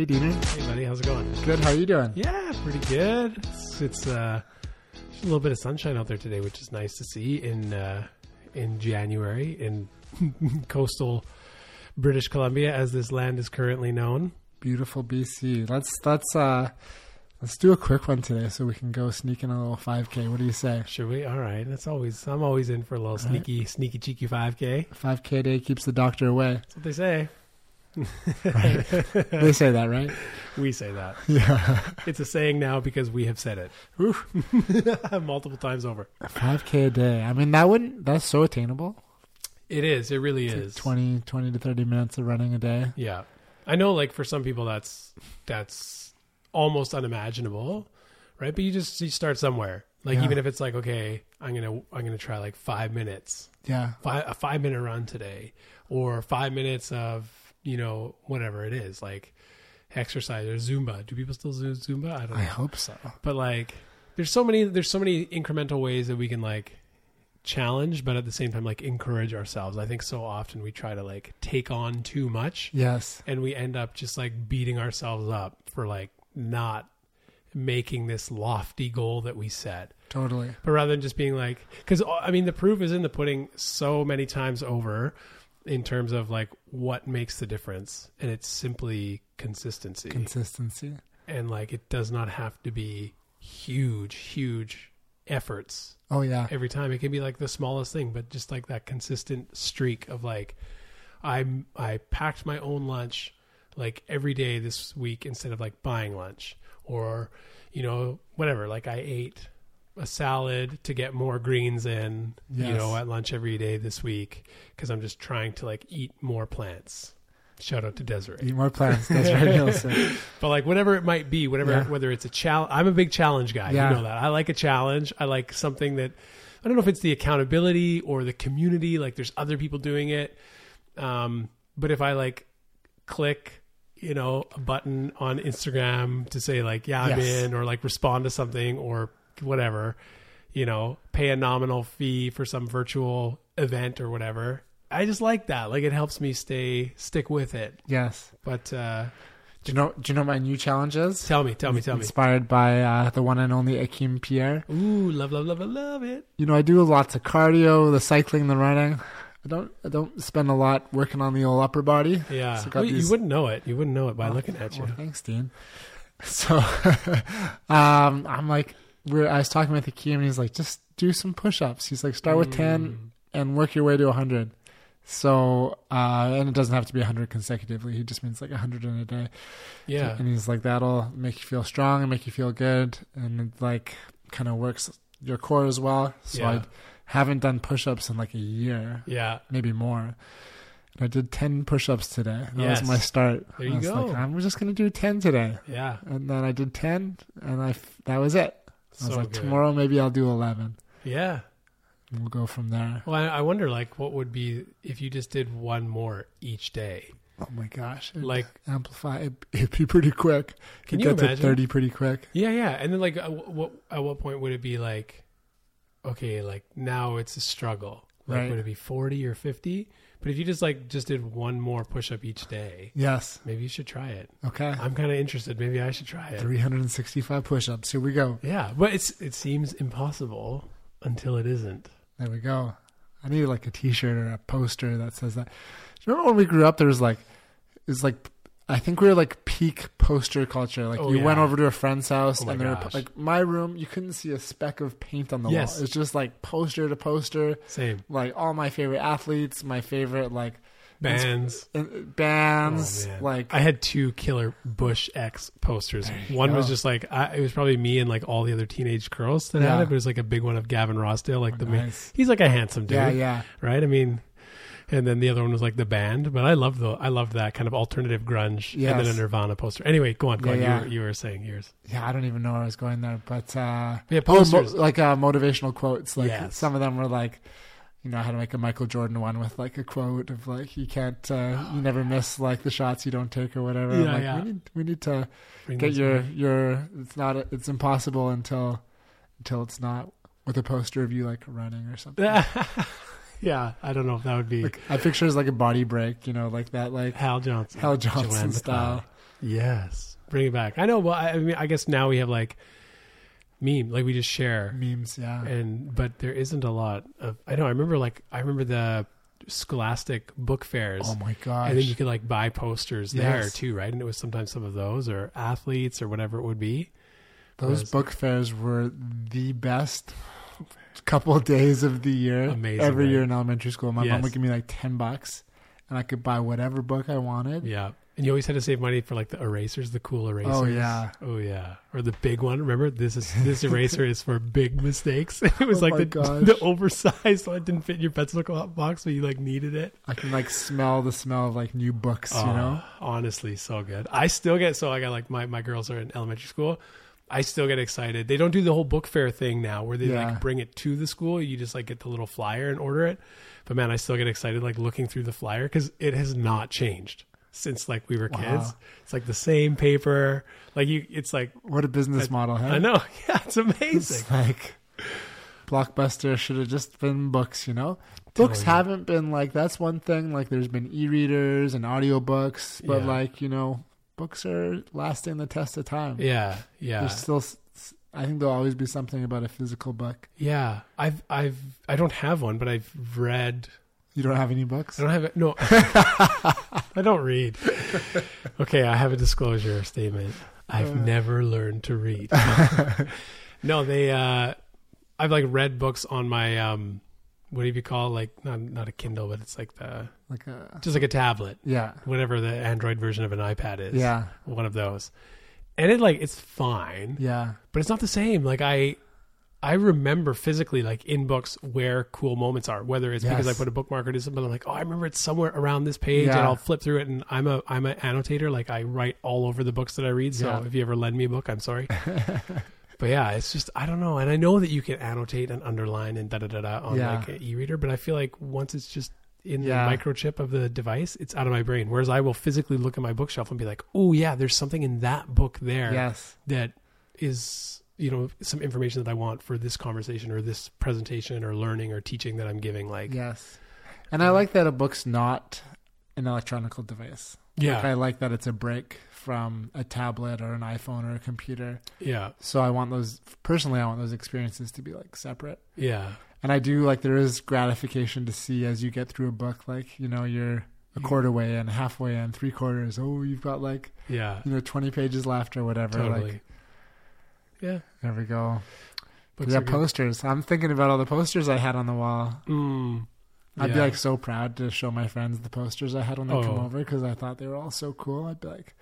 Hey, Diener. Hey, buddy, how's it going? Good. How are you doing? Yeah, pretty good. It's, it's uh, a little bit of sunshine out there today, which is nice to see in uh, in January in coastal British Columbia, as this land is currently known. Beautiful BC. Let's let's uh let's do a quick one today so we can go sneak in a little 5K. What do you say? Should we? All right. That's always. I'm always in for a little sneaky, sneaky, cheeky 5K. 5K day keeps the doctor away. That's what they say. They say that, right? We say that. Yeah. It's a saying now because we have said it multiple times over. 5K a day. I mean, that wouldn't. That's so attainable. It is. It really It's like is. 20, 20 to 30 minutes of running a day. Yeah, I know. Like for some people, that's that's almost unimaginable, right? But you just you start somewhere. Like Yeah. even if it's like, okay, I'm gonna I'm gonna try like five minutes, Yeah. five, a five minute run today, or five minutes of you know whatever it is, like exercise or Zumba. Do people still do Zumba? I don't know. I hope so. but like there's so many there's so many incremental ways that we can like challenge but at the same time like encourage ourselves i think so often we try to like take on too much Yes. and we end up just like beating ourselves up for like not making this lofty goal that we set Totally. but rather than just being like because i mean the proof is in the pudding so many times over in terms of like what makes the difference and it's simply consistency Consistency. and like it does not have to be huge huge efforts Oh yeah. every time it can be like the smallest thing but just like that consistent streak of like i i packed my own lunch like every day this week instead of like buying lunch or you know whatever like i ate a salad to get more greens in you know at lunch every day this week because i'm just trying to like eat more plants shout out to desiree Eat more plants. That's right, Nielsen. but like whatever it might be, whatever Yeah. whether it's a challenge. I'm a big challenge guy. Yeah. You know that. I like a challenge. I like something that I don't know if it's the accountability or the community. Like there's other people doing it. Um, but if I like click, you know, a button on Instagram to say like, yeah, I'm Yes. in, or like respond to something or whatever, you know, pay a nominal fee for some virtual event or whatever. I just like that. Like it helps me stay stick with it. Yes. But uh, Do you know? Do you know my new challenges? tell me, tell me, tell me. Inspired by uh, the one and only Akim Pierre. Ooh, love, love, love, love, it. You know, I do lots of cardio, the cycling, the running. I don't. I don't spend a lot working on the old upper body. Yeah, So Well, you wouldn't know it. You wouldn't know it by Oh, looking at you. Well, thanks, Dean. So, um, I'm like, we're, I was talking with Akeem, and he's like, just do some push-ups. He's like, start with Mm. ten and work your way to hundred. So, uh, and it doesn't have to be hundred consecutively. He just means like hundred in a day. Yeah, And he's like, that'll make you feel strong and make you feel good, and it like kind of works your core as well. So Yeah. I haven't done push-ups in like a year, yeah. maybe more. And I did ten push-ups today. That Yes. was my start. There I you was go. Like, I'm just gonna do ten today, Yeah. and then I did ten, and I f- that was it. I was So like, good. tomorrow maybe I'll do eleven. Yeah. We'll go from there. Well, I, I wonder, like, what would be if you just did one more each day? Oh my gosh! Like- amplify. It'd, it'd be pretty quick. Can It'd you get imagine? to thirty pretty quick? Yeah, yeah. And then, like, uh, at what at what point would it be like? Okay, like now it's a struggle. Like, Right. would it be forty or fifty? But if you just like just did one more push up each day, Yes. maybe you should try it. Okay. I'm kind of interested. Maybe I should try it. Three hundred and sixty-five push-ups. Here we go. Yeah, but it's it seems impossible until it isn't. There we go. I need like a T-shirt or a poster that says that. Do you remember when we grew up? There was like, it was like, I think we were like peak poster culture. Like Oh, you went over to a friend's house Oh, and there, were, like my room, you couldn't see a speck of paint on the Yes. wall. It's just like poster to poster. Same Like all my favorite athletes, my favorite like bands. bands. Oh, like I had two killer Bush X posters. One was just like I, it was probably me and like all the other teenage girls that had it. But it was like a big one of Gavin Rossdale, like the man. He's like a handsome dude, yeah, yeah. right? I mean, and then the other one was like the band. But I love the I loved that kind of alternative grunge, and then a Nirvana poster. Anyway, go on, go Yeah, on. yeah. You, were, you were saying yours. Yeah, I don't even know where I was going there, but uh, Yeah, oh, mo- posters. like uh, motivational quotes. Like Yes. some of them were like, you know, I had to make a Michael Jordan one with like a quote of like, "You can't, uh, you never miss like the shots you don't take or whatever." Yeah, like, yeah. We need, we need to Bring get your back. your. It's not. It's impossible until until it's not with a poster of you like running or something. yeah, I don't know if that would be Like, I picture it as like a body break, you know, like that, like Hal Johnson. Hal Johnson Joanne style. Yes, bring it back. I know. Well, I, I mean, I guess now we have like meme, like we just share, memes. Yeah, and but there isn't a lot of. I know. I remember like I remember the Scholastic book fairs. oh my gosh, and then you could like buy posters there too, right? And it was sometimes some of those or athletes or whatever it would be. Those book fairs were the best couple of days of the year. Amazing, Every right? year in elementary school, my mom would give me like ten bucks, and I could buy whatever book I wanted. Yeah. And you always had to save money for like the erasers, the cool erasers. Oh, yeah. Oh yeah. Or the big one. Remember this is this eraser is for big mistakes. It was Oh like the gosh. the oversized one didn't fit in your pencil box, but you like needed it. I can like smell the smell of like new books. Oh, You ah, know, honestly, so good. I still get so I got like my my girls are in elementary school. I still get excited. They don't do the whole book fair thing now, where they Yeah. like bring it to the school. You just like get the little flyer and order it. But man, I still get excited like looking through the flyer because it has not changed since like we were kids. Wow. It's like the same paper. Like you, it's like what a business model. Huh? I know. Yeah, it's amazing. It's like Blockbuster should have just been books. You know, oh, books haven't been like that's one thing. Like there's been e-readers and audiobooks, but Yeah. like you know, books are lasting the test of time. Yeah, yeah, There's still, I think there'll always be something about a physical book. yeah. I've, I've, I don't have one, but I've read You don't have any books? I don't have it. No, I don't read. Okay, I have a disclosure statement. I've never learned to read. no, they. uh I've like read books on my um, what do you call it? like not not a Kindle, but it's like the Like a just like a tablet, yeah, whatever the Android version of an iPad is. yeah, one of those. And it like it's fine, yeah, but it's not the same. Like I. I remember physically, like in books, where cool moments are. Whether it's because I put a bookmark or something, I'm like, oh, I remember it's somewhere around this page, and I'll flip through it. And I'm a I'm an annotator. Like I write all over the books that I read. So Yeah. if you ever lend me a book, I'm sorry. but yeah, it's just I don't know. And I know that you can annotate and underline and da da da da on Yeah. like an e-reader, but I feel like once it's just in Yeah. the microchip of the device, it's out of my brain. Whereas I will physically look at my bookshelf and be like, oh yeah, there's something in that book there yes, that is you know some information that I want for this conversation or this presentation or learning or teaching that I'm giving. Like yes. And I like that a book's not an electronic device. Yeah, Like I like that it's a break from a tablet or an iPhone or a computer. yeah, So I want those personally. I want those experiences to be like separate. yeah, And I do like there is gratification to see as you get through a book. Like you know you're a quarter way in, halfway in, three quarters. Oh, you've got like yeah, you know twenty pages left or whatever. totally. Like yeah, there we go. books yeah, are good. posters. I'm thinking about all the posters I had on the wall. Mm, I'd be like so proud to show my friends the posters I had when they come Oh. over because I thought they were all so cool. I'd be like,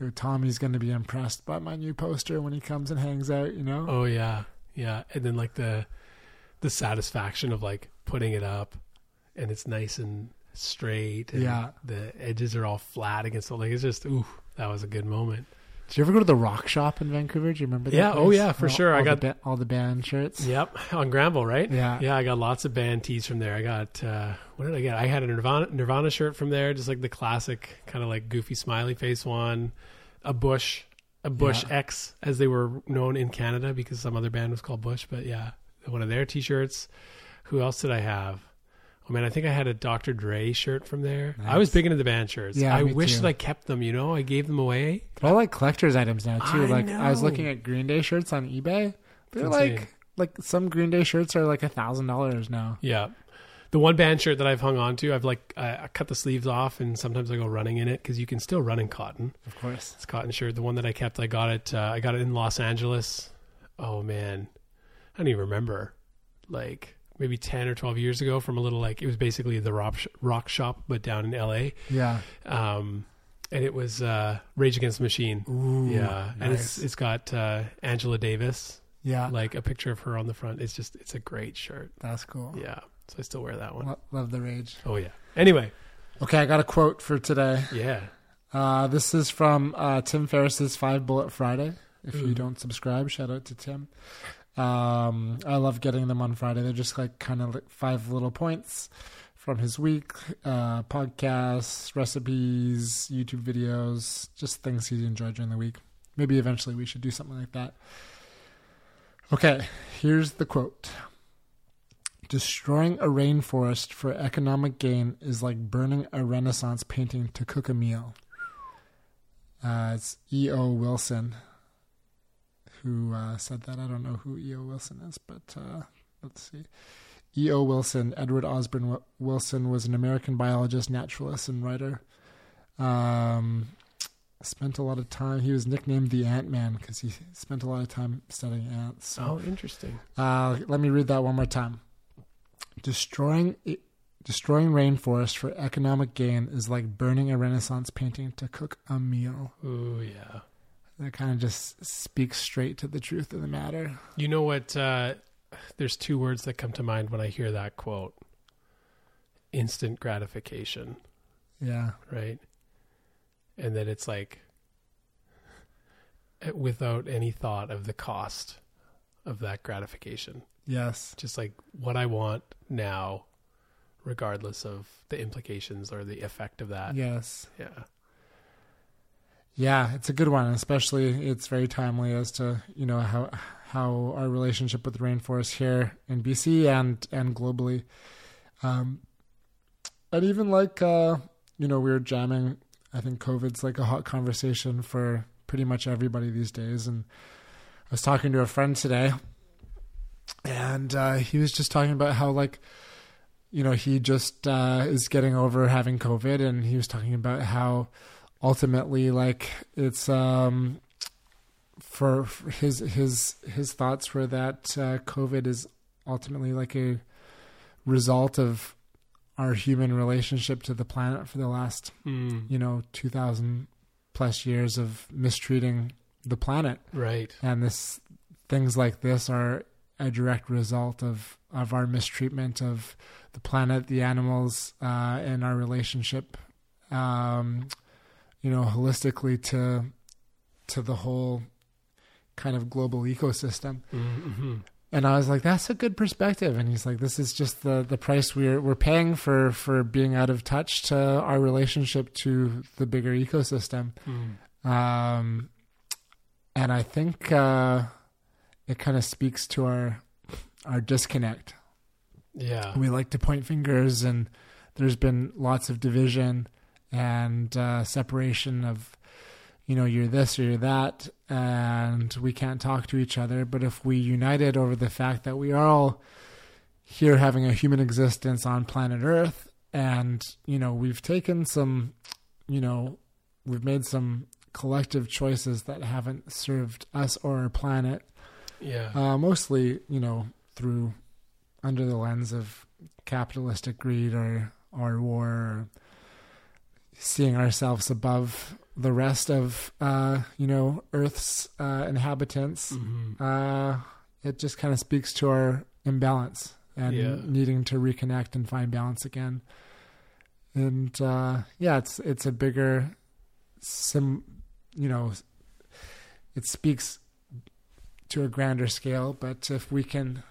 Yo, Tommy's going to be impressed by my new poster when he comes and hangs out, you know? oh yeah, yeah, and then like the the satisfaction of like putting it up and it's nice and straight. And Yeah. the edges are all flat against the like. It's just ooh, that was a good moment. Did you ever go to the Rock Shop in Vancouver? Do you remember that? Yeah, oh, yeah, for All- sure. I all the got- ba- all the band shirts. Yep, on Granville, right? Yeah. yeah. I got lots of band tees from there. I got uh, what did I get? I had a Nirvana Nirvana shirt from there, just like the classic kind of like goofy smiley face one. A Bush, a Bush Yeah. X, as they were known in Canada, because some other band was called Bush. But yeah, one of their T-shirts. Who else did I have? Oh man, I think I had a Dr. Dre shirt from there. I was big into the band shirts. Yeah, I wish too. that I kept them. You know, I gave them away. But I like collector's items now too. I like I was looking at Green Day shirts on eBay. They're like insane. like some Green Day shirts are like a thousand dollars now. Yeah. The one band shirt that I've hung on to, I've like I, I cut the sleeves off, and sometimes I go running in it because you can still run in cotton. Of course. It's cotton shirt. The one that I kept, I got it. Uh, I got it in Los Angeles. Oh man, I don't even remember. Like maybe ten or twelve years ago, from a little like it was basically the rock rock shop, but down in L.A. Yeah. Um, and it was uh, Rage Against the Machine. Ooh, yeah, and it's it's got uh, Angela Davis, Yeah. like a picture of her on the front. It's just it's a great shirt. That's cool. Yeah, so I still wear that one. Lo- love the rage. Oh yeah. Anyway, Okay, I got a quote for today. yeah. Uh, this is from uh, Tim Ferriss's Five Bullet Friday. If you don't subscribe, shout out to Tim. Um, I love getting them on Friday. They're just like kind of like five little points from his week, uh, podcasts, recipes, YouTube videos, just things he enjoyed during the week. Maybe eventually we should do something like that. Okay, here's the quote. Destroying a rainforest for economic gain is like burning a Renaissance painting to cook a meal. Uh, it's E.O. Wilson who uh, said that. I don't know who E.O. Wilson is, but uh, let's see. E.O. Wilson, Edward Osborne Wilson, was an American biologist, naturalist, and writer. Um, spent a lot of time. He was nicknamed the Ant Man because he spent a lot of time studying ants. So Oh, interesting. uh, let me read that one more time. Destroying destroying rainforest for economic gain is like burning a Renaissance painting to cook a meal. Oh yeah. That kind of just speaks straight to the truth of the matter. You know what? Uh, there's two words that come to mind when I hear that quote. Instant gratification, Yeah, right? And that it's like eh, without any thought of the cost of that gratification. yes, Just like what I want now, regardless of the implications or the effect of that. yes, Yeah. Yeah. It's a good one, especially it's very timely as to you know how how our relationship with the rainforest here in BC and and globally, um, and even like uh, you know we were jamming. I think COVID's like a hot conversation for pretty much everybody these days, and I was talking to a friend today, and uh, he was just talking about how like you know he just uh, is getting over having COVID, and he was talking about how ultimately like it's um for, for his his his thoughts were that uh, COVID is ultimately like a result of our human relationship to the planet for the last Mm, you know 2000 plus years of mistreating the planet right. and this things like this are a direct result of of our mistreatment of the planet the animals uh and our relationship um you know holistically to to the whole kind of global ecosystem Mm-hmm. and I was like, "That's a good perspective." And he's like, "This is just the the price we're we're paying for for being out of touch to our relationship to the bigger ecosystem." Mm. Um, and I think uh, it kind of speaks to our our disconnect. Yeah. We like to point fingers, and there's been lots of division and uh, separation of, you know, you're this or you're that, and we can't talk to each other. But if we united over the fact that we are all here having a human existence on planet Earth, and you know, we've taken some, you know, we've made some collective choices that haven't served us or our planet Yeah. uh, mostly, you know, through under the lens of capitalistic greed or or war, or seeing ourselves above the rest of uh, you know Earth's uh, inhabitants. Mhm. Uh, it just kind of speaks to our imbalance and Yeah. needing to reconnect and find balance again. And uh, yeah, it's it's a bigger sim, you know, it speaks to a grander scale. But if we can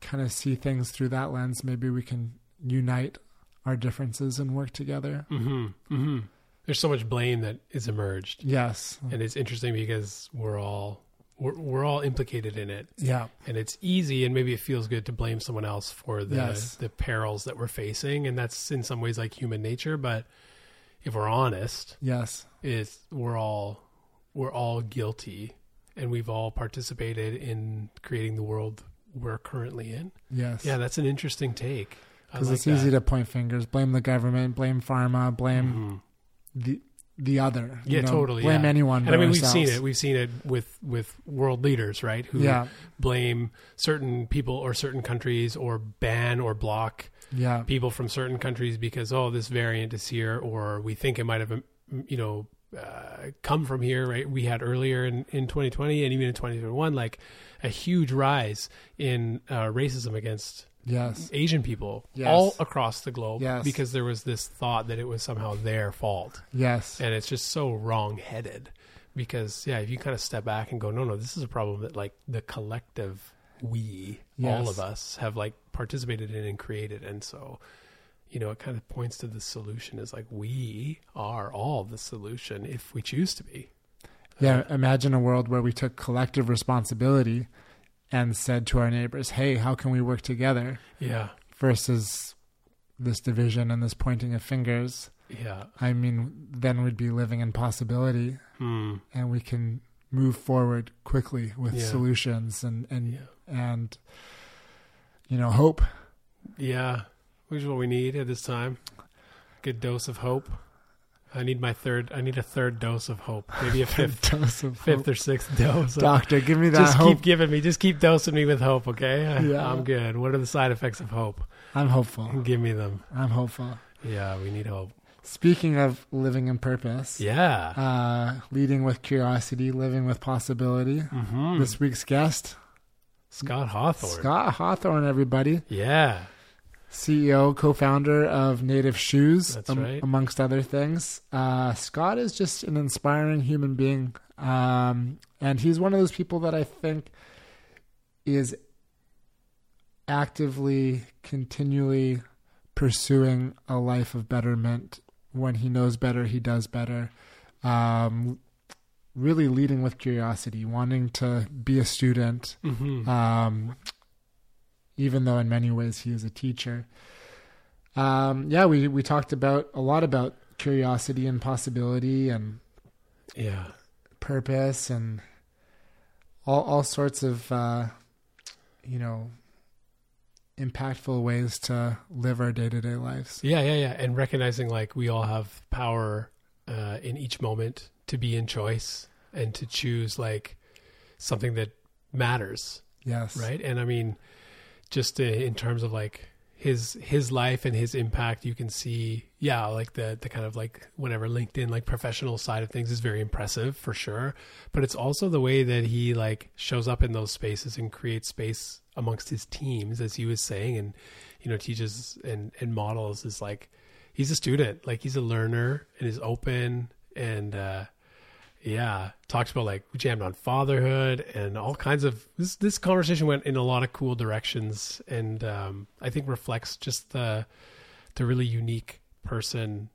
kind of see things through that lens, maybe we can unite our differences and work together. Mm-hmm. Mm-hmm. There's so much blame that is emerged, Yes. and it's interesting because we're all we're, we're all implicated in it, Yeah. and it's easy and maybe it feels good to blame someone else for the Yes. the perils that we're facing, and that's in some ways like human nature. But if we're honest, Yes. is we're all we're all guilty, and we've all participated in creating the world we're currently in. Yes. Yeah, that's an interesting take. Because like it's easy to point fingers, blame the government, blame pharma, blame the the other. Mm-hmm. Yeah, you know, totally. Blame yeah. anyone. And but I mean, ourselves. we've seen it. We've seen it with with world leaders, right? Who Yeah. blame certain people or certain countries, or ban or block Yeah. people from certain countries because oh, this variant is here, or we think it might have, um, you know, uh, come from here. Right? We had earlier in in 2020 and even in 2021, like a huge rise in uh, racism against Yes. Asian people Yes. all across the globe Yes. because there was this thought that it was somehow their fault Yes. and it's just so wrong headed because yeah if you kind of step back and go no no this is a problem that like the collective we all of us have like participated in and created and so you know it kind of points to the solution is like we are all the solution if we choose to be Yeah, imagine a world where we took collective responsibility and said to our neighbors, "Hey, how can we work together?" yeah versus this division and this pointing of fingers. yeah I mean, then we'd be living in possibility hmm. and we can move forward quickly with Yeah. solutions and and Yeah. and you know, hope. yeah which is what we need at this time good dose of hope i need my third i need a third dose of hope maybe a fifth Dose of fifth hope. or sixth dose Doctor, give me that just hope. keep giving me just keep dosing me with hope okay Yeah. i'm good what are the side effects of hope I'm hopeful. give me them I'm hopeful. yeah we need hope Speaking of living in purpose, yeah uh, leading with curiosity, living with possibility. hmm This week's guest, scott hawthorn Scott Hawthorn, everybody. yeah CEO, co-founder of Native Shoes, am- right. amongst other things. Uh, Scott is just an inspiring human being, um, and he's one of those people that I think is actively, continually pursuing a life of betterment. When he knows better, he does better. Um, really leading with curiosity, wanting to be a student, hmm um, even though in many ways he is a teacher. Um, yeah, we, we talked about a lot about curiosity and possibility and yeah purpose and all all sorts of uh, you know impactful ways to live our day to day lives. yeah yeah yeah and recognizing like we all have power uh in each moment to be in choice and to choose like something that matters Yes. right and i mean just uh, in terms of like his his life and his impact you can see yeah like the the kind of like whatever linkedin like professional side of things is very impressive for sure. But it's also the way that he like shows up in those spaces and creates space amongst his teams as he was saying and you know teaches and and models is like he's a student. Like he's a learner and is open and uh yeah, talks about like we jammed on fatherhood and all kinds of this. This conversation went in a lot of cool directions, and um, I think reflects just the the really unique person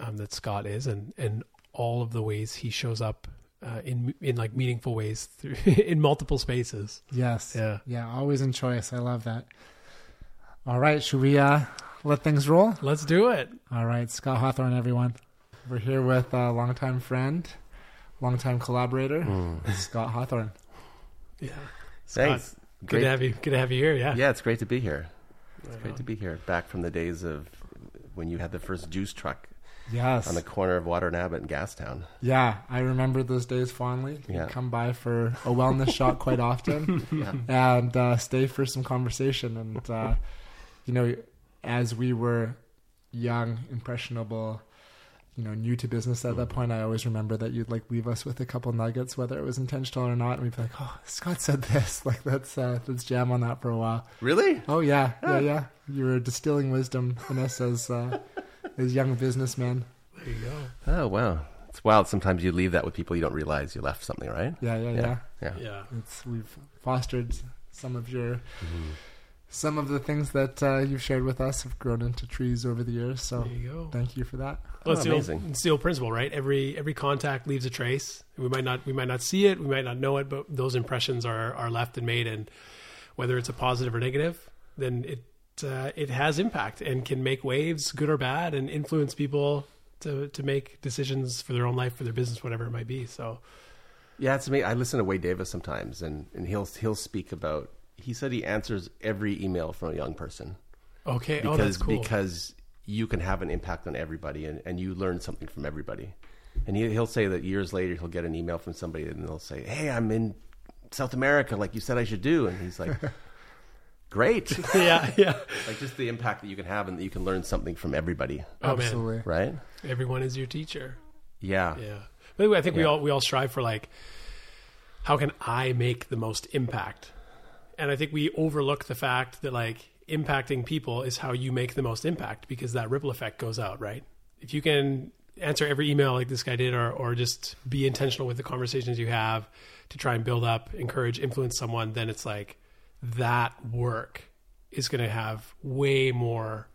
um, that Scott is, and and all of the ways he shows up uh, in in like meaningful ways through in multiple spaces. Yes. Yeah. Yeah. Always in choice. I love that. All right. Should we uh, let things roll? Let's do it. All right, Scott Hawthorn, everyone. We're here with a longtime friend, longtime collaborator, Scott Hawthorn. Yeah, Thanks. good Great. to have you. Good to have you here. Yeah, Yeah, it's great to be here. It's great to be here. Back from the days of when you had the first juice truck Yes. on the corner of Water and Abbott and Gastown. yeah, I remember those days fondly. You'd Yeah. come by for a wellness shot quite often Yeah. and uh, stay for some conversation. And, uh, you know, as we were young, impressionable, you know, new to business at that point, I always remember that you'd like leave us with a couple nuggets, whether it was intentional or not. And we'd be like, oh, Scott said this. Like, let's, uh, let's jam on that for a while. Really? Oh yeah, yeah, yeah. You were distilling wisdom in us as uh, as young businessmen. there you go. Oh wow. It's wild. Sometimes you leave that with people you don't realize you left something, right? Yeah, yeah, yeah. Yeah. Yeah. Yeah. It's we've fostered some of your Mm-hmm. Some of the things that uh, you've shared with us have grown into trees over the years. So There you go. thank you for that. Well, it's, Oh, the old, amazing. it's the old principle, right? Every every contact leaves a trace. We might not we might not see it, we might not know it, but those impressions are are left and made, and whether it's a positive or negative, then it uh, it has impact and can make waves, good or bad, and influence people to to make decisions for their own life, for their business, whatever it might be. So Yeah, it's me. I listen to Wade Davis sometimes, and, and he'll he'll speak about. He said he answers every email from a young person okay, oh, because oh, that's cool. because you can have an impact on everybody, and, and you learn something from everybody. And he, he'll say that years later he'll get an email from somebody, and they'll say, "Hey, I'm in South America, like you said I should do," and he's like, "Great." yeah, yeah. like just the impact that you can have, and that you can learn something from everybody, Oh man, Absolutely. right? everyone is your teacher. Yeah, Yeah. But I think we all we all strive for like how can I make the most impact? And I think we overlook the fact that like impacting people is how you make the most impact because that ripple effect goes out, right? If you can answer every email like this guy did or or just be intentional with the conversations you have to try and build up, encourage, influence someone, then it's like that work is going to have way more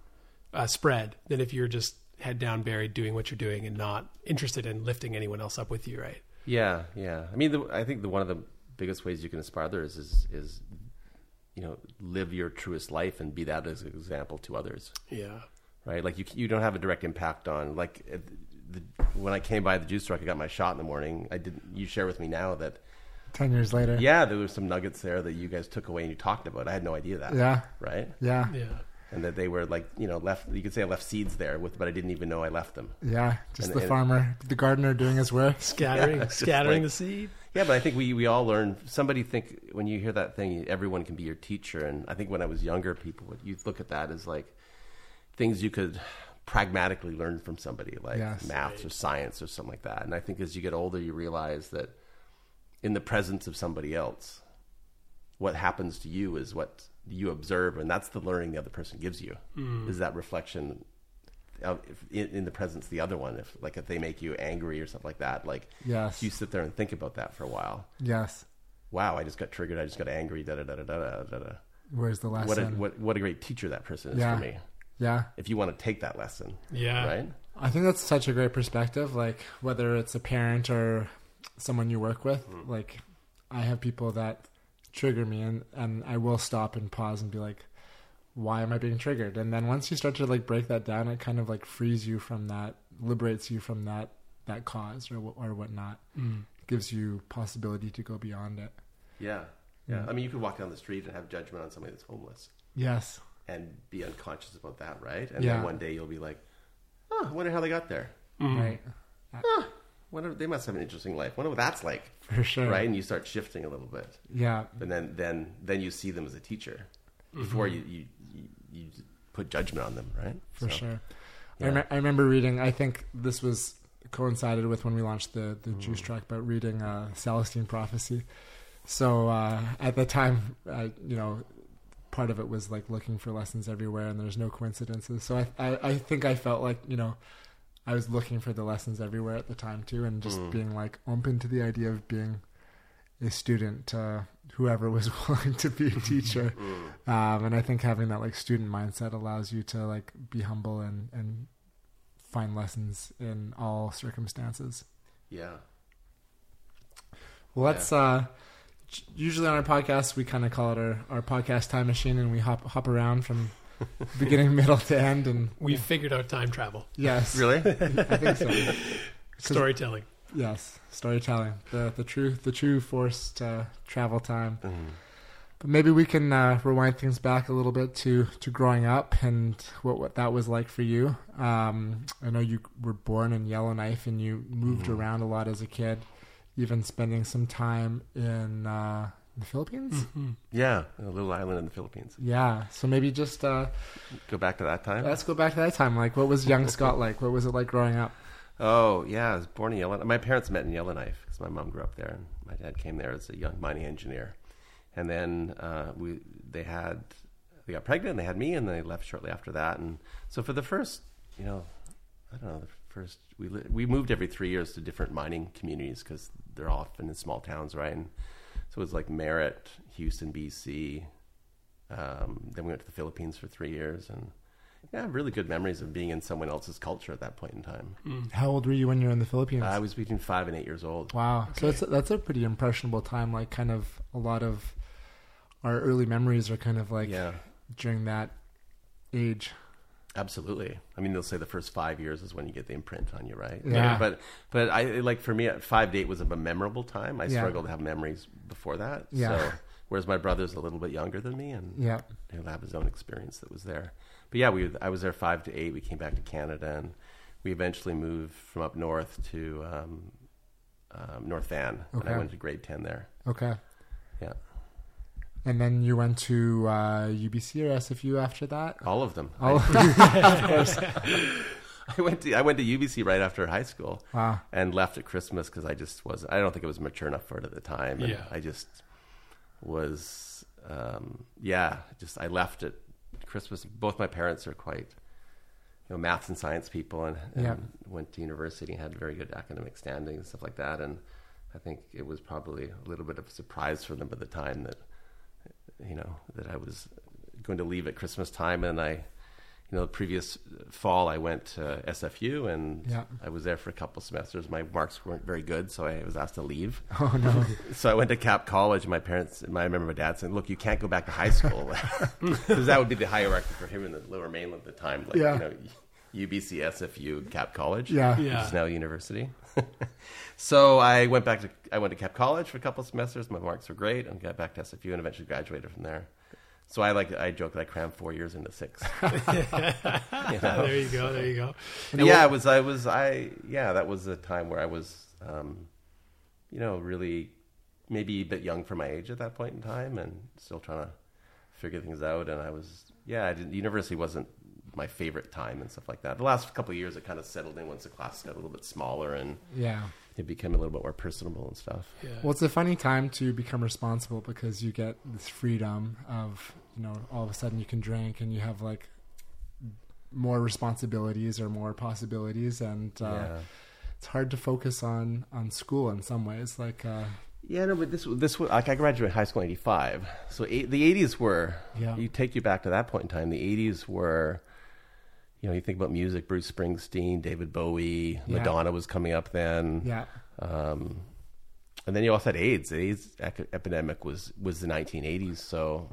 uh, spread than if you're just head down buried doing what you're doing and not interested in lifting anyone else up with you, right? Yeah, yeah. I mean, the, I think the one of the biggest ways you can inspire others is is you know live your truest life and be that as an example to others, Yeah. right? Like you you don't have a direct impact on like uh, the, when I came by the juice truck, I got my shot in the morning. I didn't. You share with me now that Ten years later. yeah, there were some nuggets there that you guys took away and you talked about. I had no idea that. Yeah. Right. Yeah. Yeah. And that they were like you know left. You could say I left seeds there with, but I didn't even know I left them. Yeah. Just And- the and- farmer, the gardener doing his work. Scattering, Yeah, scattering like- the seed. Yeah, but I think we, we all learn. Somebody think when you hear that thing, everyone can be your teacher. And I think when I was younger, people would you look at that as like things you could pragmatically learn from somebody, like Yes. maths or science or something like that. And I think as you get older, you realize that in the presence of somebody else, what happens to you is what you observe, and that's the learning the other person gives you. Mm. Is that reflection of, if, in, in the presence of the other one? If like if they make you angry or something like that, like Yes. you sit there and think about that for a while Yes. wow, I just got triggered. I just got angry. Da da da da da da da. Where's the lesson? What a what what a great teacher that person is Yeah. for me. yeah. If you want to take that lesson, Yeah. right? I think that's such a great perspective. Like whether it's a parent or someone you work with, mm. like I have people that trigger me, and and I will stop and pause and be like, why am I being triggered? And then once you start to like break that down, it kind of like frees you from that, liberates you from that that cause or or whatnot. Mm. Gives you possibility to go beyond it. Yeah, yeah. I mean, you could walk down the street and have judgment on somebody that's homeless Yes. and be unconscious about that, right? And Yeah. then one day you'll be like, oh, I wonder how they got there. Mm-hmm. Right. Wonder they must have an interesting life. Wonder what that's like, For sure. right? And you start shifting a little bit, Yeah. and then then then you see them as a teacher mm-hmm. before you, you you you put judgment on them, right? for So, sure. yeah. I, rem- I remember reading. I think this was coincided with when we launched the the Juice Mm. Truck, but reading uh, Celestine Prophecy. So uh, at the time, I, you know, part of it was like looking for lessons everywhere, and there's no coincidences. So I, I I think I felt like you know. I was looking for the lessons everywhere at the time too, and Mm. just being like open to the idea of being a student to whoever was willing to be a teacher. Mm. Um, and I think having that like student mindset allows you to like be humble and, and find lessons in all circumstances. Yeah. Well, let's, uh, usually on our podcast, we kind of call it our, our podcast time machine and we hop, hop around from beginning, middle to end. And We've figured out time travel, yes, Really? I think so. storytelling. Yes. Storytelling, the, the true, the true force to travel time. Mm-hmm. But maybe we can uh, rewind things back a little bit to, to growing up and what, what that was like for you. Um, I know you were born in Yellowknife and you moved Mm-hmm. around a lot as a kid, even spending some time in uh, the Philippines. Yeah, a little island in the Philippines. Yeah. So maybe just uh, Go back to that time. let's go back to that time. Like, what was young Scott like? What was it like growing up? Oh yeah, I was born in Yellowknife. My parents met in Yellowknife because my mom grew up there, and my dad came there as a young mining engineer. And then uh, we they had they got pregnant, and they had me, and they left shortly after that. And so for the first, you know, I don't know, the first we li- we moved every three years to different mining communities because they're often in small towns, right? And so it was like Merritt, Houston, BC. Um, then we went to the Philippines for three years, and yeah, really good memories of being in someone else's culture at that point in time. Mm. How old were you when you were in the Philippines? I was between five and eight years old. Wow. So that's that's a pretty impressionable time. Like, kind of a lot of our early memories are kind of like Yeah, during that age. absolutely. I mean, they'll say the first five years is when you get the imprint on you, right? Yeah. But but I like for me, five to eight was a memorable time. I Yeah. struggled to have memories before that. Yeah. So whereas my brother's a little bit younger than me, and Yeah. he'll have his own experience that was there. But yeah, we I was there five to eight. We came back to Canada, and we eventually moved from up north to um, um, North Van, and I went to grade ten there. Okay. Yeah, And then you went to uh, UBC or SFU after that. all of them. Oh, I went to I went to UBC right after high school. wow. and left at Christmas because I just was I don't think I was mature enough for it at the time. And Yeah. I just was um, yeah, just I left at Christmas. Both my parents are quite you know maths and science people and, and Yeah. went to university and had very good academic standing and stuff like that. And I think it was probably a little bit of a surprise for them at the time that you know that I was going to leave at Christmas time and I you know the previous fall I went to SFU and Yeah. I was there for a couple semesters my marks weren't very good so I was asked to leave Oh no. so I went to Cap College my parents my, I remember my dad saying look you can't go back to high school because that would be the hierarchy for him in the lower mainland at the time like Yeah. you know UBC SFU Cap College Yeah. Yeah. which is now university. so I went back to I went to Cap College for a couple of semesters. My marks were great, and got back to SFU, and eventually graduated from there. So I like I joke that I crammed four years into six. You know? there you go. There you go. But yeah, it was I was I yeah that was a time where I was um, you know really maybe a bit young for my age at that point in time, and still trying to figure things out. And I was yeah, I didn't, university wasn't my favorite time and stuff like that. The last couple of years, it kind of settled in once the class got a little bit smaller and Yeah. it became a little bit more personable and stuff. Yeah. Well, it's a funny time to become responsible because you get this freedom of, you know, all of a sudden you can drink and you have like more responsibilities or more possibilities, and uh, yeah. it's hard to focus on on school in some ways. Like, uh, Yeah, no, but this this was like I graduated high school in '85, so eight, the '80s were. Yeah. You take you back to that point in time. The '80s were, you know, you think about music: Bruce Springsteen, David Bowie, Yeah. Madonna was coming up then. yeah, Um, and then you also had AIDS. The AIDS epidemic was was the 1980s. So,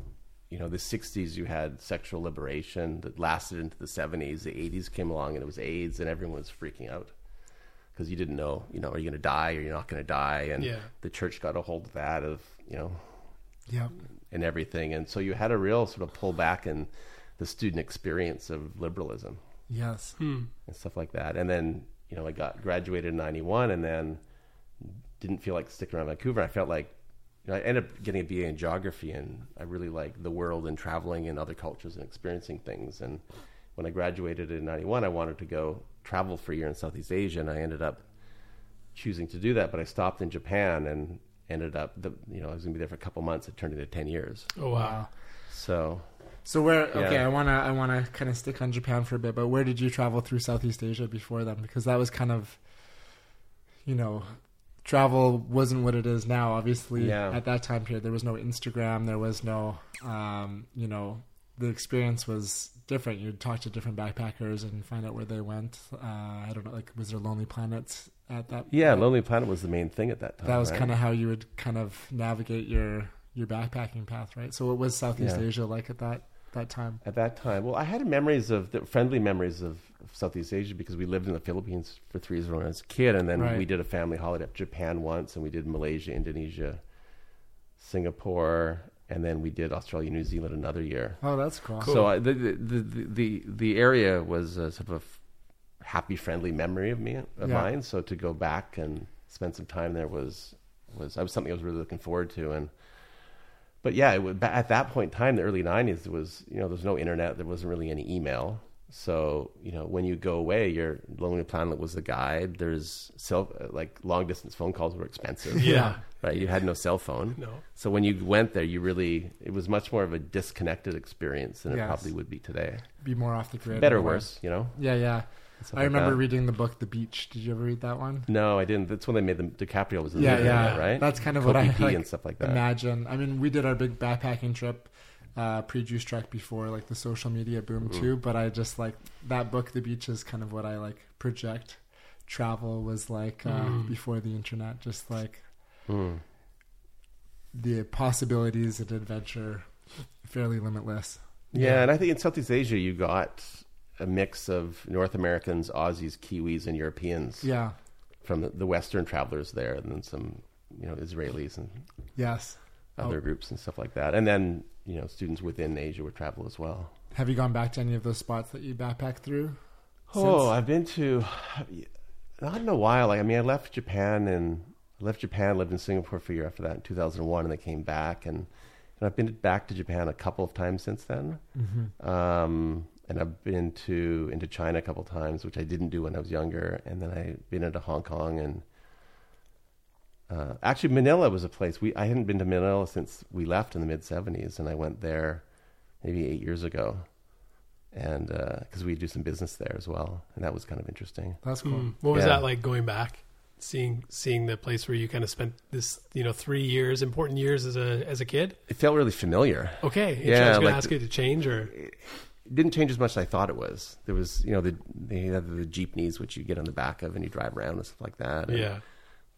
you know, the 60s you had sexual liberation that lasted into the 70s. The 80s came along and it was AIDS, and everyone was freaking out because you didn't know, you know, are you going to die or you're not going to die? And Yeah. the church got a hold of that of, you know, yeah, and everything. And so you had a real sort of pullback in the student experience of liberalism yes, Hmm. and stuff like that. And then, you know, I got graduated in 91 and then didn't feel like sticking around Vancouver. I felt like, you know, I ended up getting a BA in geography and I really like the world and traveling and other cultures and experiencing things. And when I graduated in 91, I wanted to go travel for a year in Southeast Asia and I ended up choosing to do that. But I stopped in Japan and ended up, the, you know, I was going to be there for a couple months. It turned into 10 years. Oh wow. So So where? Okay, Yeah. I wanna I wanna kind of stick on Japan for a bit, but where did you travel through Southeast Asia before then? Because that was kind of, you know, travel wasn't what it is now. Obviously, Yeah. at that time period, there was no Instagram, there was no, um, you know, the experience was different. You'd talk to different backpackers and find out where they went. Uh, I don't know, like was there Lonely Planet at that? yeah, Lonely Planet was the main thing at that time. That was right? kind of how you would kind of navigate your your backpacking path, right? So, what was Southeast Yeah. Asia like at that that time? at that time. Well, I had memories of the friendly memories of, Southeast Asia because we lived in the Philippines for three years when I was a kid, and then Right. we did a family holiday up Japan once, and we did Malaysia, Indonesia, Singapore, and then we did Australia, New Zealand another year. Oh, that's cool. So uh, I, the, the, the the the area was a sort of a f- happy, friendly memory of me of Yeah. mine. So to go back and spend some time there was was I was something I was really looking forward to. And but yeah, it was, at that point in time, the early '90s, there was you know there was no internet, there wasn't really any email. So you know when you go away, your Lonely Planet was the guide. There's cell uh, like long distance phone calls were expensive. Yeah. right. You had no cell phone. No. So when you went there, you really it was much more of a disconnected experience than it Yes. probably would be today. be more off the grid. Better or worse, you know. Yeah, yeah. I remember reading the book The Beach. Did you ever read that one? No, I didn't. That's when they made the DiCaprio was in Yeah, there, yeah, right. That's kind of what I Kobe like, and stuff like that. Imagine. I mean, we did our big backpacking trip uh, pre Juice Truck before like the social media boom Mm-hmm. too. But I just like that book, The Beach, is kind of what I like project. Travel was like uh, Mm. before the internet, just like Hmm. the possibilities and adventure fairly limitless. Yeah, and I think in Southeast Asia you got a mix of North Americans, Aussies, Kiwis, and Europeans Yeah. from the, the Western travelers there, and then some you know Israelis and Yes. other Oh. groups and stuff like that, and then you know students within Asia would travel as well. Have you gone back to any of those spots that you backpacked through? Oh, since? I've been to not in a while. Like I mean, I left Japan and I left Japan, lived in Singapore for a year after that in 2001, and then came back and. And I've been back to Japan a couple of times since then, Mm-hmm. um, and I've been to into China a couple times, which I didn't do when I was younger. And then I've been into Hong Kong and uh, actually Manila was a place we I hadn't been to Manila since we left in the mid '70s, and I went there maybe eight years ago, and because we do some business there as well, and that was kind of interesting. That's cool. Mm. What was Yeah. that like going back, seeing seeing the place where you kind of spent this you know three years, important years as a as a kid? It felt really familiar. Okay, Yeah, I was going to like ask the- you to change or it didn't change as much as I thought it was. There was, you know, the they had the jeepneys which you get on the back of and you drive around and stuff like that. and yeah,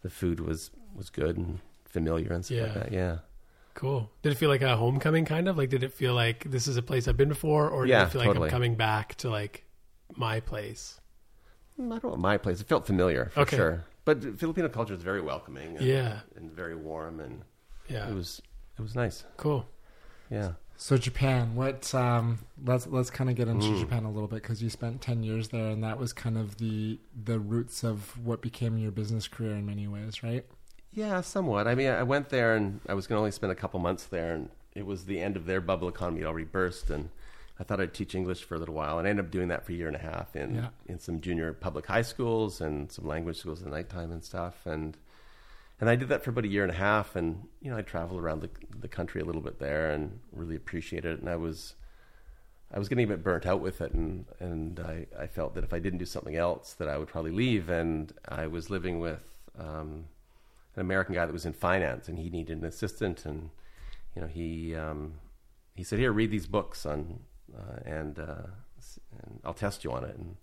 the food was was good and familiar and stuff like that. Yeah, cool. Did it feel like a homecoming kind of like? Did it feel like this is a place I've been before, or did Yeah, it feel like totally. I'm coming back to like my place? Mm, I don't know my place. It felt familiar for Okay. sure. But Filipino culture is very welcoming. And, Yeah. and very warm, and Yeah, it was it was nice. cool. Yeah. So Japan, what? Um, let's let's kind of get into Mm. Japan a little bit because you spent ten years there, and that was kind of the the roots of what became your business career in many ways, right? Yeah, somewhat. I mean, I went there and I was going to only spend a couple months there, and it was the end of their bubble economy had already burst, and I thought I'd teach English for a little while, and I ended up doing that for a year and a half in Yeah. in some junior public high schools and some language schools at nighttime and stuff, and and I did that for about a year and a half, and you know I traveled around the the country a little bit there and really appreciated it, and I was. I was getting a bit burnt out with it, and and I, I felt that if I didn't do something else, that I would probably leave. And I was living with um, an American guy that was in finance, and he needed an assistant, and you know he um, he said, "Here, read these books on, uh, and uh, and I'll test you on it." And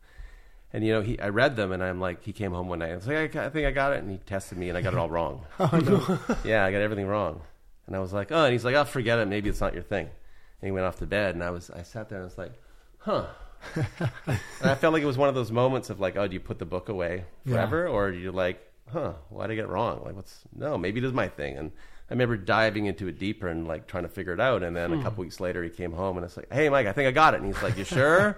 and you know he I read them, and I'm like, he came home one night, and I was like, I, I think I got it, and he tested me, and I got it all wrong. oh no! yeah, I got everything wrong, and I was like, oh, and he's like, oh, forget it, maybe it's not your thing. And he went off to bed, and I was I sat there, and I was like, huh. and I felt like it was one of those moments of like, oh, do you put the book away Yeah. forever, or do you like, huh, why did I get it wrong? Like, what's no, maybe it is my thing. And I remember diving into it deeper and like trying to figure it out. And then a hmm. couple weeks later, he came home and it's like, hey, Mike, I think I got it. And he's like, you sure?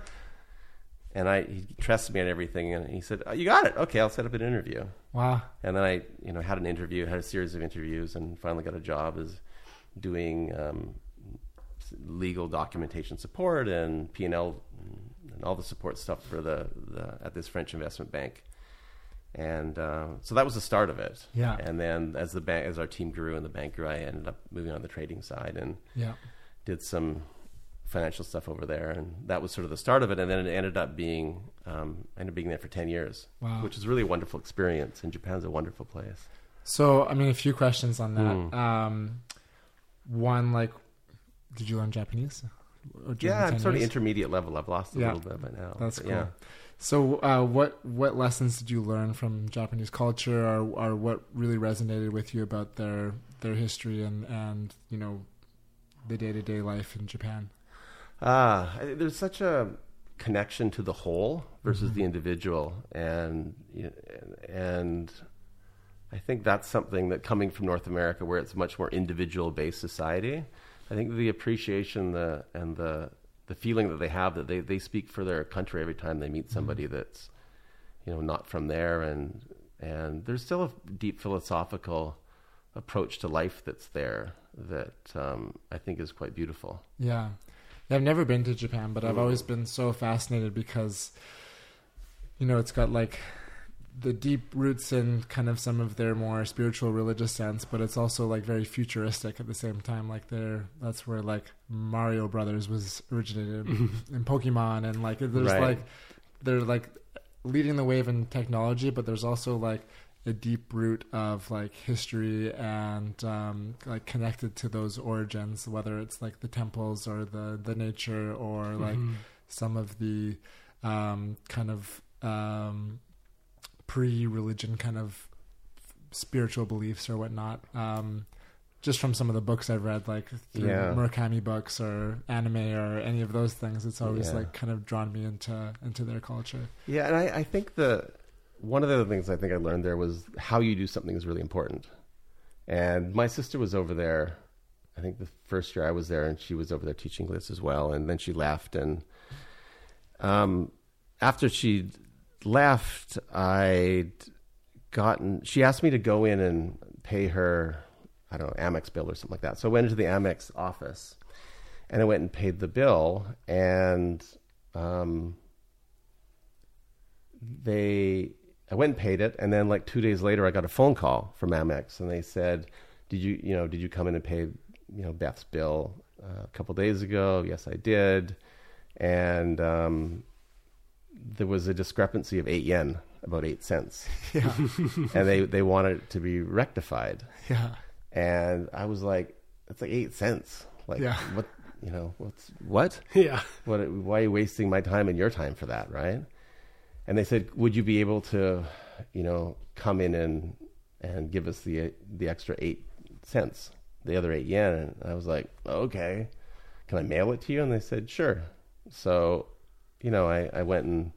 And I he trusted me on everything, and he said, oh, you got it. Okay, I'll set up an interview. Wow. And then I, you know, had an interview, had a series of interviews, and finally got a job as doing um, legal documentation support and P and L and all the support stuff for the, the at this French investment bank. And uh, so that was the start of it. Yeah. And then as the bank, as our team grew and the bank grew, I ended up moving on the trading side and Yeah. did some financial stuff over there, and that was sort of the start of it. And then it ended up being um, I ended up being there for ten years, Wow. which is really a wonderful experience. And Japan's a wonderful place. So I mean, a few questions on that. Hmm. Um, one, like, did you learn Japanese? Yeah, I'm 10 sort of intermediate level. I've lost a Yeah. little bit by now. That's cool. Yeah. So, uh, what what lessons did you learn from Japanese culture, or, or what really resonated with you about their their history and and you know the day to day life in Japan? Ah, I- there's such a connection to the whole versus Mm-hmm. the individual, and and I think that's something that coming from North America, where it's a much more individual based society, I think the appreciation the and the the feeling that they have that they, they speak for their country every time they meet Mm-hmm. somebody that's you know not from there, and and there's still a deep philosophical approach to life that's there that um, I think is quite beautiful. Yeah. I've never been to Japan, but I've always been so fascinated because you know it's got like the deep roots in kind of some of their more spiritual religious sense, but it's also like very futuristic at the same time. Like they're that's where like Mario Brothers was originated mm-hmm. in Pokemon, and like there's Right. like they're like leading the wave in technology, but there's also like a deep root of like history and um, like connected to those origins, whether it's like the temples or the the nature or like some of the um, kind of um, pre-religion kind of spiritual beliefs or whatnot. Um, just from some of the books I've read, like through Yeah. Murakami books or anime or any of those things, it's always Yeah. like kind of drawn me into into their culture. Yeah, and I, I think the one of the other things I think I learned there was how you do something is really important. And my sister was over there. I think the first year I was there, and she was over there teaching this as well. And then she left, and um, after she left, I'd gotten. She asked me to go in and pay her, I don't know, Amex bill or something like that. So I went into the Amex office, and I went and paid the bill, and um, they I went and paid it, and then like two days later, I got a phone call from Amex, and they said, "Did you, you know, did you come in and pay, you know, Beth's bill uh, a couple days ago?" Yes, I did, and um, there was a discrepancy of eight yen, about eight cents, Yeah, and they they wanted it to be rectified, yeah, and I was like, "That's like eight cents, like Yeah. what, you know, what's what?" Yeah. what why are you wasting my time and your time for that right and they said would you be able to you know come in and and give us the the extra eight cents the other eight yen? And i was like okay. Can i mail it to you? And they said sure. So you know i i went and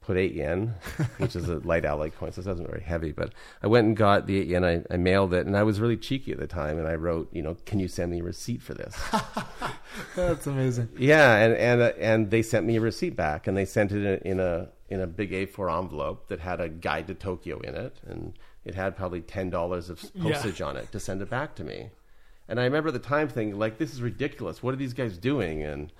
put eight yen which is a light alloy coin so it wasn't very heavy but i went and got the eight yen. I, I mailed it and i was really cheeky at the time and i wrote you know can you send me a receipt for this? That's amazing. yeah, and and uh, and they sent me a receipt back, and they sent it in a in a big A4 envelope that had a guide to Tokyo in it, and it had probably ten dollars of postage on it to send it back to me. And I remember the time thinking, like, this is ridiculous. What are these guys doing? And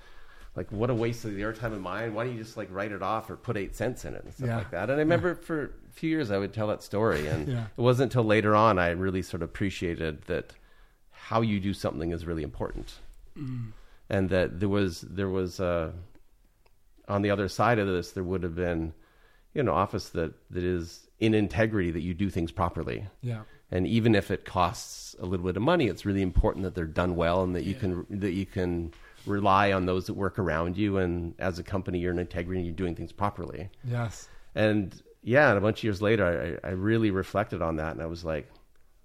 like, what a waste of their time and mine. Why don't you just like write it off or put eight cents in it and stuff Yeah. like that? And I remember for a few years I would tell that story, and Yeah. it wasn't until later on I really sort of appreciated that how you do something is really important and that there was there was uh, on the other side of this there would have been you know an office that that is in integrity that you do things properly. Yeah, and even if it costs a little bit of money it's really important that they're done well and that you can that you can rely on those that work around you. And as a company you're in integrity and you're doing things properly. Yes, and yeah, and a bunch of years later, I, I really reflected on that, and I was like,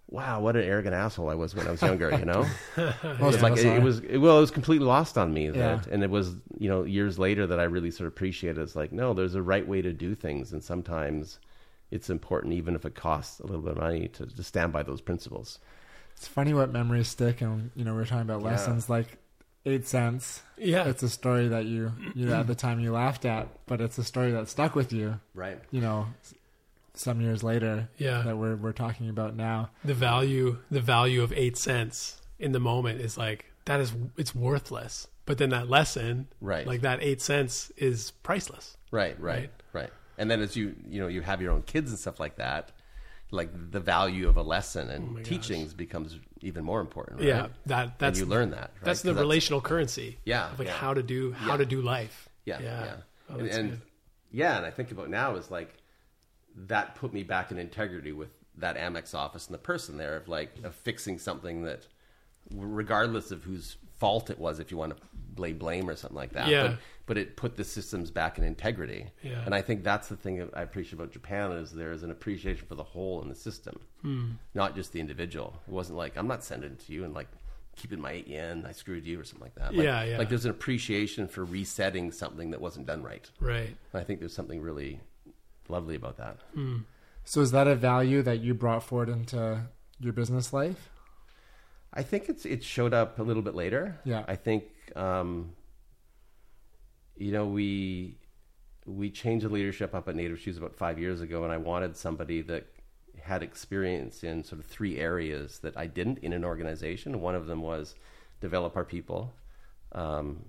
"Wow, what an arrogant asshole I was when I was younger." You know, Most It's of like it, it was it, well, it was completely lost on me. That, Yeah. and it was you know years later that I really sort of appreciated. It's like no, there's a right way to do things, and sometimes it's important, even if it costs a little bit of money, to, to stand by those principles. It's funny what memories stick, and you know we're talking about Yeah. lessons like eight cents. Yeah. It's a story that you you know at the time you laughed at, but it's a story that stuck with you. Right. You know, s- some years later. Yeah. that we're we're talking about now. the value the value of eight cents in the moment is like that is it's worthless but then that lesson Right. like that eight cents is priceless Right, right, Right. right, And then as you you know you have your own kids and stuff like that, like the value of a lesson and Oh my gosh. teachings becomes even more important. Right? yeah that and that's you learn that. Right? that's the 'Cause relational currency Yeah, of like yeah. how to do how Yeah. to do life Yeah, yeah. yeah Oh, and, and yeah, and I think about now is like that put me back in integrity with that Amex office and the person there of like of fixing something that, regardless of whose fault it was, if you want to lay blame or something like that. Yeah. But, but it put the systems back in integrity. Yeah. And I think that's the thing that I appreciate about Japan is there is an appreciation for the whole in the system, Hmm. not just the individual. It wasn't like I'm not sending it to you and like keeping my eight yen, I screwed you or something like that. Like, Yeah, yeah. Like there's an appreciation for resetting something that wasn't done right. right And I think there's something really lovely about that. So is that a value that you brought forward into your business life? I think it's it showed up a little bit later. Yeah. I think um, you know we we changed the leadership up at Native Shoes about five years ago, and I wanted somebody that had experience in sort of three areas that I didn't in an organization. One of them was develop our people um,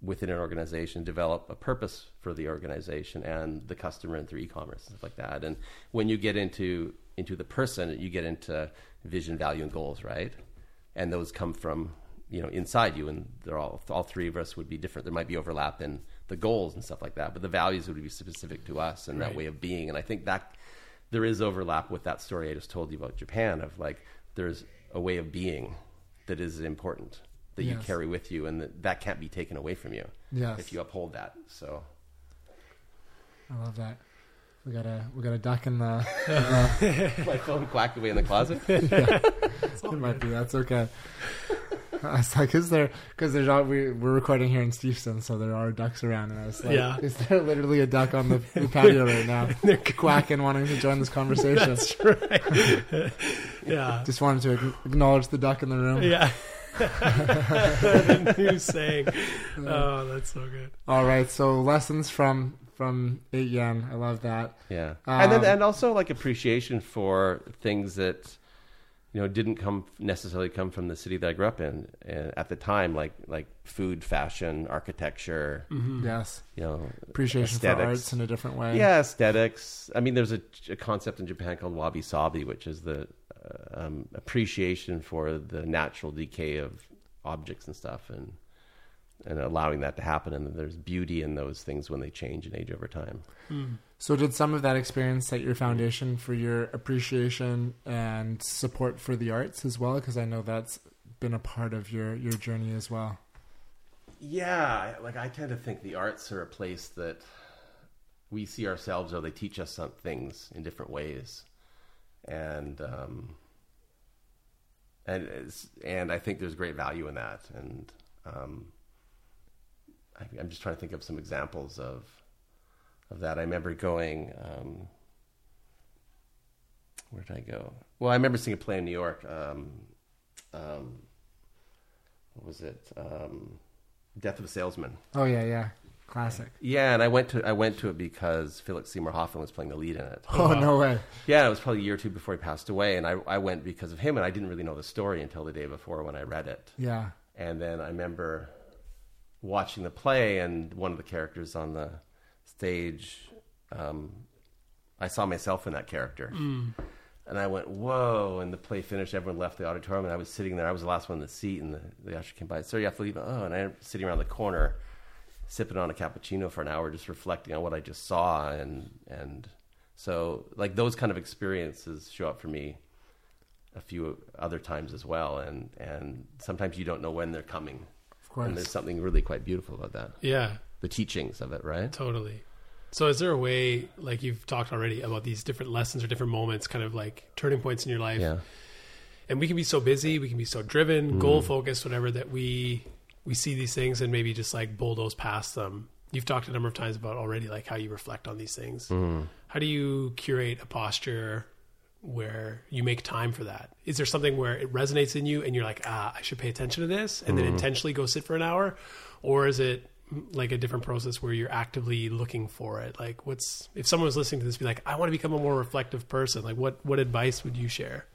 within an organization, develop a purpose for the organization and the customer and through e-commerce and stuff like that. And when you get into into the person, you get into vision, value, and goals, right? And those come from you know inside you, and they're all all three of us would be different. There might be overlap in the goals and stuff like that, but the values would be specific to us and that way of being. And I think that there is overlap with that story I just told you about Japan of like there's a way of being that is important that you carry with you and that, that can't be taken away from you Yes. if you uphold that. So I love that. We got a we got a duck in the. my phone quacked away in the closet. it might be. That's okay. I was like, is there? Because there's all, we we're recording here in Steveston, so there are ducks around, and I was like, Yeah. is there literally a duck on the, the patio right now, They're quacking, wanting to join this conversation? That's right. yeah. Just wanted to acknowledge the duck in the room. Yeah. The new saying. Oh, that's so good. All right, so lessons from from eight yen. I love that. Yeah, and then Um, and also like appreciation for things that you know didn't come necessarily come from the city that I grew up in and at the time, like like food, fashion, architecture. Yes, You know, appreciation for aesthetics. arts in a different way. Yeah, aesthetics. I mean, there's a, a concept in Japan called wabi sabi, which is the uh, um, appreciation for the natural decay of objects and stuff, and and allowing that to happen. And there's beauty in those things when they change and age over time. So, did some of that experience set your foundation for your appreciation and support for the arts as well? Because I know that's been a part of your your journey as well. Yeah, like I tend to think the arts are a place that we see ourselves, or they teach us some things in different ways, and um, and and I think there's great value in that. And um, I, I'm just trying to think of some examples of of that. I remember going. Um, where did I go? Well, I remember seeing a play in New York. Um, um, what was it? Um, Death of a Salesman. Oh yeah, yeah, classic. Yeah, and I went to I went to it because Philip Seymour Hoffman was playing the lead in it. Oh no way. Yeah, it was probably a year or two before he passed away, and I I went because of him, and I didn't really know the story until the day before when I read it. Yeah, And then I remember watching the play, and one of the characters on the stage, um, I saw myself in that character. And I went, whoa. And the play finished, everyone left the auditorium, and I was sitting there. I was the last one in the seat, and the, the usher came by. Sir, you have to leave. Oh, and I'm sitting around the corner, sipping on a cappuccino for an hour, just reflecting on what I just saw. And, and so, like, those kind of experiences show up for me a few other times as well. And, and sometimes you don't know when they're coming. of course. And there's something really quite beautiful about that. Yeah. The teachings of it, right? Totally. So, is there a way, like you've talked already about these different lessons or different moments, kind of like turning points in your life? Yeah. And we can be so busy, we can be so driven, mm-hmm. goal focused, whatever, that we we see these things and maybe just like bulldoze past them. You've talked a number of times about already, like how you reflect on these things. Mm-hmm. How do you curate a posture where you make time for that? Is there something where it resonates in you and you're like, ah, I should pay attention to this, and then mm-hmm. intentionally go sit for an hour, or is it like a different process where you're actively looking for it? Like, what's if someone was listening to this, be like, I want to become a more reflective person. Like, what what advice would you share?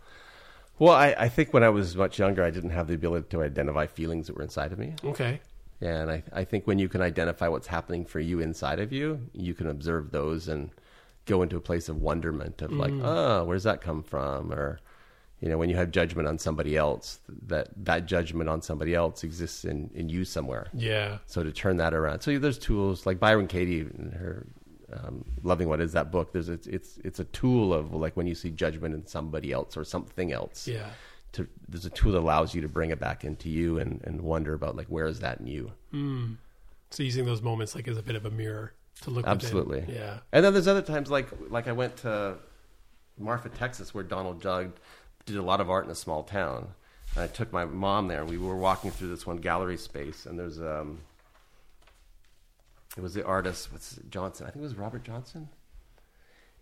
Well, I, I think when I was much younger, I didn't have the ability to identify feelings that were inside of me. Okay. Yeah, and I, I think when you can identify what's happening for you inside of you, you can observe those and go into a place of wonderment of like, mm. oh, where's that come from? Or, you know, when you have judgment on somebody else, that that judgment on somebody else exists in, in you somewhere. Yeah. So to turn that around, so there's tools like Byron Katie and her um, loving what is that book. There's a, it's it's a tool of like when you see judgment in somebody else or something else. Yeah. To, there's a tool that allows you to bring it back into you and, and wonder about like where is that in you. So using those moments like as a bit of a mirror to look. within. Absolutely. Yeah. And then there's other times like like I went to Marfa, Texas, where Donald Judd did a lot of art in a small town. And I took my mom there. We were walking through this one gallery space, and there's um, it was the artist what's it, Johnson. I think it was Robert Johnson.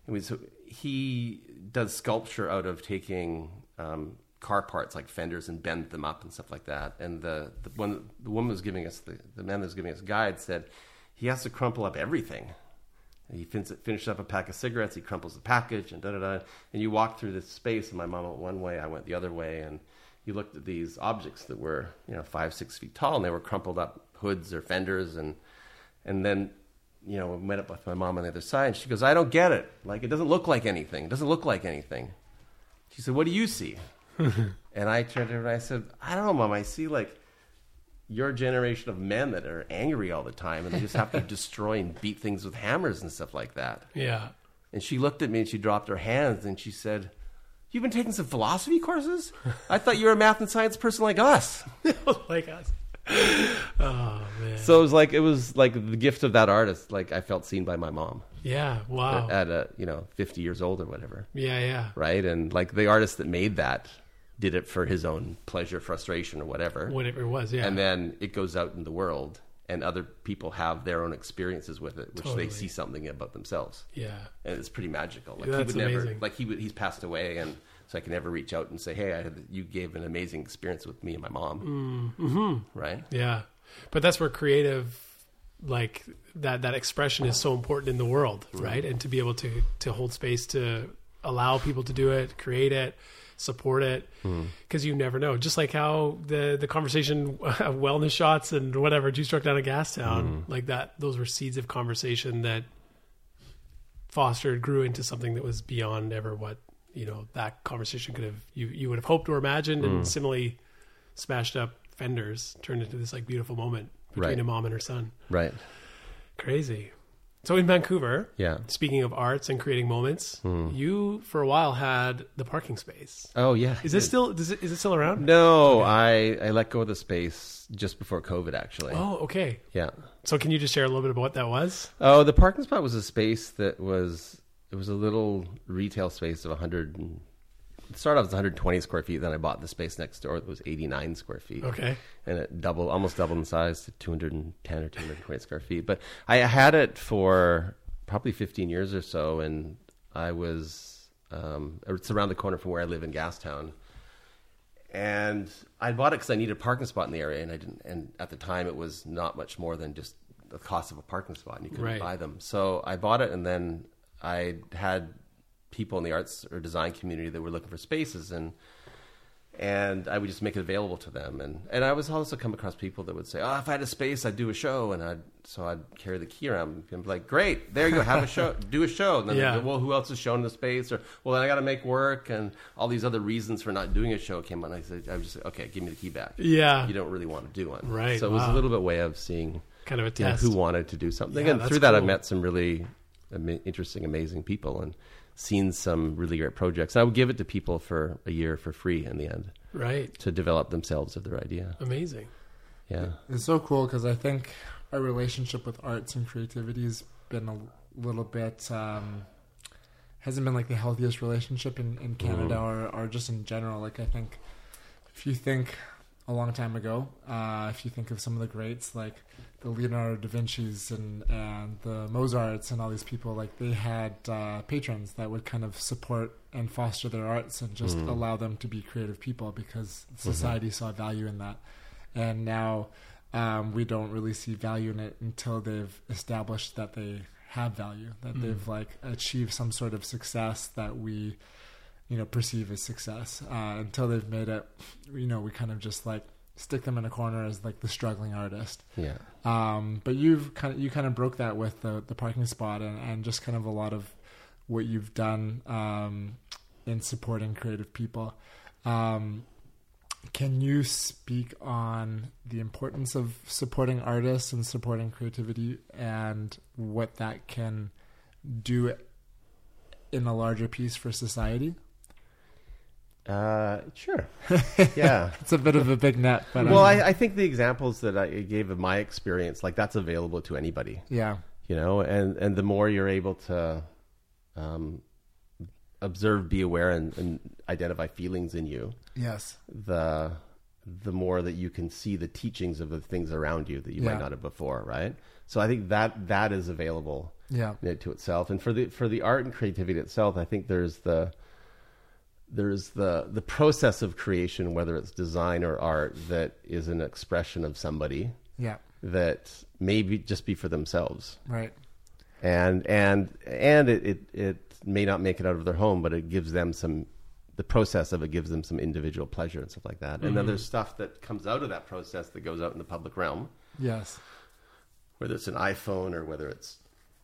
It was he does sculpture out of taking um, car parts like fenders and bend them up and stuff like that. And the the one the woman was giving us the the man that was giving us guide said he has to crumple up everything. He fin- finished up a pack of cigarettes. He crumples the package and da da da. And you walk through this space, and my mom went one way, I went the other way, and you looked at these objects that were you know five six feet tall, and they were crumpled up hoods or fenders, and and then you know we met up with my mom on the other side, and she goes, "I don't get it. Like it doesn't look like anything. It doesn't look like anything." She said, "What do you see?" and I turned to her and I said, "I don't know, mom. I see like." Your generation of men that are angry all the time and they just have to destroy and beat things with hammers and stuff like that. Yeah. And she looked at me and she dropped her hands and she said, You've been taking some philosophy courses? I thought you were a math and science person like us. like us. Oh man. So it was like it was like the gift of that artist. Like I felt seen by my mom Yeah. Wow. at a you know fifty years old or whatever, yeah. Yeah. right? And like the artist that made that did it for his own pleasure, frustration, or whatever. Whatever it was. Yeah. And then it goes out in the world, and other people have their own experiences with it, which Totally. they see something about themselves, yeah. and it's pretty magical. Like Yeah, he would never, amazing. like he would, he's passed away, and so I can never reach out and say, "Hey, I had, you gave an amazing experience with me and my mom," mm-hmm. right? Yeah. But that's where creative like that that expression is so important in the world, right? And to be able to to hold space to allow people to do it, create it, support it hmm. because you never know. Just like how the the conversation of wellness shots and whatever Juice Truck down a Gastown hmm. like that those were seeds of conversation that fostered grew into something that was beyond ever what you know that conversation could have you you would have hoped or imagined and hmm. similarly smashed up fenders turned into this like beautiful moment between Right. a mom and her son Right. crazy so in vancouver Yeah. speaking of arts and creating moments hmm. you for a while had the parking space Oh yeah. is it still is it, is it still around No, I I let go of the space just before COVID, actually. oh okay Yeah. so can you just share a little bit about what that was Oh, the parking spot was a space that was it was a little retail space of 100. Started off as 120 square feet. Then I bought the space next door that was 89 square feet. okay and it doubled, almost doubled in size to 210 or 220 square feet. But I had it for probably 15 years or so, and I was um, it's around the corner from where I live in Gastown. And I bought it because I needed a parking spot in the area, and I didn't. And at the time, it was not much more than just the cost of a parking spot, and you couldn't Right. buy them. So I bought it, and then I had people in the arts or design community that were looking for spaces, and and I would just make it available to them. And and I was also come across people that would say, "Oh, if I had a space, I'd do a show." And I'd so I'd carry the key around and be like, "Great, there you go, have a show, do a show." And then Yeah. go, well, who else is showing the space? Or well, then I got to make work, and all these other reasons for not doing a show came on. I said, "I was just okay, give me the key back." yeah You don't really want to do one, Right, So it was wow. a little bit way of seeing kind of a you know, who wanted to do something, Yeah, and through that, I met some really interesting, amazing people, and seen some really great projects. I would give it to people for a year for free in the end right to develop themselves of their idea. amazing Yeah. It's so cool because I think our relationship with arts and creativity has been a little bit um, hasn't been like the healthiest relationship in, in Canada or, or just in general. Like I think if you think a long time ago, uh, if you think of some of the greats like the Leonardo da Vinci's and and the Mozarts and all these people, like they had uh, patrons that would kind of support and foster their arts and just allow them to be creative people because society saw value in that. And now um, we don't really see value in it until they've established that they have value, that they've like achieved some sort of success that we, you know, perceive as success. Uh, until they've made it, you know, we kind of just like stick them in a corner as like the struggling artist. Yeah. Um, but you've kind of you kind of broke that with the the parking spot and, and just kind of a lot of what you've done um, in supporting creative people. Um, can you speak on the importance of supporting artists and supporting creativity and what that can do in a larger piece for society? Uh, sure. yeah. It's a bit of a big net, but well, um, I, I think the examples that I gave of my experience, like that's available to anybody, yeah, you know, and, and the more you're able to um, observe, be aware, and, and identify feelings in you, yes, the the more that you can see the teachings of the things around you that you Yeah. might not have before, right? So I think that that is available yeah, to itself, and for the for the art and creativity itself, I think there's the there's the the process of creation, whether it's design or art, that is an expression of somebody yeah, that maybe just be for themselves, right, and and and it, it it may not make it out of their home, but it gives them some. The process of it gives them some individual pleasure and stuff like that. And then mm-hmm. there's stuff that comes out of that process that goes out in the public realm, yes, whether it's an iPhone or whether it's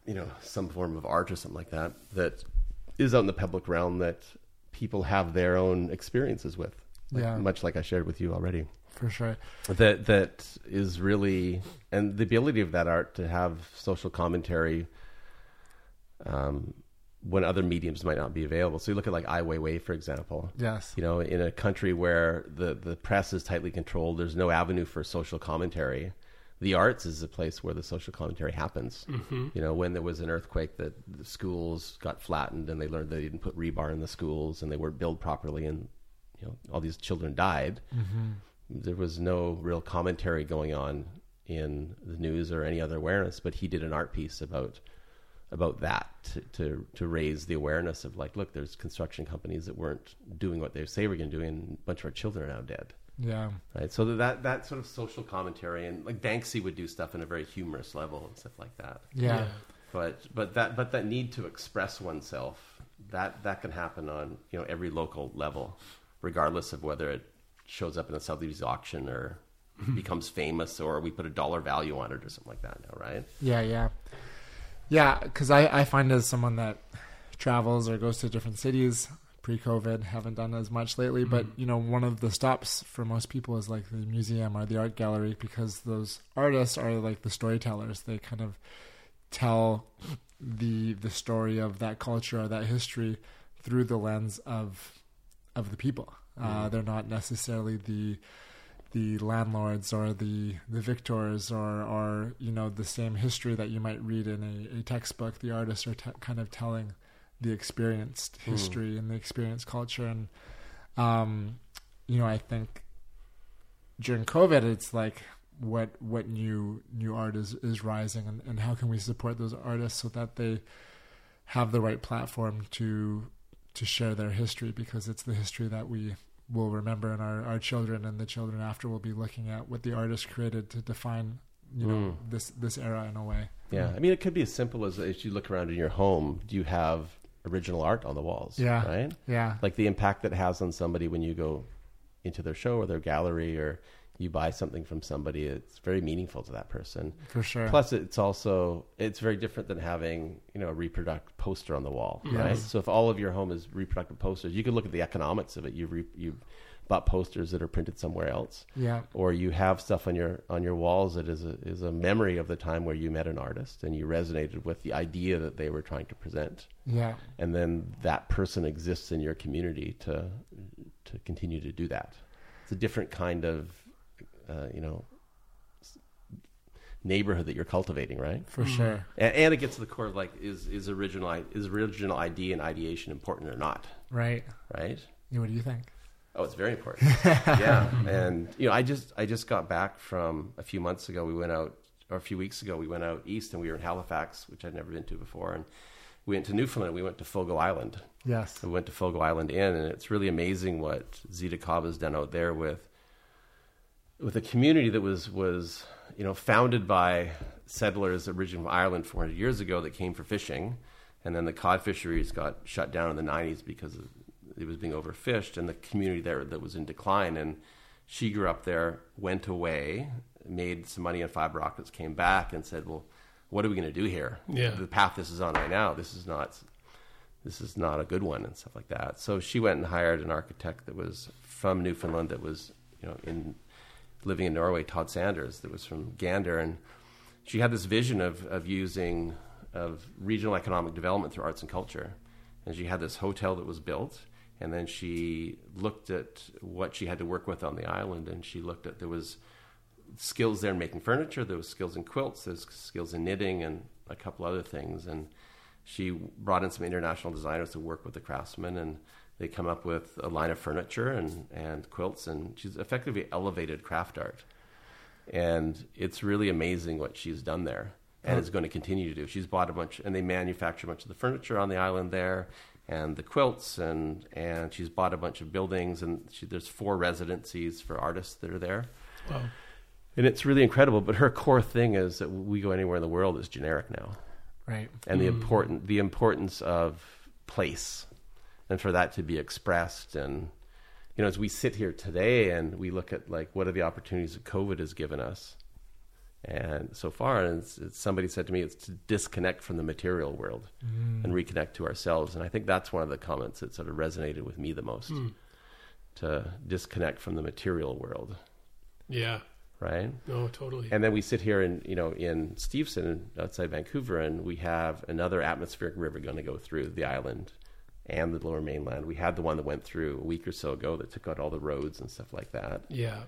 you know some form of art or something like that that is out in the public realm that people have their own experiences with like, Yeah. much like I shared with you already. for sure. That that is really and the ability of that art to have social commentary um, when other mediums might not be available. So you look at like Ai Weiwei, for example. Yes. You know, in a country where the, the press is tightly controlled, there's no avenue for social commentary. The arts is the place where the social commentary happens. Mm-hmm. You know, when there was an earthquake, that the schools got flattened, and they learned they didn't put rebar in the schools, and they weren't built properly, and you know, all these children died. There was no real commentary going on in the news or any other awareness. But he did an art piece about about that to, to to raise the awareness of like, look, there's construction companies that weren't doing what they say we're going to do, and a bunch of our children are now dead. Yeah. Right, so that that sort of social commentary, and like Banksy would do stuff in a very humorous level and stuff like that. Yeah. But but that but that need to express oneself that that can happen on you know every local level, regardless of whether it shows up in a Sotheby's auction or becomes famous or we put a dollar value on it or something like that now, right? Yeah, yeah, yeah. Because I I find as someone that travels or goes to different cities pre-COVID, haven't done as much lately. But you know, one of the stops for most people is like the museum or the art gallery because those artists are like the storytellers. They kind of tell the the story of that culture or that history through the lens of of the people. Uh, they're not necessarily the the landlords or the the victors or or you know the same history that you might read in a, a textbook. The artists are te- kind of telling the experienced history and the experienced culture, and um, you know I think during COVID, it's like what what new new art is is rising, and, and how can we support those artists so that they have the right platform to to share their history? Because it's the history that we will remember and our, our children and the children after will be looking at what the artist created to define you know this this era in a way. Yeah, I mean, it could be as simple as if you look around in your home, do you have original art on the walls? Yeah. right. yeah Like the impact that it has on somebody when you go into their show or their gallery or you buy something from somebody, it's very meaningful to that person. for sure Plus, it's also it's very different than having you know a reproductive poster on the wall, right? So if all of your home is reproductive posters, you could look at the economics of it. You re, you bought posters that are printed somewhere else, yeah. Or you have stuff on your on your walls that is a is a memory of the time where you met an artist and you resonated with the idea that they were trying to present, yeah. And then that person exists in your community to to continue to do that. It's a different kind of uh, you know neighborhood that you're cultivating, right? for sure. And, and it gets to the core of like is is original is original idea and ideation important or not, right. Right? Yeah, what do you think Oh, it's very important. yeah, and you know, I just I just got back from a few months ago. We went out, or a few weeks ago, we went out east, and we were in Halifax, which I'd never been to before, and we went to Newfoundland. We went to Fogo Island. yes We went to Fogo Island Inn, and it's really amazing what Zita Cobb has done out there with with a community that was was you know founded by settlers originally from Ireland 400 years ago that came for fishing, and then the cod fisheries got shut down in the 90s because of, it was being overfished, and the community there that was in decline. And she grew up there, went away, made some money on fiber optics, came back, and said, "Well, what are we going to do here? Yeah. The path this is on right now, this is not." This is not a good one, and stuff like that. So she went and hired an architect that was from Newfoundland, that was, you know, in living in Norway, Todd Saunders, that was from Gander, and she had this vision of of using of regional economic development through arts and culture, and she had this hotel that was built, and then she looked at what she had to work with on the island, and she looked at there was skills there in making furniture, there was skills in quilts, there's skills in knitting, and a couple other things, and she brought in some international designers to work with the craftsmen and they come up with a line of furniture and, and quilts and she's effectively elevated craft art. And it's really amazing what she's done there and is going to continue to do. She's bought a bunch and they manufacture a bunch of the furniture on the island there and the quilts and and she's bought a bunch of buildings and she, there's four residencies for artists that are there. Wow. and it's really incredible but her core thing is that we go anywhere in the world is generic now. Right. And the mm. important the importance of place and for that to be expressed and you know as we sit here today and we look at like what are the opportunities that covid has given us and so far and it's, it's, somebody said to me it's to disconnect from the material world mm. and reconnect to ourselves and i think that's one of the comments that sort of resonated with me the most hmm. to disconnect from the material world, Yeah. right? No, totally. And then we sit here in you know in Steveston outside Vancouver, and we have another atmospheric river going to go through the island and the Lower Mainland. We had the one that went through a week or so ago that took out all the roads and stuff like that. yeah.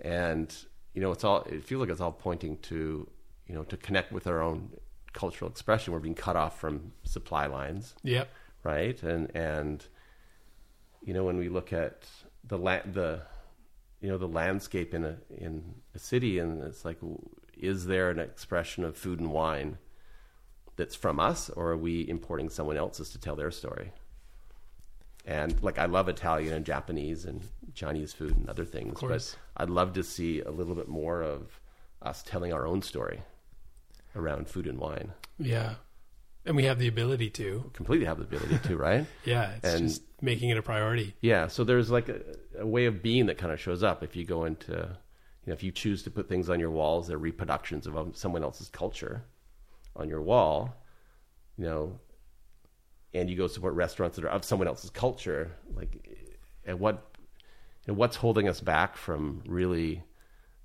And you know, it's all it feels like it's all pointing to you know to connect with our own cultural expression. We're being cut off from supply lines, Yep. right? And and you know when we look at the la- the you know the landscape in a in a city, and it's like, is there an expression of food and wine that's from us, or are we importing someone else's to tell their story? And like I love Italian and Japanese and Chinese food and other things, but I'd love to see a little bit more of us telling our own story around food and wine. Yeah. And we have the ability to. Completely have the ability to, right? Yeah. It's And- just making it a priority. Yeah, so there's like a, a way of being that kind of shows up if you go into, you know, if you choose to put things on your walls, that are reproductions of um, someone else's culture on your wall, you know, and you go support restaurants that are of someone else's culture, like, and what, and what's holding us back from really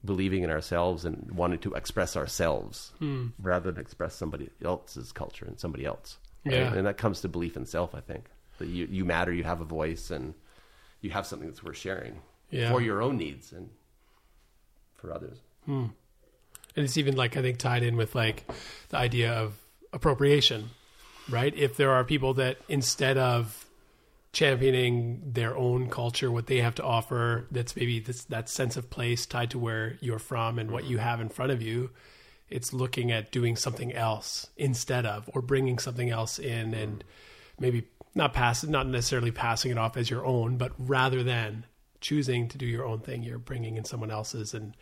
believing in ourselves and wanting to express ourselves hmm. rather than express somebody else's culture and somebody else. right? Yeah. And that comes to belief in self, I think. That you, you matter, you have a voice, and you have something that's worth sharing Yeah. for your own needs and for others. Hmm. And it's even like I think tied in with like the idea of appropriation, right? If there are people that instead of championing their own culture, what they have to offer, that's maybe this, that sense of place tied to where you're from and what you have in front of you. It's looking at doing something else instead of, or bringing something else in, and maybe not pass, not necessarily passing it off as your own, but rather than choosing to do your own thing, you're bringing in someone else's, and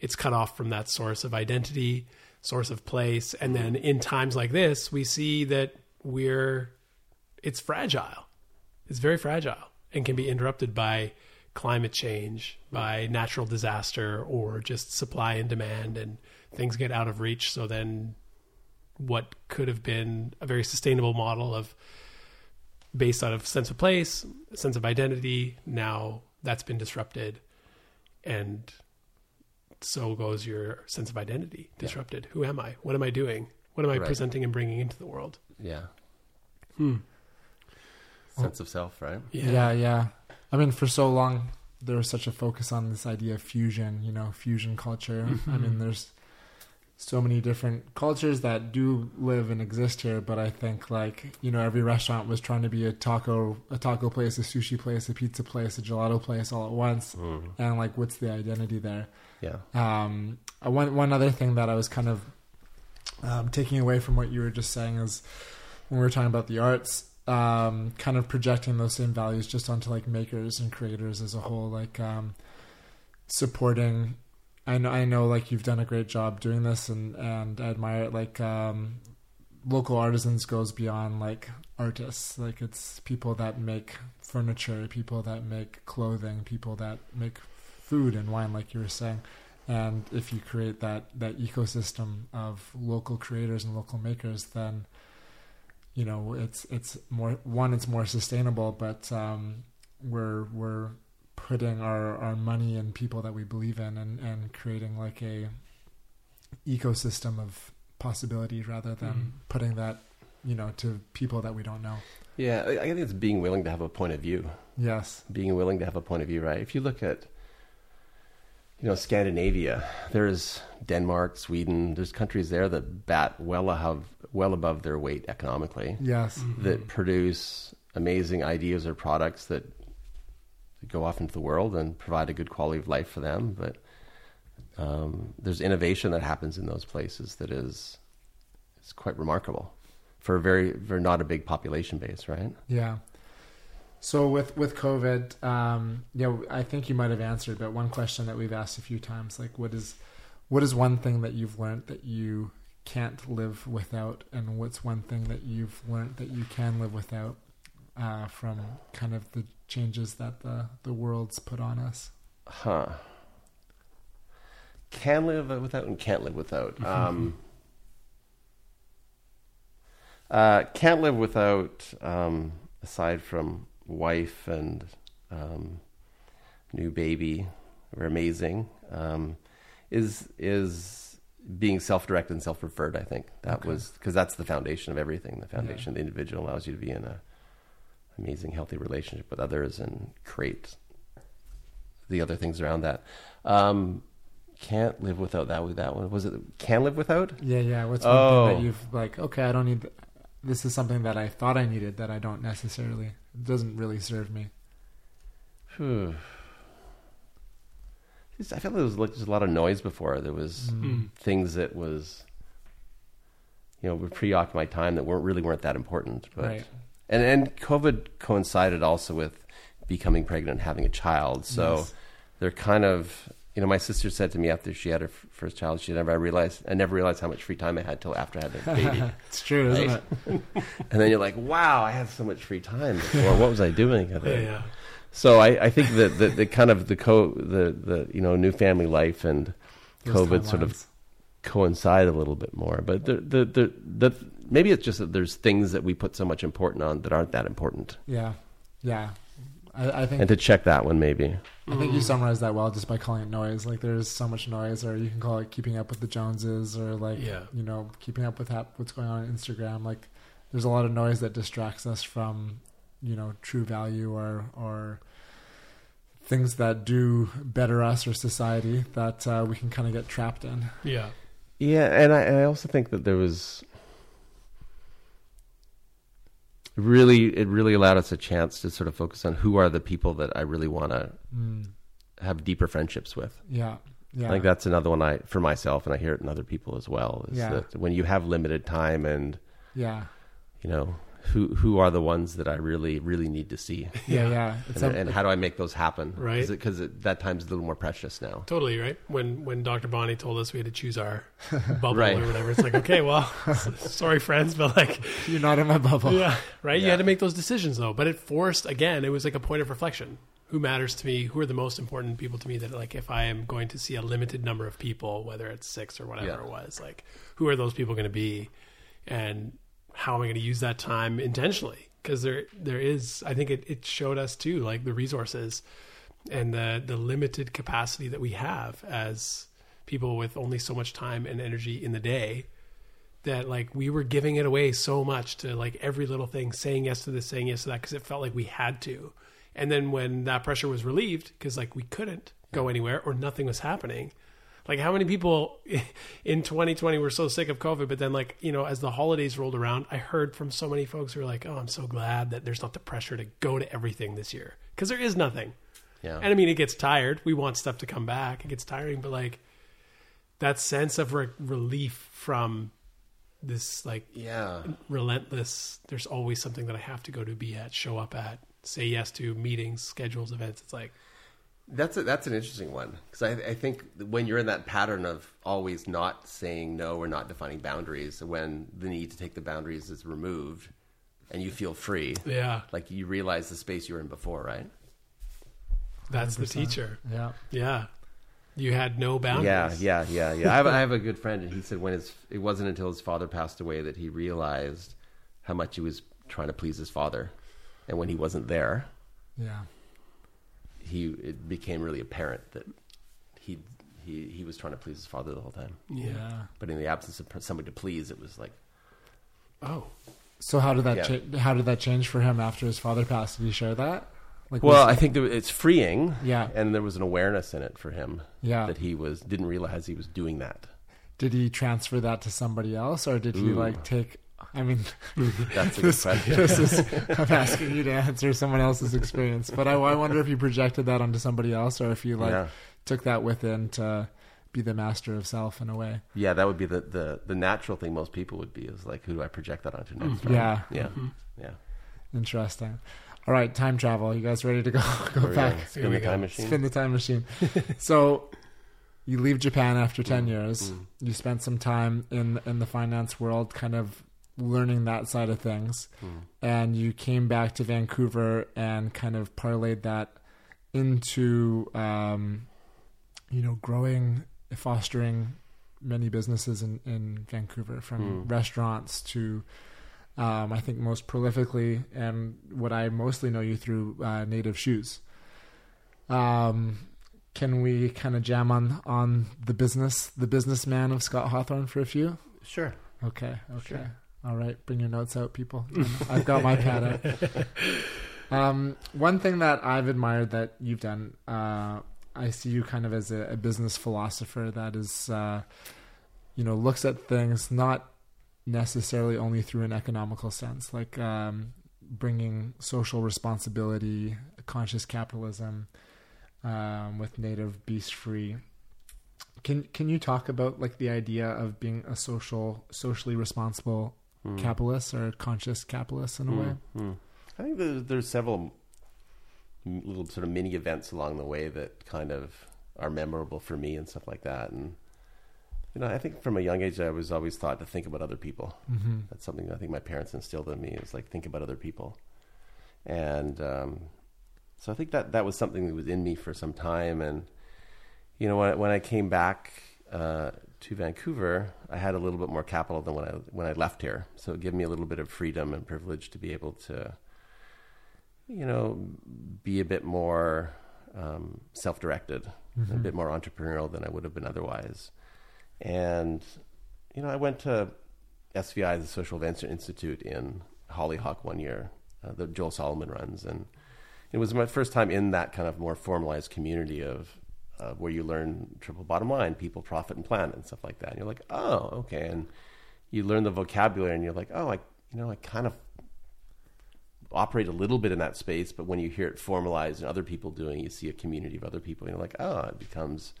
it's cut off from that source of identity, source of place. And then in times like this, we see that we're it's fragile. It's very fragile and can be interrupted by climate change, by natural disaster, or just supply and demand, and things get out of reach. So then, what could have been a very sustainable model of based out of sense of place, sense of identity, now that's been disrupted, and so goes your sense of identity disrupted. Who am I? What am I doing? What am I Right. presenting and bringing into the world? Yeah. Hmm. Sense of self, right? Yeah. yeah, I mean, for so long there was such a focus on this idea of fusion. You know, fusion culture. I mean, there's so many different cultures that do live and exist here, but I think like you know every restaurant was trying to be a taco, a taco place, a sushi place, a pizza place, a gelato place all at once, and like what's the identity there? Yeah. Um, uh, one one other thing that I was kind of um, taking away from what you were just saying is when we were talking about the arts, um, kind of projecting those same values just onto like makers and creators as a whole, like um, supporting. I know, I know, like you've done a great job doing this, and and I admire it. Like um, local artisans goes beyond like artists. Like it's people that make furniture, people that make clothing, people that make food and wine, like you were saying. And if you create that that ecosystem of local creators and local makers, then you know it's it's more one, it's more sustainable, but um, we're we're putting our, our money in people that we believe in and, and creating like a ecosystem of possibility rather than putting that you know to people that we don't know Yeah, I I think it's being willing to have a point of view. yes Being willing to have a point of view, right? If you look at, you know, Scandinavia, there's Denmark, Sweden, there's countries there that bat well above, well above their weight economically, yes that produce amazing ideas or products that go off into the world and provide a good quality of life for them. But um, there's innovation that happens in those places that is is quite remarkable for a very for not a big population base, right? Yeah. So with with COVID, um, yeah, I think you might have answered, but one question that we've asked a few times, like, what is what is one thing that you've learned that you can't live without, and what's one thing that you've learned that you can live without uh, from kind of the changes that the the world's put on us? Huh. Can live without and can't live without. Um, uh, can't live without, um, aside from wife and um, new baby, we're amazing. Um, is is being self-directed and self-referred. I think that Okay. was because that's the foundation of everything. The foundation of the individual allows you to be in a amazing, healthy relationship with others and create the other things around that. Um, can't live without that. With that one, was it? Can live without? Yeah, yeah. What's one Oh. thing that you've like? Okay, I don't need. This is something that I thought I needed that I don't necessarily. It doesn't really serve me. Phew. Just- I felt like there was like just a lot of noise before. There was Mm. things that was, you know, would preoccupy my time that weren't really weren't that important. But Right. and and COVID coincided also with becoming pregnant and having a child. So Yes. they're kind of you know my sister said to me after she had her f- first child she never I realized I never realized how much free time I had till after I had the baby. it's true, isn't it? and then you're like, wow, I had so much free time before. What was I doing? Yeah, yeah. So I, I think that the, the kind of the co the, the you know new family life and Those COVID sort of coincide a little bit more. But the the, the the maybe it's just that there's things that we put so much important on that aren't that important, Yeah, yeah. I, I think and to check that one maybe. I think you summarized that well just by calling it noise. Like there's so much noise, or you can call it keeping up with the Joneses, or like Yeah. you know keeping up with hap- what's going on on Instagram. Like there's a lot of noise that distracts us from you know true value or or things that do better us or society that uh, we can kind of get trapped in. Yeah. Yeah, and I, and I also think that there was really it really allowed us a chance to sort of focus on who are the people that I really want to Mm. have deeper friendships with. Yeah, yeah. I think that's another one I for myself, and I hear it in other people as well. Is Yeah. that when you have limited time, and yeah, you know who who are the ones that I really really need to see, yeah, yeah. And, a- and how do I make those happen? Right. Because that time's a little more precious now. Totally right. When when Dr. Bonnie told us we had to choose our bubble Right. or whatever, it's like okay, well, sorry friends, but like you're not in my bubble. yeah, right. You had to make those decisions though, but it forced again. It was like a point of reflection. Who matters to me? Who are the most important people to me? That like if I am going to see a limited number of people, whether it's six or whatever Yeah. it was, like who are those people going to be, and how am I going to use that time intentionally? Because there there is, I think it, it showed us too, like the resources and the the limited capacity that we have as people with only so much time and energy in the day that like we were giving it away so much to like every little thing saying yes to this saying yes to that because it felt like we had to and then when that pressure was relieved because like we couldn't go anywhere or nothing was happening like how many people in 2020 were so sick of covid but then like you know as the holidays rolled around i heard from so many folks who were like oh i'm so glad that there's not the pressure to go to everything this year because there is nothing Yeah. and I mean, it gets tired. We want stuff to come back. It gets tiring, but like that sense of re- relief from this like yeah. relentless. There's always something that I have to go to, be at, show up at, say yes to meetings, schedules, events. It's like That's a, that's an interesting one because I, I think when you're in that pattern of always not saying no or not defining boundaries, when the need to take the boundaries is removed, and you feel free, yeah, like you realize the space you were in before, right? that's the 100%. teacher. Yeah. Yeah, you had no boundaries. Yeah, yeah, yeah, yeah. I have, I have a good friend, and he said when his it wasn't until his father passed away that he realized how much he was trying to please his father, and when he wasn't there, Yeah. He it became really apparent that he he he was trying to please his father the whole time. yeah. Yeah. But in the absence of somebody to please, it was like Oh, So how did that Yeah. cha- how did that change for him after his father passed? Did he share that? Like Well, was- I think there, it's freeing. Yeah. and there was an awareness in it for him. Yeah. that he was didn't realize he was doing that. did he transfer that to somebody else, or did he like take? I mean, That's a good question. this is I'm asking you to answer someone else's experience, but I, I wonder if you projected that onto somebody else, or if you like yeah, took that within to be the master of self in a way. yeah, that would be the, the the natural thing most people would be is like, who do I project that onto next? Mm-hmm. right? Yeah, yeah, mm-hmm. yeah. interesting. All right, time travel. You guys ready to go go Where we back? gonna spin Here we the go. time machine. Spin the time machine. so you leave Japan after 10 mm. years. Mm. You spent some time in in the finance world kind of learning that side of things. Mm. And you came back to Vancouver and kind of parlayed that into um, you know, growing fostering many businesses in, in Vancouver from Mm. restaurants to um, I think most prolifically and what I mostly know you through uh, native shoes. Um, can we kind of jam on on the business, the businessman of Scott Hawthorn for a few? Sure. Okay. Okay. All right. Bring your notes out, people. I've got my pad out. Um, one thing that I've admired that you've done, uh, I see you kind of as a, a business philosopher that is, uh, you know, looks at things not necessarily only through an economical sense, like um, bringing social responsibility, conscious capitalism um, with native beast free. Can can you talk about like the idea of being a social, socially responsible capitalist or conscious capitalists in a way? Hmm. I think there's, there's several little sort of mini events along the way that kind of are memorable for me and stuff like that. And you know, I think from a young age, I was always thought to think about other people. Mm-hmm. That's something I think my parents instilled in me is like think about other people. And um, so I think that that was something that was in me for some time. And you know, when when I came back uh, to Vancouver, I had a little bit more capital than when I when I left here. So it gave me a little bit of freedom and privilege to be able to, you know, be a bit more um, self-directed, a bit more entrepreneurial than I would have been otherwise. And you know, I went to SVI, the Social Venture Institute in Hollyhock one year uh, that Joel Solomon runs, and it was my first time in that kind of more formalized community of uh, where you learn triple bottom line, people, profit, and planet, and stuff like that. And you're like, oh, okay, and you learn the vocabulary, and you're like, oh, I, you know, I kind of operate a little bit in that space, but when you hear it formalized and other people doing, you see a community of other people, and you're like, oh, it becomes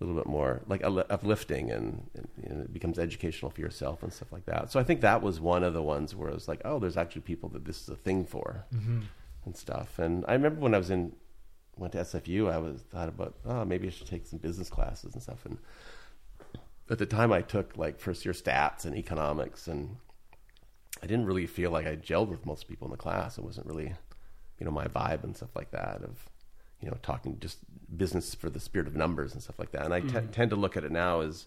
a little bit more like uplifting and, and you know, it becomes educational for yourself and stuff like that. So I think that was one of the ones where I was like, oh, there's actually people that this is a thing for and stuff. And I remember when I was in went to SFU, I was thought about oh maybe I should take some business classes and stuff. And at the time, I took like first year stats and economics, and I didn't really feel like I gelled with most people in the class. It wasn't really you know my vibe and stuff like that of you know talking just business for the spirit of numbers and stuff like that. And I te- mm-hmm. tend to look at it now as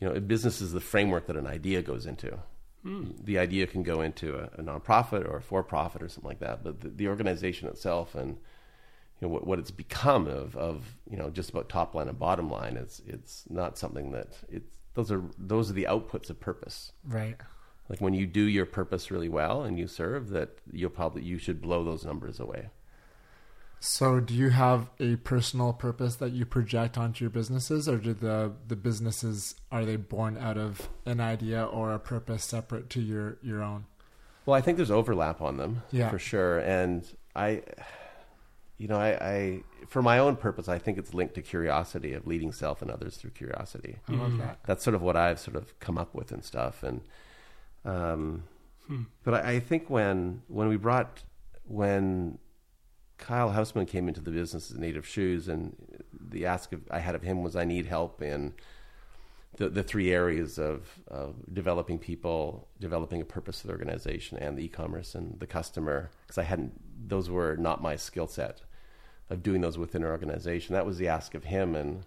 you know business is the framework that an idea goes into. Hmm. The idea can go into a, a nonprofit or a for-profit or something like that, but the, the organization itself and you know what, what it's become of of you know just about top line and bottom line it's it's not something that it's those are those are the outputs of purpose Right. like when you do your purpose really well and you serve that you'll probably you should blow those numbers away So, do you have a personal purpose that you project onto your businesses, or do the the businesses are they born out of an idea or a purpose separate to your your own? Well, I think there's overlap on them Yeah. for sure, and I, you know, I, I for my own purpose, I think it's linked to curiosity of leading self and others through curiosity. I love that. That's sort of what I've sort of come up with and stuff, and um, but I, I think when when we brought when Kyle Housman came into the business as Native Shoes, and the ask of, I had of him was, I need help in the, the three areas of, of developing people, developing a purpose of the organization, and the e-commerce and the customer, because I hadn't; those were not my skill set of doing those within an organization. That was the ask of him, and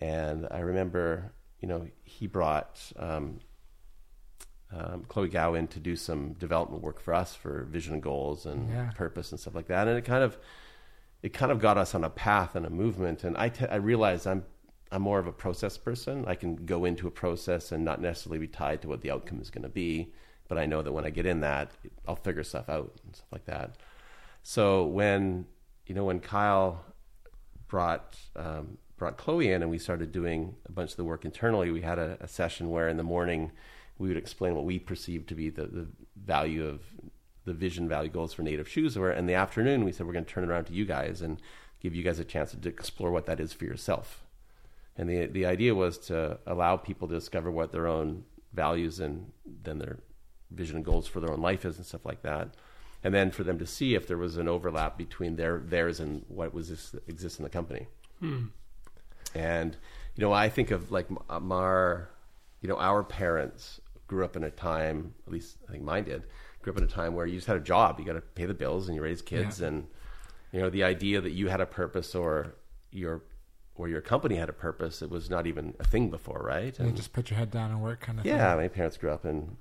and I remember, you know, he brought um, um, Chloe Gow in to do some development work for us for vision and goals and Yeah. purpose and stuff like that. And it kind of it kind of got us on a path and a movement. And I I realized I'm I'm more of a process person. I can go into a process and not necessarily be tied to what the outcome is going to be. But I know that when I get in that, I'll figure stuff out and stuff like that. So when you know when Kyle brought um, brought Chloe in and we started doing a bunch of the work internally, we had a, a session where in the morning we would explain what we perceived to be the, the value of the vision value goals for native shoes were. In the afternoon, we said we're going to turn it around to you guys and give you guys a chance to explore what that is for yourself. And the the idea was to allow people to discover what their own values and then their vision and goals for their own life is and stuff like that. And then for them to see if there was an overlap between their theirs and what was this, exists in the company. Hmm. And you know, I think of like M- uh, our, you know, our parents grew up in a time, at least I think mine did, grew up in a time where you just had a job, you got to pay the bills and you raise kids, Yeah. and you know, the idea that you had a purpose or your or your company had a purpose, it was not even a thing before, right? You just put your head down and work, kind of. Yeah, my parents grew up in,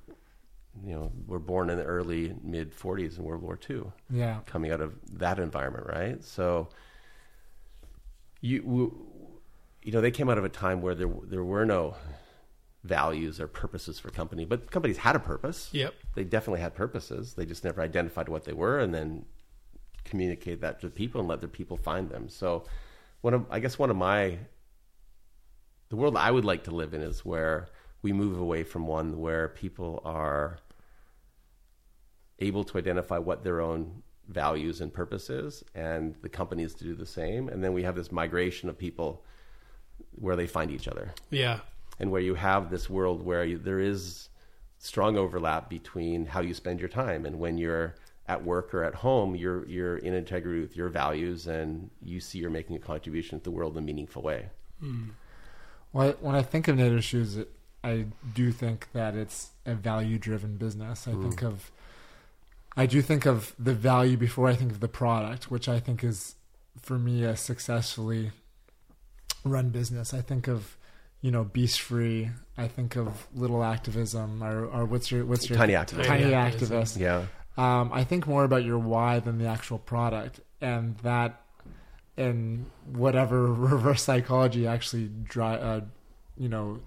you know, were born in the early mid '40s in World War II. Yeah. coming out of that environment, right? So, you you know they came out of a time where there there were no values or purposes for company, but companies had a purpose. Yep. They definitely had purposes. They just never identified what they were and then communicate that to people and let their people find them. So one of I guess one of my the world I would like to live in is where we move away from one where people are able to identify what their own values and purpose is and the companies to do the same and then we have this migration of people where they find each other Yeah. and where you have this world where you, there is strong overlap between how you spend your time and when you're at work or at home you're you're in integrity with your values and you see you're making a contribution to the world in a meaningful way hmm. Well, when I think of Native Shoes, I do think that it's a value-driven business. I think hmm. of, I do think of the value before I think of the product, which I think is, for me, a successfully run business. I think of, you know, Beast Free. I think of Little Activism, or, or what's your what's your Tiny Activist. Tiny Tiny Activist. yeah Um, I think more about your why than the actual product, and that, and whatever reverse psychology actually draw, uh, you know,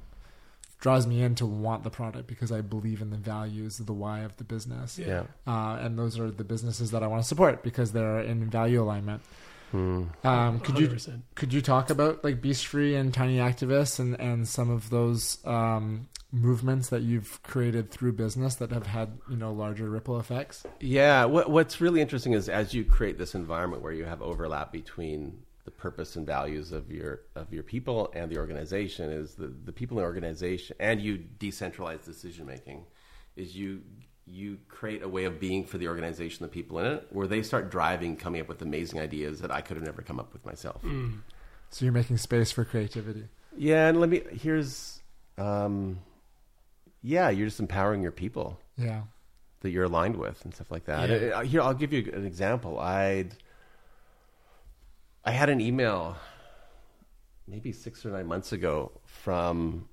draws me in to want the product because I believe in the values, of the why of the business, yeah uh, and those are the businesses that I want to support because they're in value alignment. Um, could you 100%. could you talk about like Beast Free and Tiny Activists and and some of those um, movements that you've created through business that have had you know larger ripple effects? Yeah, what, what's really interesting is as you create this environment where you have overlap between the purpose and values of your of your people and the organization, is the, the people in the organization, and you decentralize decision making, is you you create a way of being for the organization, the people in it, where they start driving, coming up with amazing ideas that I could have never come up with myself. So you're making space for creativity. Yeah, and let me here's, um, yeah, you're just empowering your people. Yeah. that you're aligned with and stuff like that. Yeah. Uh, Here, I'll give you an example. I'd I had an email maybe six or nine months ago from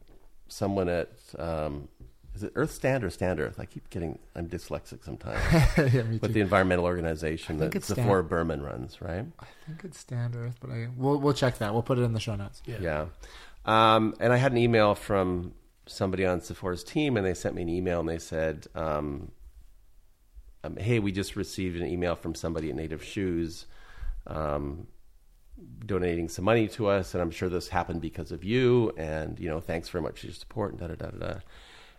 someone at um, is it Earth Stand or Stand Earth? I keep getting I'm dyslexic sometimes. yeah, me but too. the environmental organization think that it's Tzeporah Berman runs, right? I think it's Stand Earth, but I we'll we'll check that. We'll put it in the show notes. Yeah. Yeah. Um, and I had an email from somebody on Tzeporah's team, and they sent me an email and they said, um, um, "Hey, we just received an email from somebody at Native Shoes." Um, donating some money to us and i'm sure this happened because of you and you know thanks very much for your support and da da da da da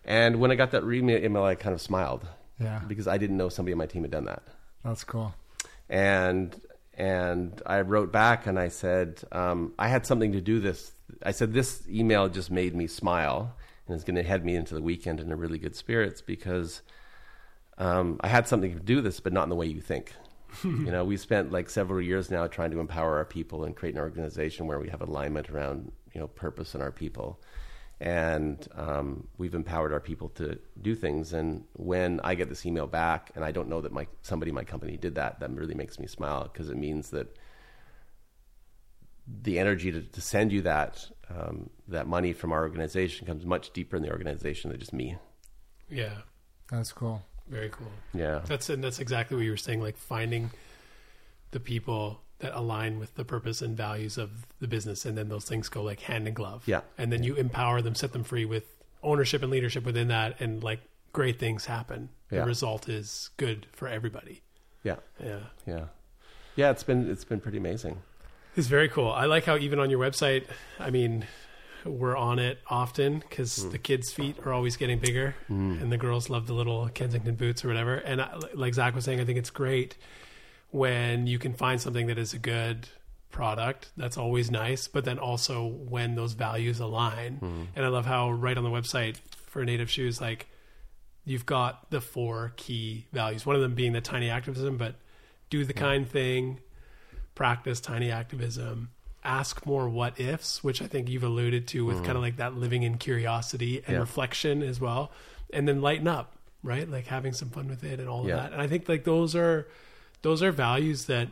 and when i got that email i kind of smiled Yeah, because i didn't know somebody on my team had done that that's cool. and and I wrote back and I said um, I had something to do this. I said this email just made me smile and it's going to head me into the weekend in a really good spirits because um, I had something to do this, but not in the way you think. you know, we spent like several years now trying to empower our people and create an organization where we have alignment around you know purpose and our people and um, we've empowered our people to do things. And when I get this email back, and I don't know that my somebody in my company did that, that really makes me smile because it means that the energy to, to send you that um, that money from our organization comes much deeper in the organization than just me. Yeah. That's cool. Very cool. Yeah, That's and that's exactly what you were saying. Like finding the people that align with the purpose and values of the business, and then those things go like hand in glove. Yeah. and then you empower them, set them free with ownership and leadership within that, and like great things happen. Yeah. The result is good for everybody. yeah, Yeah. yeah, yeah. It's been it's been pretty amazing. It's very cool. I like how even on your website, I mean, we're on it often because Hmm. the kids' feet are always getting bigger, and the girls love the little Kensington boots or whatever. And I, like Zach was saying, I think it's great when you can find something that is a good product. That's always nice. But then also when those values align. Hmm. And I love how right on the website for Native Shoes, like you've got the four key values. One of them being the tiny activism, but do the kind thing, practice tiny activism, ask more what ifs, which I think you've alluded to with kind of like that living in curiosity and Yeah. reflection as well. And then lighten up, right? Like having some fun with it and all of that. And I think like those are those are values that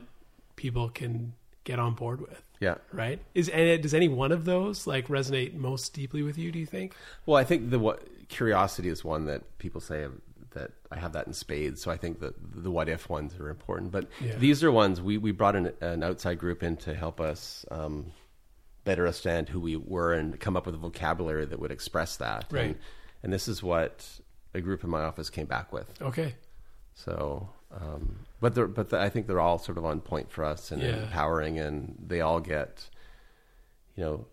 people can get on board with. Yeah. Right? Is and does any one of those like resonate most deeply with you, do you think? Well, I think the what curiosity is one that people say that I have that in spades. So I think that the what if ones are important. But Yeah. these are ones we, we brought an, an outside group in to help us um, better understand who we were and come up with a vocabulary that would express that. Right. And, and this is what a group in my office came back with. Okay. So, um, but they're, but the, I think they're all sort of on point for us and Yeah. empowering, and they all get, you know,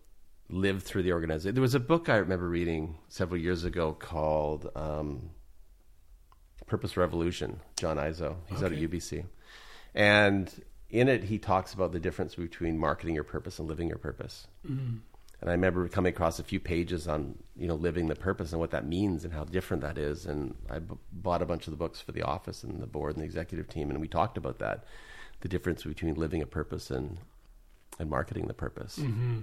live through the organization. There was a book I remember reading several years ago called um, Purpose Revolution. John Izzo, he's out at UBC, and in it he talks about the difference between marketing your purpose and living your purpose. And I remember coming across a few pages on you know living the purpose and what that means and how different that is. And I b- bought a bunch of the books for the office and the board and the executive team, and we talked about that, the difference between living a purpose and and marketing the purpose. Mm-hmm.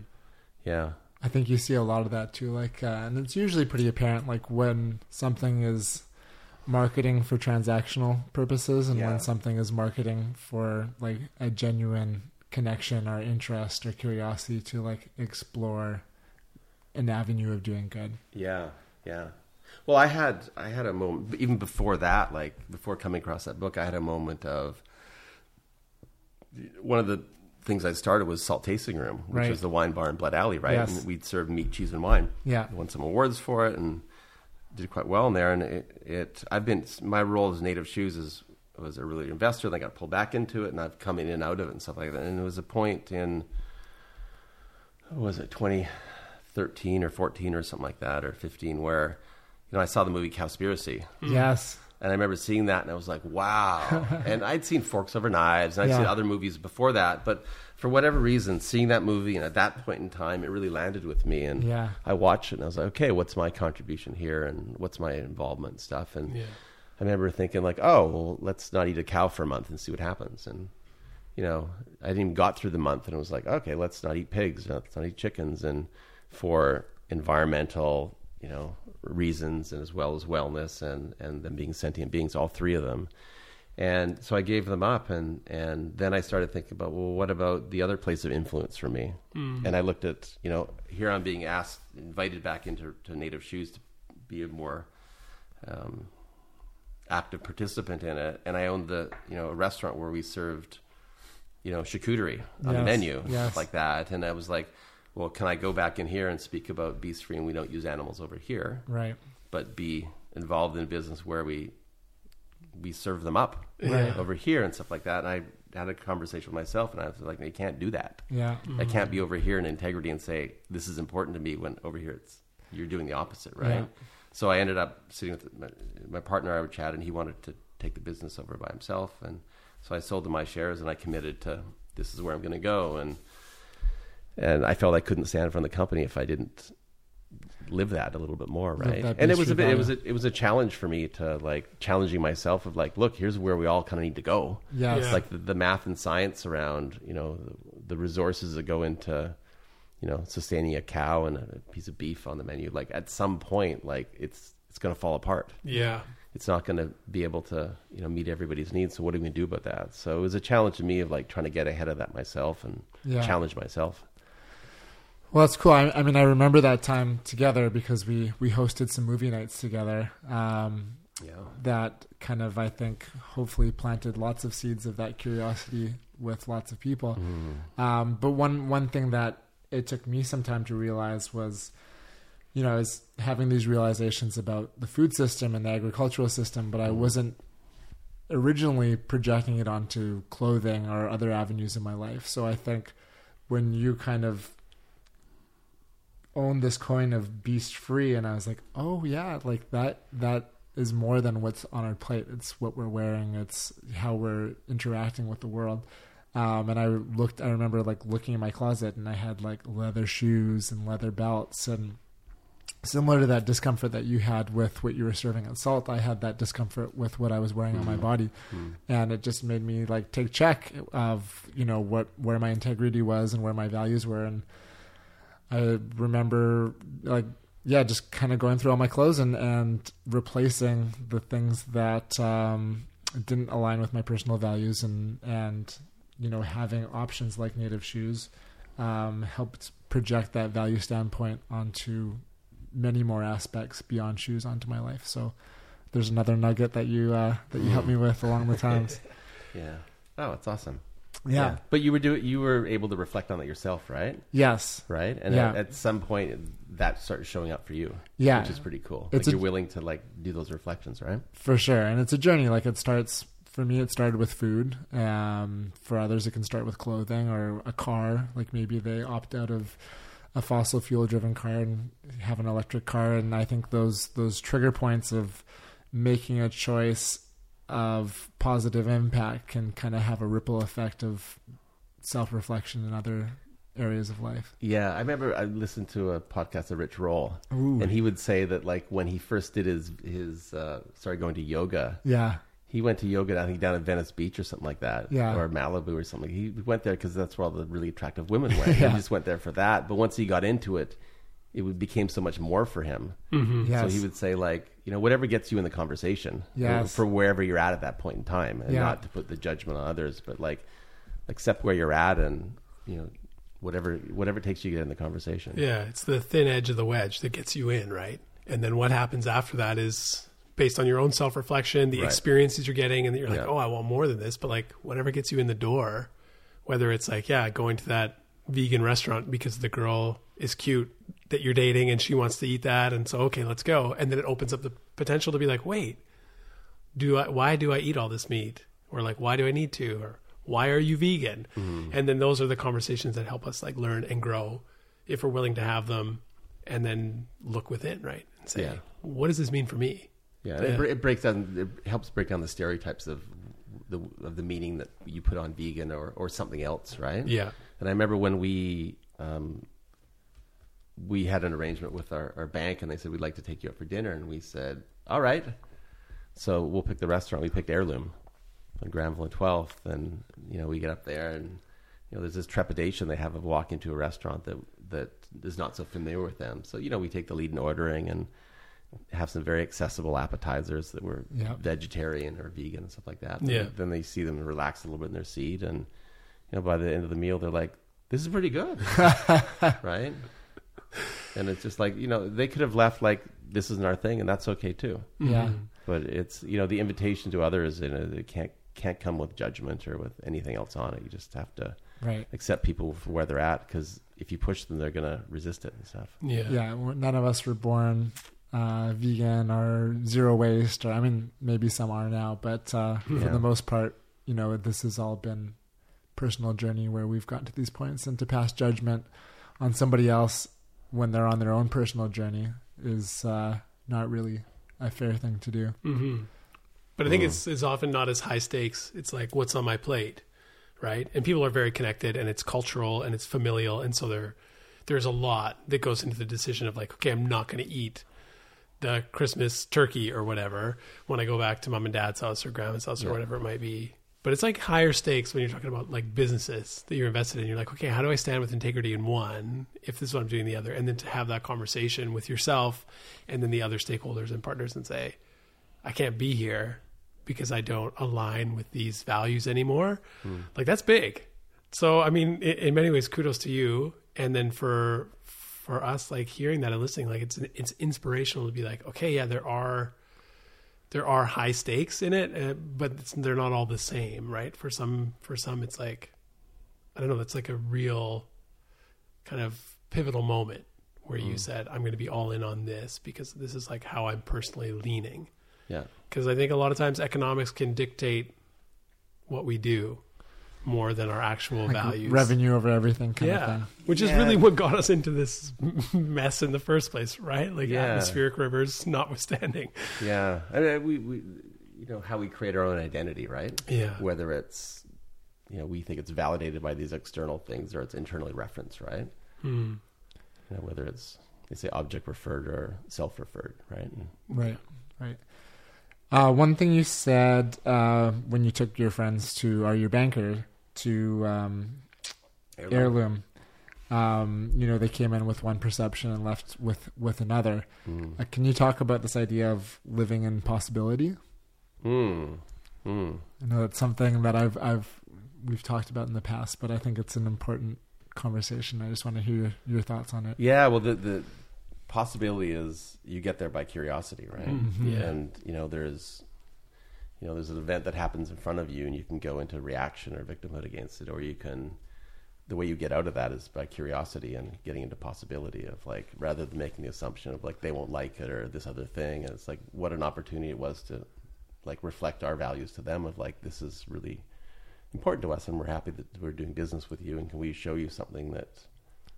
Yeah, I think you see a lot of that too. Like, uh, and it's usually pretty apparent, like when something is marketing for transactional purposes, and Yeah. when something is marketing for like a genuine connection or interest or curiosity to like explore an avenue of doing good. yeah, yeah. Well, I had I had a moment even before that, like before coming across that book, I had a moment of one of the things I started was Salt Tasting Room, which Right. was the wine bar in Blood Alley, right? Yes. And we'd serve meat, cheese, and wine. Yeah. won some awards for it and did quite well in there. And it, it I've been my role as Native Shoes is was a really investor. Then I got pulled back into it, and I've come in and out of it and stuff like that. And there was a point in what was it 2013 or 14 or something like that or 15 where you know I saw the movie Cowspiracy. Mm-hmm. Yes. And I remember seeing that, and I was like, "Wow!" and I'd seen Forks Over Knives, and I'd Yeah. seen other movies before that, but for whatever reason, seeing that movie, and at that point in time, it really landed with me. And Yeah. I watched it, and I was like, "Okay, what's my contribution here, and what's my involvement and stuff?" And Yeah. I remember thinking, like, "Oh, well, let's not eat a cow for a month and see what happens." And you know, I didn't even got through the month, and it was like, "Okay, let's not eat pigs, let's not eat chickens," and for environmental, you know, reasons and as well as wellness and and them being sentient beings, all three of them. And so I gave them up, and and then I started thinking about, well, what about the other place of influence for me? And I looked at, you know, here I'm being asked, invited back into to Native Shoes to be a more um, active participant in it, and I owned the, you know, a restaurant where we served, you know, charcuterie on the menu, yes. stuff like that, and I was like, well, can I go back in here and speak about beast free, and we don't use animals over here, Right. but be involved in a business where we we serve them up Right. over here and stuff like that. And I had a conversation with myself, and I was like, they can't do that. Yeah. I mm-hmm. can't be over here in integrity and say this is important to me when over here it's you're doing the opposite, right? Yeah. So I ended up sitting with my, my partner. I would chat, and he wanted to take the business over by himself, and so I sold him my shares, and I committed to this is where I'm going to go, and and I felt I couldn't stand in front of the company if I didn't live that a little bit more, right? that And it was a bit, it was a, it was a challenge for me to like challenging myself of like, look, here's where we all kind of need to go. Yes. Yeah. It's like the, the math and science around, you know, the, the resources that go into, you know, sustaining a cow and a piece of beef on the menu. Like at some point, like it's it's going to fall apart. Yeah. It's not going to be able to, you know, meet everybody's needs. So what are we going to do about that? So it was a challenge to me of like trying to get ahead of that myself and Yeah. challenge myself. Well, that's cool. I, I mean, I remember that time together because we we hosted some movie nights together. Um, Yeah. that kind of, I think, hopefully planted lots of seeds of that curiosity with lots of people. Um, but one one thing that it took me some time to realize was, you know, I was having these realizations about the food system and the agricultural system, but I mm. wasn't originally projecting it onto clothing or other avenues in my life. So I think when you kind of own this coin of beast free and I was like, "Oh yeah, like that that is more than what's on our plate. It's what we're wearing, it's how we're interacting with the world." Um, and I looked I remember like looking in my closet and I had like leather shoes and leather belts. And similar to that discomfort that you had with what you were serving at salt i had that discomfort with what i was wearing on my body. And it just made me like take check of you know what where my integrity was and where my values were. And i remember like yeah just kind of going through all my clothes and and replacing the things that um didn't align with my personal values and and you know having options like native shoes um helped project that value standpoint onto many more aspects beyond shoes onto my life. So there's another nugget that you uh, that you helped me with along the times. Yeah. Oh, it's awesome. Yeah. But you were do you were able to reflect on that yourself, right? Yes. Right. And Yeah. at, at some point, that started showing up for you. Yeah. Which is pretty cool. It's like a- you're willing to like do those reflections, right? For sure. And it's a journey. Like it starts for me it started with food. Um for others it can start with clothing or a car. Like maybe they opt out of a fossil fuel driven car and have an electric car and I think those those trigger points of making a choice of positive impact can kind of have a ripple effect of self-reflection in other areas of life. Yeah, I remember I listened to a podcast of Rich Roll, Ooh. and he would say that like when he first did his his uh, started going to yoga, Yeah. He went to yoga I think down at Venice Beach or something like that, Yeah. or Malibu or something. He went there because that's where all the really attractive women went. Yeah. He just went there for that. But once he got into it, it became so much more for him. Yes. So he would say like, you know, whatever gets you in the conversation, Yes. for wherever you're at at that point in time, and Yeah. not to put the judgment on others, but like accept where you're at and you know whatever whatever it takes you to get in the conversation. Yeah, it's the thin edge of the wedge that gets you in, right? And then what happens after that is based on your own self reflection, the Right. experiences you're getting, and that you're like, Yeah. oh, I want more than this. But like, whatever gets you in the door, whether it's like, yeah, going to that vegan restaurant because the girl is cute that you're dating and she wants to eat that, and so okay, let's go. And then it opens up the potential to be like, wait, do I? Why do I eat all this meat? Or like, why do I need to? Or why are you vegan? Mm-hmm. And then those are the conversations that help us like learn and grow if we're willing to have them, and then look within, right, and say, Yeah. what does this mean for me? Yeah. It, it breaks down. It helps break down the stereotypes of the of the meaning that you put on vegan or or something else, right? Yeah. And I remember when we um, we had an arrangement with our, our bank, and they said we'd like to take you out for dinner, and we said, all right. So we'll pick the restaurant. We picked Heirloom on Granville and Twelfth, and you know we get up there, and you know there's this trepidation they have of walking to a restaurant that that is not so familiar with them. So you know we take the lead in ordering and have some very accessible appetizers that were Yeah. vegetarian or vegan and stuff like that. Yeah. Then they see them relax a little bit in their seat, and you know by the end of the meal they're like, "This is pretty good," right? And it's just like you know they could have left like this isn't our thing, and that's okay too. Yeah. But it's you know the invitation to others, and it it can't can't come with judgment or with anything else on it. You just have to Right. accept people for where they're at because if you push them, they're gonna resist it and stuff. Yeah. yeah none of us were born uh, vegan or zero waste or i mean maybe some are now but uh, for the most part you know this has all been personal journey where we've gotten to these points and to pass judgment on somebody else when they're on their own personal journey is uh, not really a fair thing to do. Hmm But I think it's it's often not as high stakes. It's like what's on my plate, right? And people are very connected, and it's cultural and it's familial, and so there there's a lot that goes into the decision of like, okay, I'm not going to eat the Christmas turkey or whatever when I go back to mom and dad's house or grandma's house or whatever it might be. But it's like higher stakes when you're talking about like businesses that you're invested in. You're like, okay, how do I stand with integrity in one if this is what I'm doing in the other? And then to have that conversation with yourself and then the other stakeholders and partners and say, I can't be here because I don't align with these values anymore. Hmm. Like that's big. So I mean, in, in many ways, kudos to you. And then for for us, like hearing that and listening, like it's it's inspirational to be like, okay, yeah, there are there are high stakes in it, uh, but it's, they're not all the same, right? For some for some, it's like I don't know. That's like a real kind of pivotal moment where you said, I'm going to be all in on this because this is like how I'm personally leaning Yeah. because I think a lot of times economics can dictate what we do more than our actual Like values. revenue over everything kind of yeah, thing which is Yeah. really what got us into this mess in the first place, right? Like Yeah. atmospheric rivers notwithstanding. Yeah, I mean, we, we, you know, how we create our own identity, right? Yeah. Whether it's, you know, we think it's validated by these external things or it's internally referenced, right? Hmm. You know, whether it's they say object referred or self referred, right? And- Right, right. Uh, one thing you said uh, when you took your friends to, Are your banker to um, heirloom, um, you know, they came in with one perception and left with with another. Mm. Uh, can you talk about this idea of living in possibility? Mm. Mm. I know that's something that I've I've we've talked about in the past, but I think it's an important conversation. I just want to hear your, your thoughts on it. Yeah, well, the the possibility is you get there by curiosity, right? Mhm. Yeah. And you know, there's you know, there's an event that happens in front of you, and you can go into reaction or victimhood against it, or you can. The way you get out of that is by curiosity and getting into possibility of like, rather than making the assumption of like they won't like it or this other thing, and it's like what an opportunity it was to like reflect our values to them of like this is really important to us, and we're happy that we're doing business with you, and can we show you something that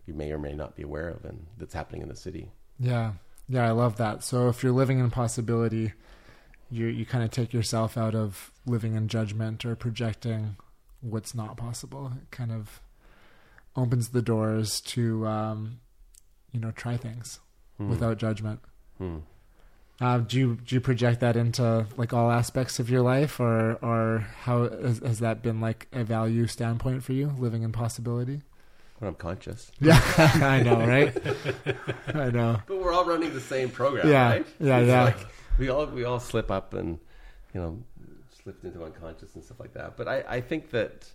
you may or may not be aware of and that's happening in the city. Yeah. Yeah, I love that. So if you're living in possibility, you you kind of take yourself out of living in judgment or projecting what's not possible. It kind of opens the doors to um, you know try things Hmm. without judgment. Hmm. Uh, do you do you project that into like all aspects of your life, or or how has, has that been like a value standpoint for you, living in possibility? When I'm conscious. Yeah, I know, right? I know. But we're all running the same program, Yeah. right? Yeah, It's yeah. Like we all we all slip up and you know slipped into unconscious and stuff like that. But I, I think that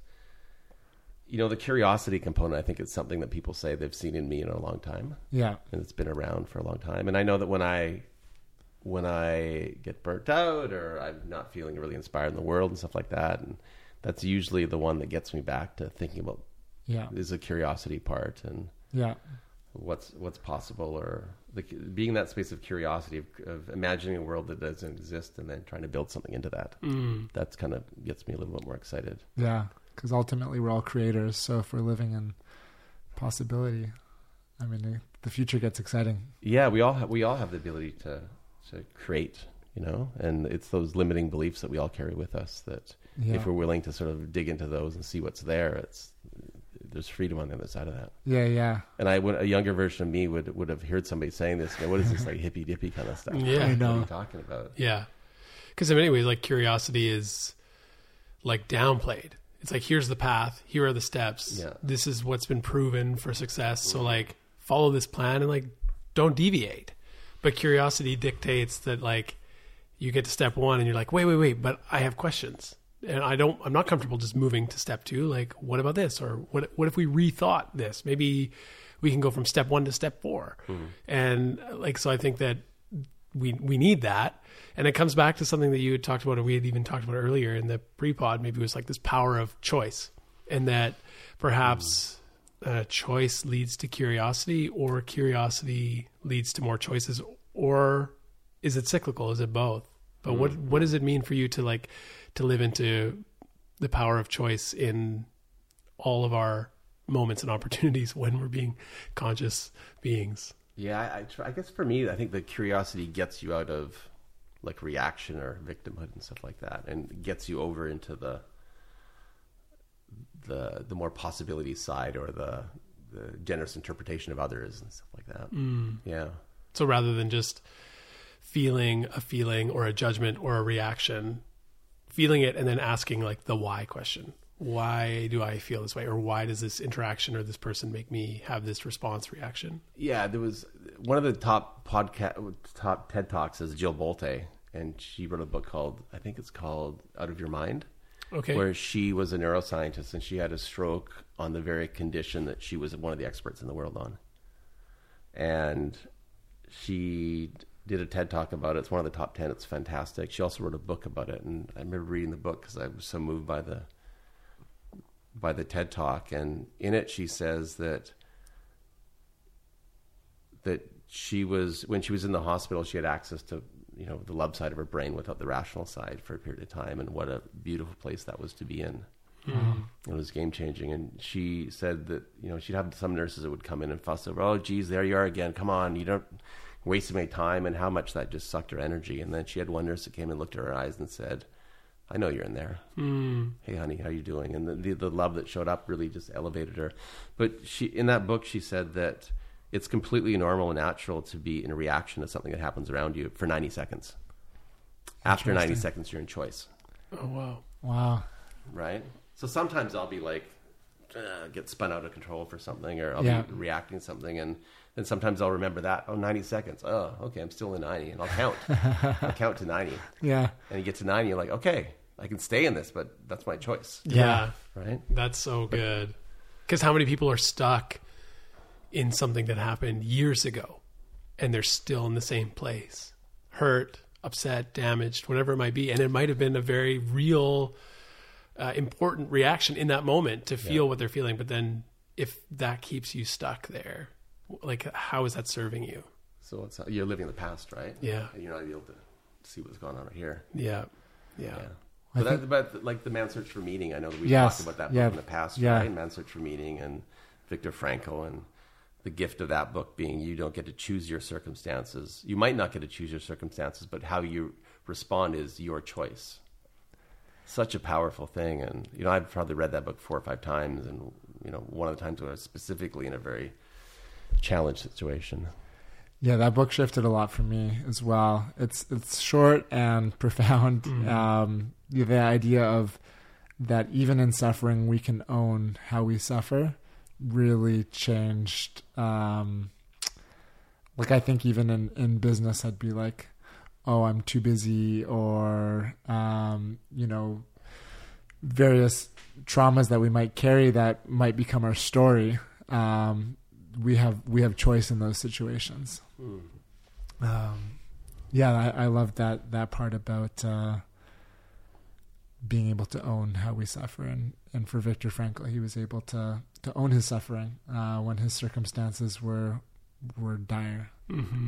you know the curiosity component. I think it's something that people say they've seen in me in a long time, Yeah, and it's been around for a long time. And I know that when I when I get burnt out or I'm not feeling really inspired in the world and stuff like that, and that's usually the one that gets me back to thinking about yeah, is a curiosity part and yeah, what's what's possible or the, being in that space of curiosity of, of imagining a world that doesn't exist and then trying to build something into that Mm. that's kind of gets me a little bit more excited yeah. Because ultimately, we're all creators. So if we're living in possibility, I mean, the- the future gets exciting. yeah we all have we all have the ability to to create you know and it's those limiting beliefs that we all carry with us that Yeah, if we're willing to sort of dig into those and see what's there it's there's freedom on the other side of that yeah, yeah. and I would a younger version of me would would have heard somebody saying this you know, what is this like hippy dippy kind of stuff Yeah. I know. what are know. you talking about Yeah. Because in many ways, like curiosity is like downplayed. It's like, here's the path. Here are the steps. Yeah. This is what's been proven for success. So mm-hmm. like follow this plan and like don't deviate. But curiosity dictates that like you get to step one and you're like, wait, wait, wait, but I have questions. And I don't I'm not comfortable just moving to step two. Like, what about this? Or what what if we rethought this? Maybe we can go from step one to step 4 And uh, like so I think that we we need that. And it comes back to something that you had talked about, or we had even talked about earlier in the pre-pod. Maybe it was like this power of choice, and that perhaps uh, choice leads to curiosity, or curiosity leads to more choices, or is it cyclical? Is it both? But what what does it mean for you to like to live into the power of choice in all of our moments and opportunities when we're being conscious beings? Yeah, I, I, try, I guess for me, I think the curiosity gets you out of like reaction or victimhood and stuff like that, and gets you over into the the the more possibility side or the the generous interpretation of others and stuff like that. Mm. Yeah, So rather than just feeling a feeling or a judgment or a reaction, feeling it and then asking like the why question. Why do I feel this way? Or why does this interaction or this person make me have this response reaction? yeah. There was one of the top podcast top TED talks is Jill Bolte, and she wrote a book called I think it's called Out of Your Mind. Okay. where she was a neuroscientist and she had a stroke on the very condition that she was one of the experts in the world on. And she did a TED talk about it. It's one of the top 10. It's fantastic. She also wrote a book about it. And I remember reading the book because I was so moved by the, by the TED talk. And in it, she says that, that she was, when she was in the hospital, she had access to you know the love side of her brain without the rational side for a period of time and what a beautiful place that was to be in mm-hmm. it was game changing and she said that you know she'd have some nurses that would come in and fuss over oh geez there you are again come on you don't wasting my time and how much that just sucked her energy. And then she had one nurse that came and looked at her eyes and said i know you're in there. Hey honey how you doing? And the, the, the love that showed up really just elevated her. But she in that book she said that it's completely normal and natural to be in a reaction to something that happens around you for 90 seconds. After 90 seconds you're in choice. Oh wow. Wow. right? So sometimes i'll be like uh, get spun out of control for something or i'll Yeah. be reacting to something. And then sometimes i'll remember that oh 90 seconds oh okay i'm still in 90 and i'll count i'll count to 90 Yeah. and you get to 90 you're like okay i can stay in this but that's my choice Yeah. right That's so good. Because how many people are stuck in something that happened years ago and they're still in the same place? Hurt, upset, damaged, whatever it might be, and it might have been a very real, uh, important reaction in that moment to feel what they're feeling. But then, if that keeps you stuck there, like how is that serving you? So it's you're living in the past, right? Yeah. And you're not able to see what's going on right here. Yeah, yeah, Yeah. But, that, but like the man search for meaning, I know that we Yes. talked about that book Yeah. in the past, Yeah. right? Man search for meaning and Viktor Frankl and the gift of that book being you don't get to choose your circumstances. You might not get to choose your circumstances, but how you respond is your choice. Such a powerful thing, and you know I've probably read that book four or five times, and you know one of the times when I was specifically in a very challenged situation. Yeah, that book shifted a lot for me as well. It's it's short and profound. Um, the idea of that even in suffering we can own how we suffer really changed. Um, like I think even in in business, I'd be like, "Oh, I'm too busy," or um, you know, various traumas that we might carry that might become our story. Um, we have we have choice in those situations. Um, yeah, I, I love that that part about uh, being able to own how we suffer, and and for Viktor Frankl, he was able to to own his suffering uh, when his circumstances were were dire.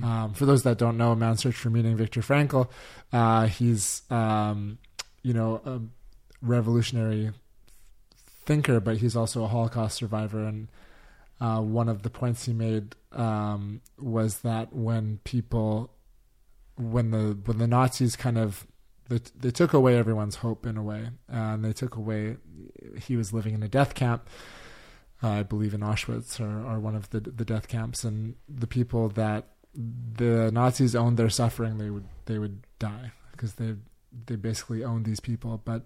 Um, for those that don't know, A Man's Search for Meaning, Viktor Frankl, uh, he's um, you know a revolutionary thinker, but he's also a Holocaust survivor, and uh, one of the points he made um, was that when people, when the when the Nazis kind of they, they took away everyone's hope in a way, and they took away. He was living in a death camp, uh, I believe in Auschwitz or, or one of the the death camps, and the people that the Nazis owned their suffering, they would they would die because they they basically owned these people. But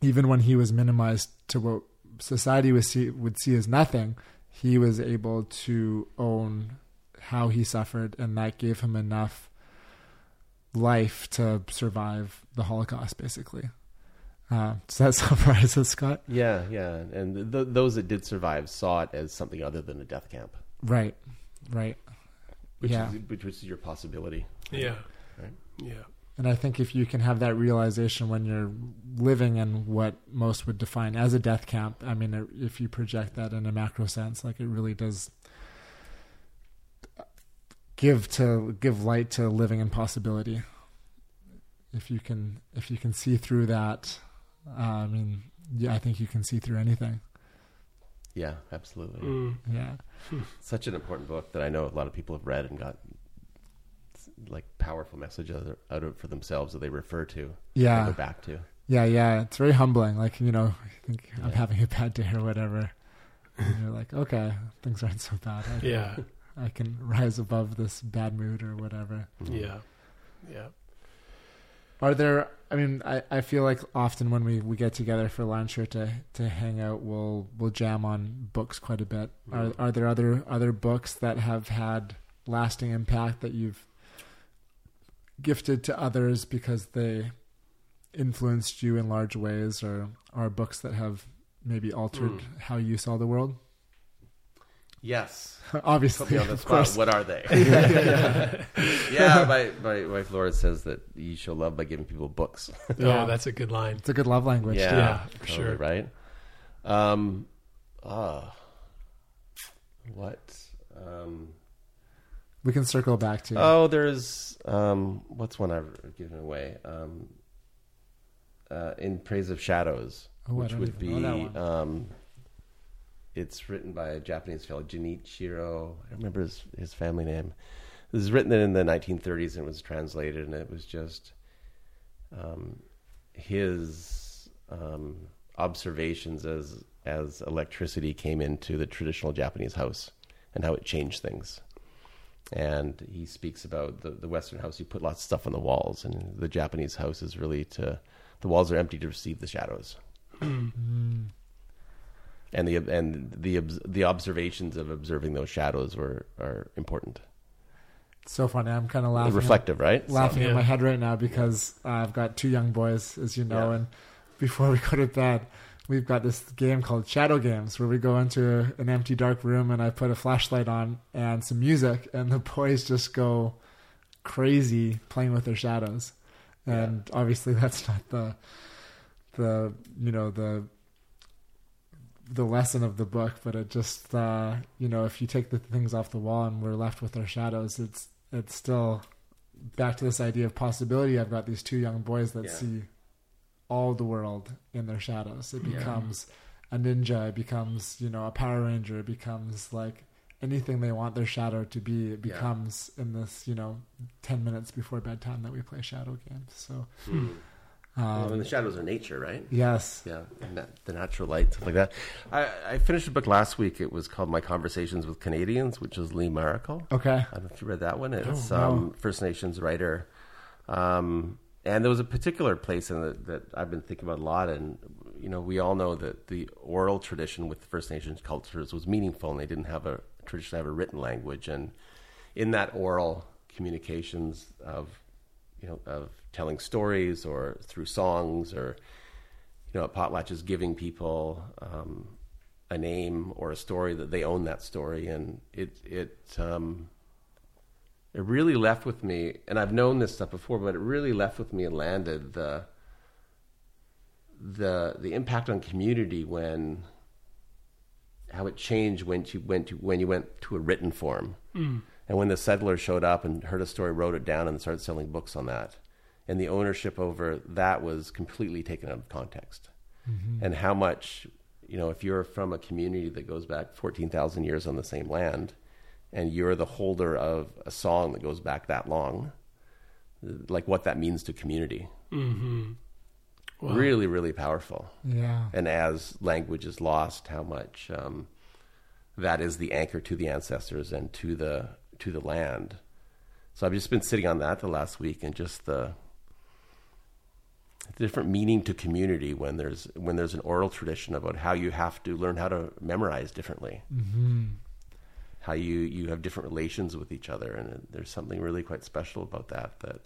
even when he was minimized to what society would see would see as nothing, he was able to own how he suffered, and that gave him enough life to survive the Holocaust, basically. Uh, does that summarize it, Scott? Yeah, yeah, and th- those that did survive saw it as something other than a death camp, Right, right. which Yeah. is which was your possibility. yeah, Right. yeah. And I think if you can have that realization when you're living in what most would define as a death camp, I mean, if you project that in a macro sense, like it really does give to give light to living in possibility. If you can, if you can see through that, uh, I mean, yeah, I think you can see through anything. Yeah, absolutely. Mm. Yeah, Such an important book that I know a lot of people have read and got like powerful message out of, it for themselves that they refer to. Yeah. go back to. yeah, yeah. It's very humbling. Like you know, I think I'm having a bad day or whatever. And you're like, okay, things aren't so bad. I, Yeah, I can rise above this bad mood or whatever. Mm-hmm. yeah, yeah. Are there? I mean, I, I feel like often when we, we get together for lunch or to, to hang out, we'll we'll jam on books quite a bit. Are are there other other books that have had lasting impact that you've gifted to others because they influenced you in large ways, or are books that have maybe altered how you saw the world? Yes. Obviously, on the spot. course. What are they? yeah, my, my wife Laura says that you show love by giving people books. Yeah. Oh, that's a good line. It's a good love language. yeah, too. Yeah, for totally sure. Right. Um, ah, what? Um, We can circle back to. Oh, there's um, what's one I've given away? Um, uh, in praise of shadows, Oh, which would be know that one. um, it's written by a Japanese fellow, Junichiro. I remember his his family name. This was written in the 1930s and it was translated, and it was just um, his um, observations as as electricity came into the traditional Japanese house and how it changed things. And he speaks about the, the Western house. You put lots of stuff on the walls, and the Japanese house is really to the walls are empty to receive the shadows. And the and the the observations of observing those shadows were are important. so funny. I'm kind of laughing. Reflective, right? laughing So- in my head right now because uh, I've got two young boys, as you know, Yeah. and before we go to bed, we've got this game called Shadow Games where we go into an empty, dark room and I put a flashlight on and some music, and the boys just go crazy playing with their shadows, and obviously that's not the the you know the the lesson of the book, but it just uh, you know if you take the things off the wall and we're left with our shadows, it's it's still back to this idea of possibility. I've got these two young boys that Yeah. see all the world in their shadows. It becomes a ninja. It becomes you know a Power Ranger. It becomes like anything they want their shadow to be. It Yeah. becomes in this you know ten minutes before bedtime that we play shadow games. So well, and the shadows are nature, right? yes, Yeah, and that, the natural light, stuff like that. I, I finished a book last week. It was called My Conversations with Canadians, which is Lee Maracle. okay, I don't know if you read that one. It's no. um, First Nations writer. Um, and there was a particular place in it that I've been thinking about a lot. And, you know, we all know that the oral tradition with First Nations cultures was meaningful and they didn't have a tradition to have a written language. And in that oral communications of, you know, of telling stories or through songs or, you know, at potlatches giving people um, a name or a story that they own that story. And it, it, um, it really left with me, and I've known this stuff before, but it really left with me and landed the the the impact on community when how it changed when you went to when you went to a written form, mm. and when the settlers showed up and heard a story, wrote it down, and started selling books on that, and the ownership over that was completely taken out of context, mm-hmm. and how much you know if you're from a community that goes back fourteen thousand years on the same land and you're the holder of a song that goes back that long, like what that means to community. Really, really powerful. yeah, And as language is lost, how much um, that is the anchor to the ancestors and to the to the land. So I've just been sitting on that the last week, and just the, the different meaning to community when there's when there's an oral tradition about how you have to learn how to memorize differently how you you have different relations with each other, and there's something really quite special about that that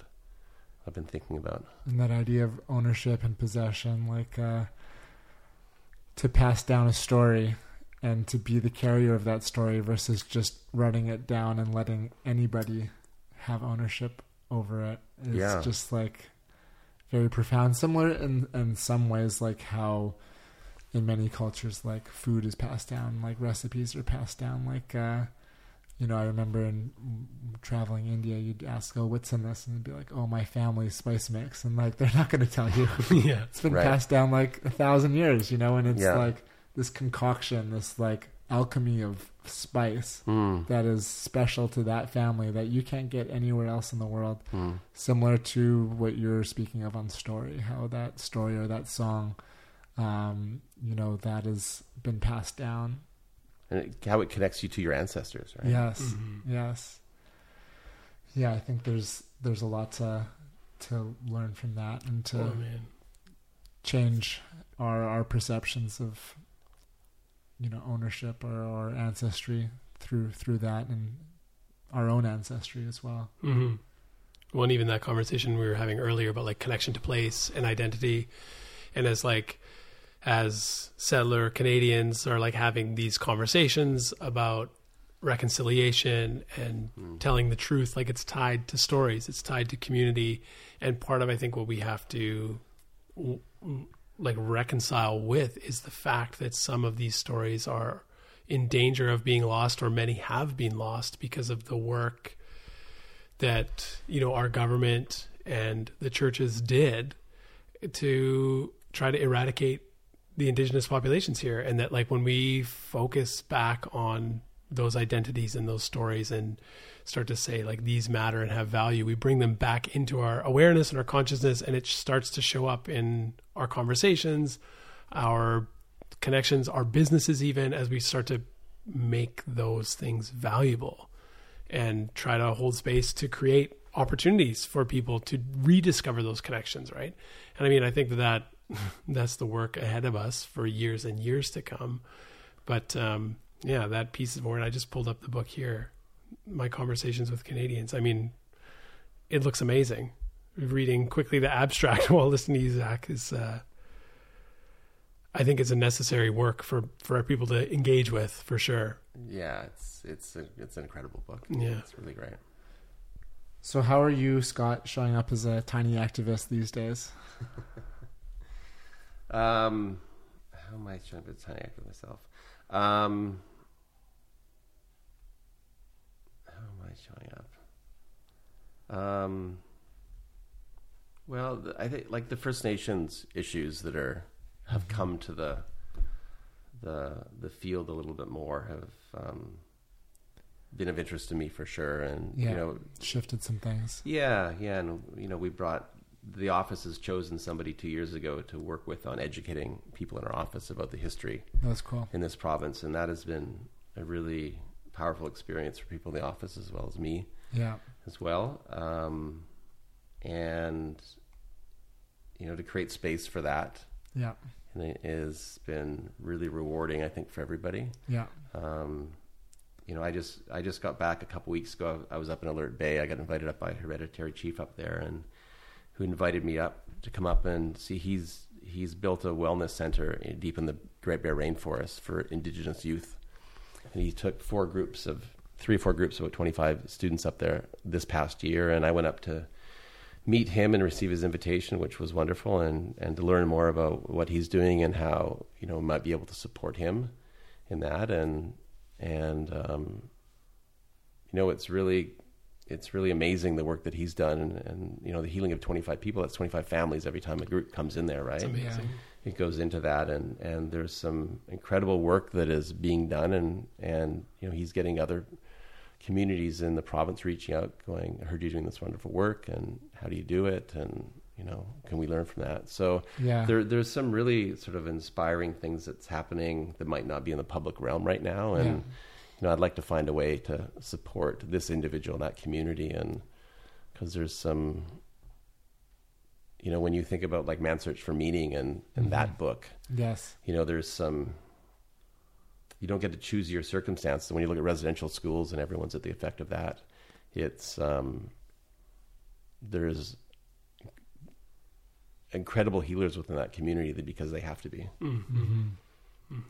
I've been thinking about. and that idea of ownership and possession, like uh, to pass down a story and to be the carrier of that story versus just writing it down and letting anybody have ownership over it is Yeah. just like very profound. Similar in in some ways, like how in many cultures, like food is passed down, like recipes are passed down, like. Uh, you know, I remember in mm, traveling India, you'd ask, "Oh, what's in this?" and it'd be like, "Oh, my family's spice mix," and like they're not going to tell you. yeah. it's been Right. passed down like a thousand years, you know, and it's Yeah. like this concoction, this like alchemy of spice that is special to that family that you can't get anywhere else in the world. Similar to what you're speaking of on story, how that story or that song, um, you know, that has been passed down And it, how it connects you to your ancestors, right? Yes, yes, yeah. I think there's there's a lot to to learn from that and to Oh man. change our our perceptions of you know ownership or, or ancestry through through that and our own ancestry as well. hmm Well, and even that conversation we were having earlier about like connection to place and identity, and as like as settler Canadians are like having these conversations about reconciliation and hmm. telling the truth, like it's tied to stories, it's tied to community, and part of I think what we have to like reconcile with is the fact that some of these stories are in danger of being lost or many have been lost because of the work that you know our government and the churches did to try to eradicate the indigenous populations here and that like when we focus back on those identities and those stories and start to say like these matter and have value we bring them back into our awareness and our consciousness and it starts to show up in our conversations our connections our businesses even as we start to make those things valuable and try to hold space to create opportunities for people to rediscover those connections right? And i mean i think that, that that's the work ahead of us for years and years to come but um yeah that piece of work i just pulled up the book here my conversations with canadians i mean it looks amazing reading quickly the abstract while listening to you zach is uh i think it's a necessary work for for people to engage with for sure Yeah, it's it's a, it's an incredible book. Yeah. it's really great. So how are you, Scott, showing up as a tiny activist these days? Um, how am I trying to be tiny active myself? Um, how am I showing up? Um, well, I think like the First Nations issues that are have Mm-hmm. come to the the the field a little bit more have um, been of interest to me for sure, and Yeah. you know Shifted some things. yeah, yeah, and you know, we brought the office has chosen somebody two years ago to work with on educating people in our office about the history That's cool. in this province, and that has been a really powerful experience for people in the office as well as me Yeah. as well. Um, and you know, to create space for that Yeah. and it has been really rewarding, I think, for everybody. Yeah. Um, you know, I just I just got back a couple weeks ago. I was up in Alert Bay. I got invited up by hereditary chief up there, and who invited me up to come up and see. He's he's built a wellness center deep in the Great Bear Rainforest for Indigenous youth, and he took four groups of three or four groups of about twenty five students up there this past year, and I went up to meet him and receive his invitation, which was wonderful, and and to learn more about what he's doing and how you know might be able to support him in that, and and um, you know it's really it's really amazing the work that he's done, and, and you know the healing of 25 people. That's 25 families every time a group comes in there, right? It's amazing. it goes into that and and there's some incredible work that is being done and and you know he's getting other communities in the province reaching out going I heard you doing this wonderful work and how do you do it and you know can we learn from that so Yeah. there there's some really sort of inspiring things that's happening that might not be in the public realm right now and Yeah. You know I'd like to find a way to support this individual in that community and because there's some you know when you think about like man search for meaning and and that book Yes. you know there's some you don't get to choose your circumstance when you look at residential schools and everyone's at the effect of that it's um there's incredible healers within that community because they have to be Mm-hmm.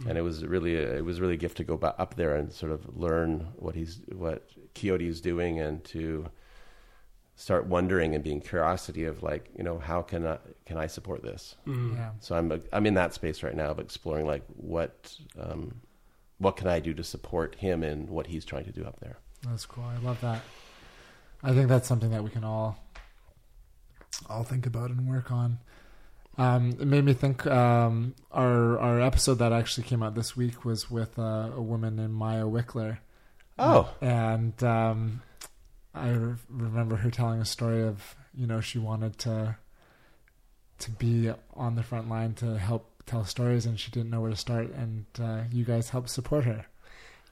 And it was really a, it was really a gift to go ba- up there and sort of learn what he's what Coyote is doing and to start wondering and being curiosity of like you know how can I can I support this Yeah. so I'm I'm in that space right now of exploring like what um, what can I do to support him in what he's trying to do up there. That's cool. I love that. I think that's something that we can all all think about and work on. Um, it made me think. Um, our our episode that actually came out this week was with uh, a woman named Maya Wickler. Oh. and um, I re- remember her telling a story of you know she wanted to to be on the front line to help tell stories, and she didn't know where to start, and uh, you guys helped support her.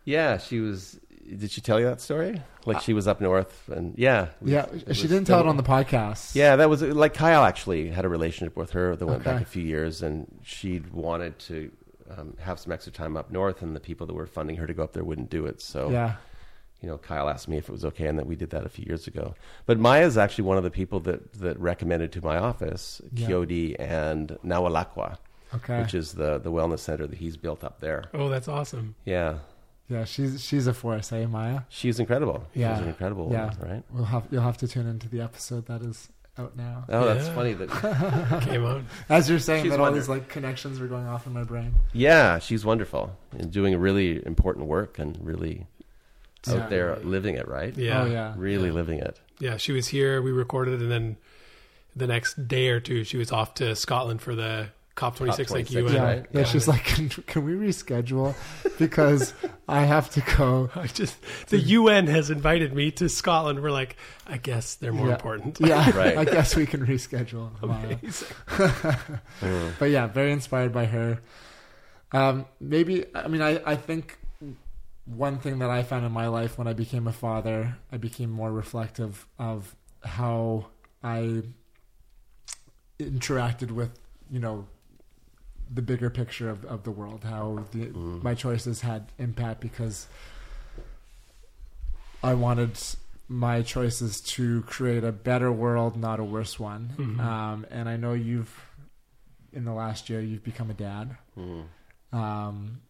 Yeah, she was. Did she tell you that story? Like she was up north, and yeah, it Yeah, she was- didn't tell it on the podcast. Yeah, that was like Kyle actually had a relationship with her that went back a few years, and she wanted to um, have some extra time up north, and the people that were funding her to go up there wouldn't do it. So yeah, you know, Kyle asked me if it was okay, and that we did that a few years ago. But Maya is actually one of the people that that recommended to my office Yeah. Kiodi and Nawalakwa, okay, which is the the wellness center that he's built up there. Oh, that's awesome. Yeah, yeah. She's she's a force, eh, Maya? she's incredible. Yeah. she's an incredible Yeah. woman, right? We'll have you'll have to tune into the episode that is out now. Oh, that's funny that. Came out. As you're saying She's that, all these like connections were going off in my brain. Yeah, she's wonderful and doing really important work and really out there living it, right? Yeah. Oh yeah, Really living it. Yeah, she was here. We recorded, and then the next day or two, she was off to Scotland for the COP26, like you COP26, and yeah, right? yeah. She's like, can, can we reschedule because I have to go. I just the UN has invited me to Scotland. We're like, I guess they're more Yeah. important. Yeah, Right. I guess we can reschedule. Maya. Mm. but yeah, very inspired by her. Um, maybe I mean I, I think one thing that I found in my life when I became a father, I became more reflective of how I interacted with you know the bigger picture of, of the world, how the, my choices had impact because I wanted my choices to create a better world, not a worse one. Mhm. Um, and I know you've, in the last year, you've become a dad. Mm. Um,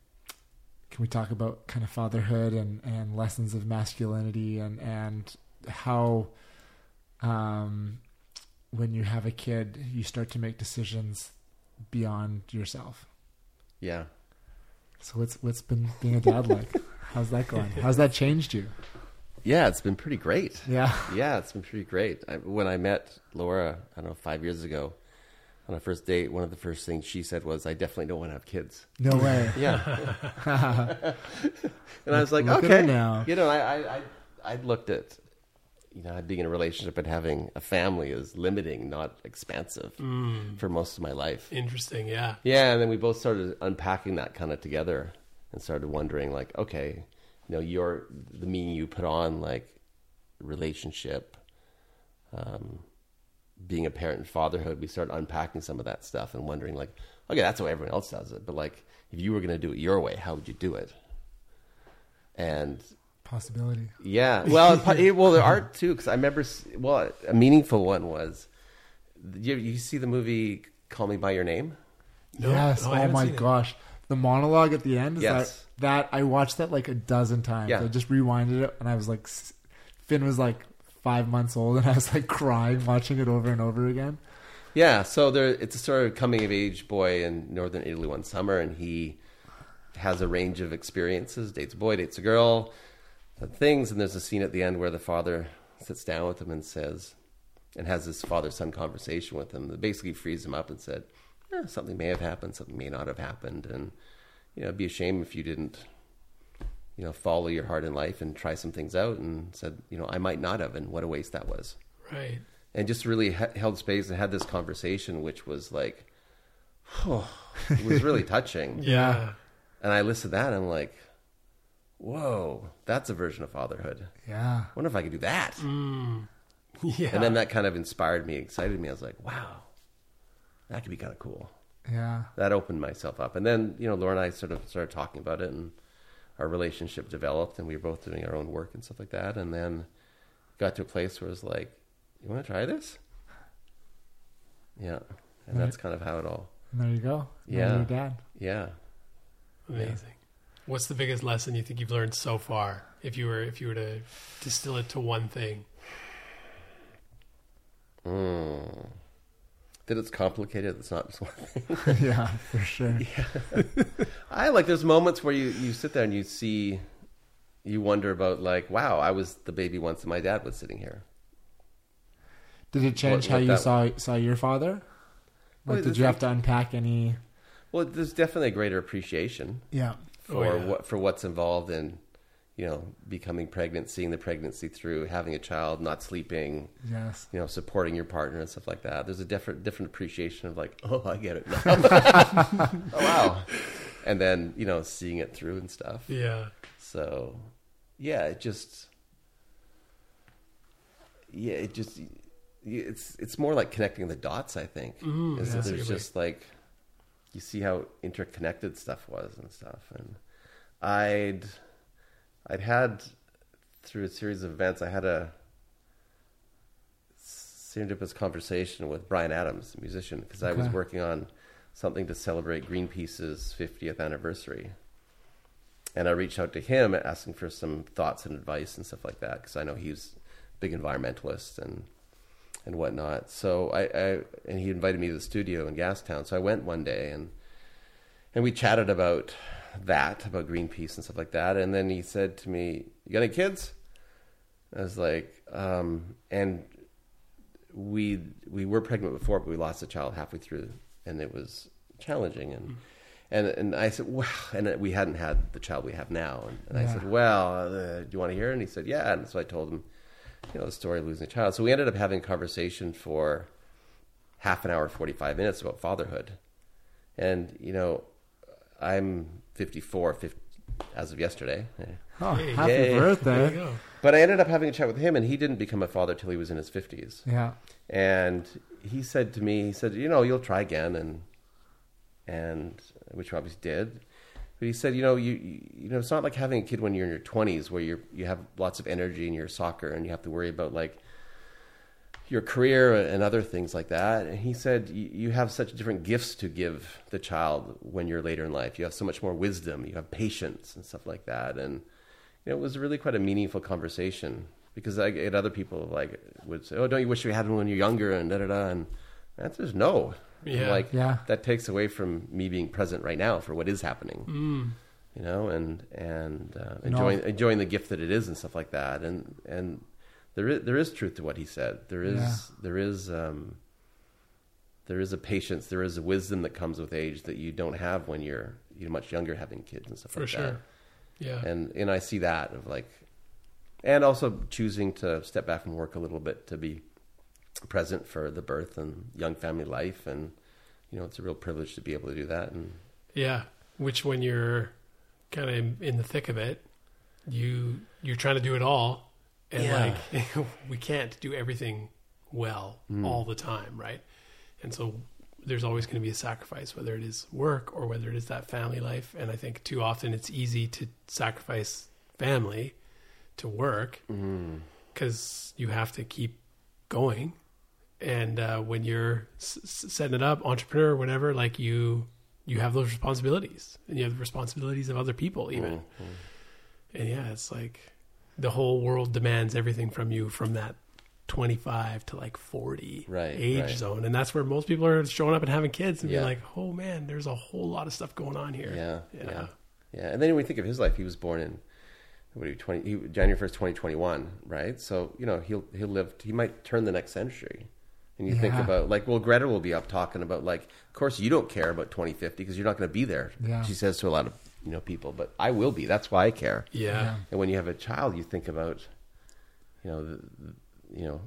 can we talk about kind of fatherhood and, and lessons of masculinity and, and how um, when you have a kid, you start to make decisions beyond yourself. Yeah. So what's what's been being a dad like? How's that going? How's that changed you? Yeah, it's been pretty great. Yeah. Yeah, it's been pretty great. I, when I met Laura, I don't know, five years ago, on our first date, one of the first things she said was, "I definitely don't want to have kids." No way. Yeah. and I was like, Look okay. now. You know, I, I, I, I looked at, you know, being in a relationship and having a family is limiting, not expansive for most of my life. Interesting. Yeah. Yeah, and then we both started unpacking that kind of together and started wondering, like, okay, you know, your the meaning you put on like relationship, um, being a parent and fatherhood. We started unpacking some of that stuff and wondering, like, okay, that's how everyone else does it, but like, if you were going to do it your way, how would you do it? And Possibility. yeah, well, it- well, there are too. Because I remember, well, a meaningful one was, you, you see the movie Call Me by Your Name? No, yes. no, oh my seen it. gosh. The monologue at the end is Yes. that that I watched that like a dozen times. Yeah. I just rewinded it and I was like Finn was like 5 months old and I was like crying watching it over and over again. Yeah, so there it's a sort of coming of age boy in northern Italy one summer, and he has a range of experiences. Dates a boy, dates a girl, things, and there's a scene at the end where the father sits down with him and says, and has this father son conversation with him that basically frees him up and said, eh, something may have happened, something may not have happened, and you know, it'd be a shame if you didn't, you know, follow your heart in life and try some things out. And said, you know, I might not have, and what a waste that was Right. and just really he- held space and had this conversation, which was like, oh, it was really touching. Yeah. And I listened to that, and I'm like, whoa, that's a version of fatherhood. Yeah. I wonder if I could do that. Mm. Yeah. And then that kind of inspired me, excited me. I was like, wow, that could be kind of cool. Yeah. That opened myself up. And then, you know, Laura and I sort of started talking about it, and our relationship developed, and we were both doing our own work and stuff like that. And then got to a place where it was like, you want to try this? Yeah. And that's kind of how it all, And there you go. Yeah. dad. yeah. Amazing. What's the biggest lesson you think you've learned so far? If you were if you were to distill it to one thing. Mm. That it's complicated. It's not just one thing. yeah, for sure. Yeah. I like there's moments where you, you sit there and you see, you wonder about like, wow, I was the baby once and my dad was sitting here. Did it change What- how what you that- saw saw your father? Like, Well, did there's you like- have to unpack any? Well, there's definitely a greater appreciation Yeah. For Oh, yeah. what for what's involved in, you know, becoming pregnant, seeing the pregnancy through, having a child, not sleeping, Yes. you know, supporting your partner and stuff like that. There's a different different appreciation of like, oh, I get it now. oh wow, and then you know, seeing it through and stuff. Yeah. So, yeah, it just, yeah, it just, it's it's more like connecting the dots. I think Mm, is yeah, that there's just like you see how interconnected stuff was and stuff, and I'd I'd had through a series of events, I had a serendipitous conversation with Bryan Adams, a musician, because I was working on something to celebrate Greenpeace's 50th anniversary. And I reached out to him asking for some thoughts and advice and stuff like that, because I know he's a big environmentalist and and whatnot. So I, I and he invited me to the studio in Gastown. So I went one day and and we chatted about that, about Greenpeace and stuff like that. And then he said to me, "You got any kids?" I was like, um, and we we were pregnant before, but we lost a child halfway through, and it was challenging. And and and I said, well, and we hadn't had the child we have now. And, and I said, well, uh, do you want to hear? it? And he said, yeah. And so I told him, you know, the story of losing a child. So we ended up having a conversation for half an hour, forty five minutes about fatherhood. And you know, I'm 54, 50, as of yesterday. Oh, Hey, happy yay. There you birthday! go. But I ended up having a chat with him, and he didn't become a father till he was in his 50s. Yeah. And he said to me, he said, you know, you'll try again, and and which we obviously did. But he said, you know, you you know, it's not like having a kid when you're in your 20s, where you you have lots of energy in your soccer, and you have to worry about like your career and other things like that. And he said, you, have such different gifts to give the child when you're later in life. You have so much more wisdom, you have patience and stuff like that. And you know, it was really quite a meaningful conversation because I get other people like would say, "Oh, don't you wish you had one when you're younger?" and da da da. And the answer is no. Yeah. like Yeah. that takes away from me being present right now for what is happening. Mm. You know, and and uh, No. enjoying enjoying the gift that it is and stuff like that. And and there is there is truth to what he said. There is Yeah. there is um, there is a patience, there is a wisdom that comes with age that you don't have when you're you're much younger having kids and stuff For like sure. that Yeah. and and I see that of like, and also choosing to step back from work a little bit to be present for the birth and young family life, and you know it's a real privilege to be able to do that. And Yeah, which when you're kind of in the thick of it, you you're trying to do it all, and Yeah. like we can't do everything well mm. all the time, right? And so there's always going to be a sacrifice, whether it is work or whether it is that family life. And I think too often it's easy to sacrifice family to work mm. because you have to keep going. And uh, when you're s- setting it up, entrepreneur, or whatever, like you, you have those responsibilities, and you have the responsibilities of other people, even. And yeah, it's like the whole world demands everything from you from that 25 to like 40 Right, age right. zone, and that's where most people are showing up and having kids, and Yeah. you're like, oh man, there's a whole lot of stuff going on here. yeah, yeah, yeah, yeah. And then when we think of his life, he was born in what are you, twenty he, January first, twenty twenty one, right? So you know he'll he'll live. He might turn the next century. And you think about like, well, Greta will be up talking about like, of course you don't care about 2050 because you're not going to be there. Yeah. She says to a lot of you know people, but I will be. That's why I care. yeah, Yeah. And when you have a child, you think about, you know, the, the- you know,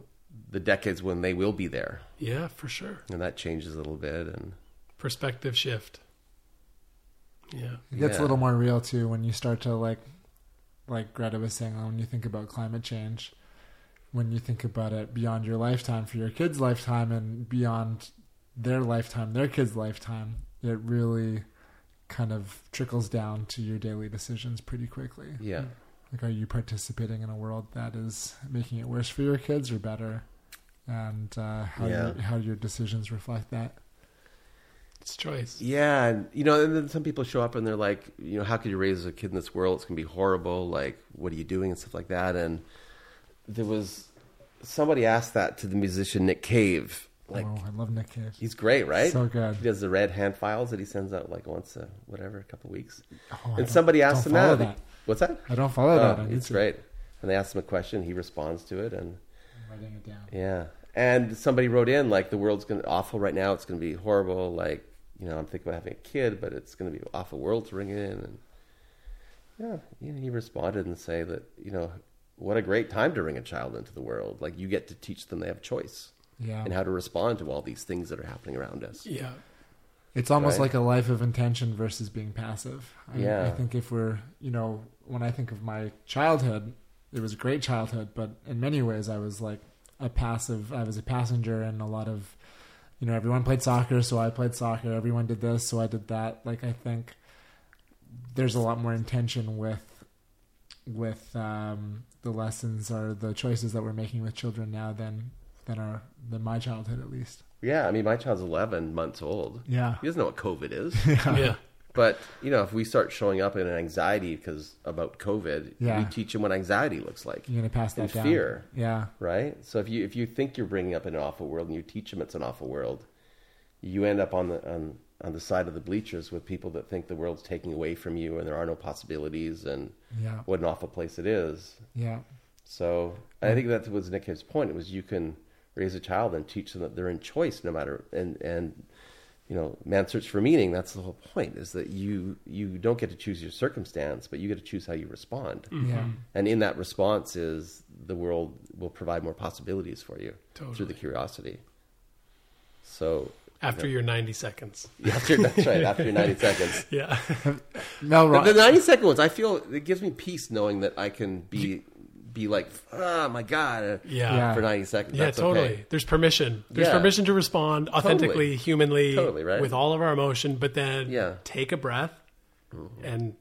the decades when they will be there, yeah, for sure. and that changes a little bit. And Perspective shift. Yeah, It gets Yeah. a little more real too when you start to like, like Greta was saying, when you think about climate change, when you think about it beyond your lifetime for your kids' lifetime and beyond their lifetime, their kids' lifetime, it really kind of trickles down to your daily decisions pretty quickly. yeah, Like, are you participating in a world that is making it worse for your kids or better? And uh, how Yeah. your, how your decisions reflect that. it's choice. yeah, and you know, and then some people show up and they're like, you know, how could you raise a kid in this world? It's gonna be horrible. Like, what are you doing and stuff like that. And there was somebody asked that to the musician Nick Cave. Like, oh, I love Nick Cave. he's great, right? So good. He does the red hand files that he sends out like once a whatever, a couple weeks. Oh, and somebody asked him that. that. What's that? I don't follow that. Oh, need it's to. great. And they asked him a question, he responds to it, and I'm writing it down. yeah. And somebody wrote in like the world's gonna awful right now. It's gonna be horrible. Like you know, I'm thinking about having a kid, but it's gonna be an awful world to bring in. And yeah, you know, he responded and say that you know what a great time to bring a child into the world. Like you get to teach them they have choice Yeah. and how to respond to all these things that are happening around us. Yeah, It's almost Right. like a life of intention versus being passive. I, Yeah. I think if we're, you know, when I think of my childhood, it was a great childhood, but in many ways I was like a passive, I was a passenger in a lot of, you know, everyone played soccer, so I played soccer. Everyone did this, so I did that. Like, I think there's a lot more intention with, with um, the lessons or the choices that we're making with children now than, than our, than my childhood at least. Yeah, I mean, my child's 11 months old. Yeah. He doesn't know what COVID is. yeah, But you know, if we start showing up in an anxiety because about COVID, Yeah. we teach them what anxiety looks like, You're going to pass that And down. fear. Yeah. right? So if you if you think you're bringing up an awful world and you teach them it's an awful world, you end up on the on on the side of the bleachers with people that think the world's taking away from you and there are no possibilities and Yeah. what an awful place it is. Yeah. So I think that was Nick Cave's point. It was you can raise a child and teach them that they're in choice no matter and and you know man search for meaning. That's the whole point. Is that you you don't get to choose your circumstance, but you get to choose how you respond. Mm-hmm. Yeah. And in that response is the world will provide more possibilities for you through the curiosity. So after your 90 seconds. after that's right after your ninety seconds. Yeah, Mel The, the ninety second ones, I feel it gives me peace knowing that I can be be like, oh my god, uh, Yeah. Yeah. for ninety seconds. Yeah, That's totally. okay. There's permission. There's Yeah. permission to respond authentically, Totally. humanly, Totally, right. with all of our emotion, but then Yeah. take a breath mm-hmm. and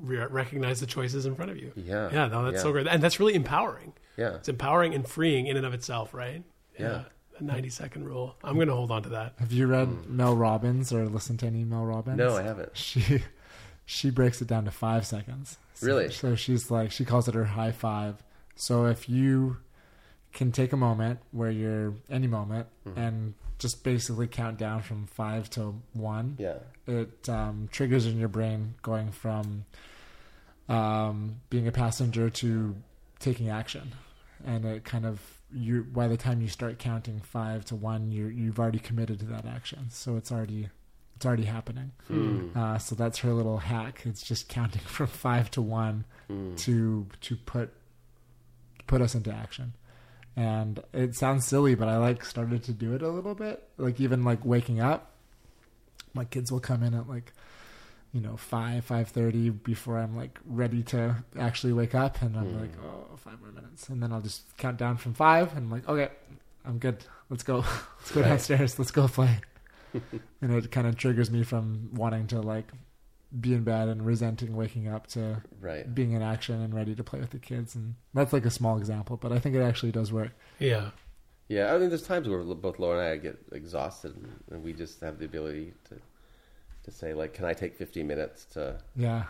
re- recognize the choices in front of you. Yeah. Yeah, no, that's Yeah. so great. And that's really empowering. Yeah. It's empowering and freeing in and of itself, right? Yeah. The 90 second rule. I'm going to hold on to that. Have you read Mel Robbins or listened to any Mel Robbins? No, I haven't. She she breaks it down to five seconds. So- Really? So she's like she calls it her high five, So if you can take a moment where you're any moment Mm-hmm. and just basically count down from five to one, Yeah. it um, triggers in your brain going from um, being a passenger to taking action, and it kind of you by the time you start counting five to one, you you've already committed to that action, so it's already it's already happening. Uh, so that's her little hack. It's just counting from five to one to to put put us into action. And it sounds silly, but I like started to do it a little bit. Like even like waking up, my kids will come in at like you know five five thirty before I'm like ready to actually wake up, and I'm hmm. like oh five more minutes, and then I'll just count down from five, and I'm like okay, I'm good. Let's go. Let's go Right. downstairs. Let's go play. and it kind of triggers me from wanting to like be in bed and resenting waking up to Right. being in action and ready to play with the kids. And that's like a small example, but I think it actually does work. Yeah. Yeah, I mean, there's times where both Laura and I get exhausted, and, and we just have the ability to to say, like, can I take 15 minutes to Yeah.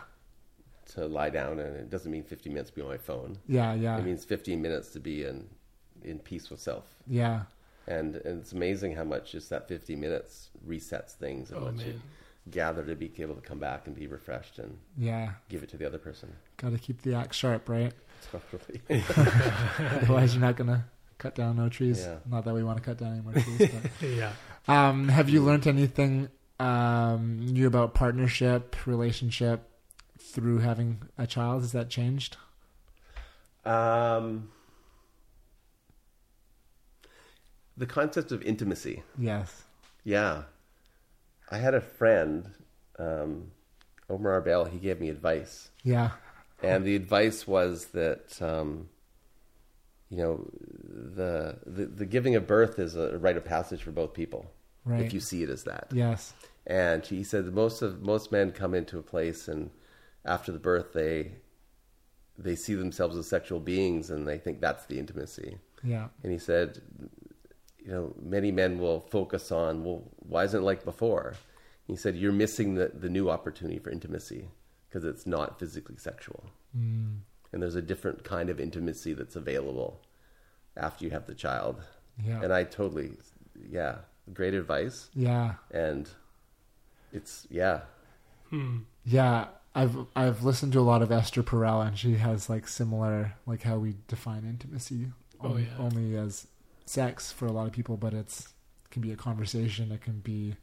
to lie down? And it doesn't mean 15 minutes to be on my phone. Yeah. Yeah. It means 15 minutes to be in in peace with self. yeah. And, and it's amazing how much just that 15 minutes resets things and Oh, lets you gather to be able to come back and be refreshed and Yeah. give it to the other person. Got to keep the axe sharp, right? Totally. Otherwise, you're not going to cut down no trees. Yeah. Not that we want to cut down any more trees. But. Yeah. Um, have you learned anything um, new about partnership, relationship through having a child? Has that changed? um, the concept of intimacy. Yes. Yeah. I had a friend, um, Omer Arbel, he gave me advice. Yeah. And the advice was that, um, you know, the, the, the giving of birth is a rite of passage for both people. Right. If you see it as that. Yes. And he said most of most men come into a place and after the birth they they see themselves as sexual beings and they think that's the intimacy. Yeah. And he said, you know, many men will focus on, well, why isn't it like before? He said, you're missing the, the new opportunity for intimacy because it's not physically sexual. Mm. And there's a different kind of intimacy that's available after you have the child. Yeah. And I totally, yeah, great advice. Yeah. And it's, yeah, hmm. Yeah, I've I've listened to a lot of Esther Perel, and she has like similar like how we define intimacy. Oh, only, yeah. only as sex for a lot of people, but it's it can be a conversation. It can be,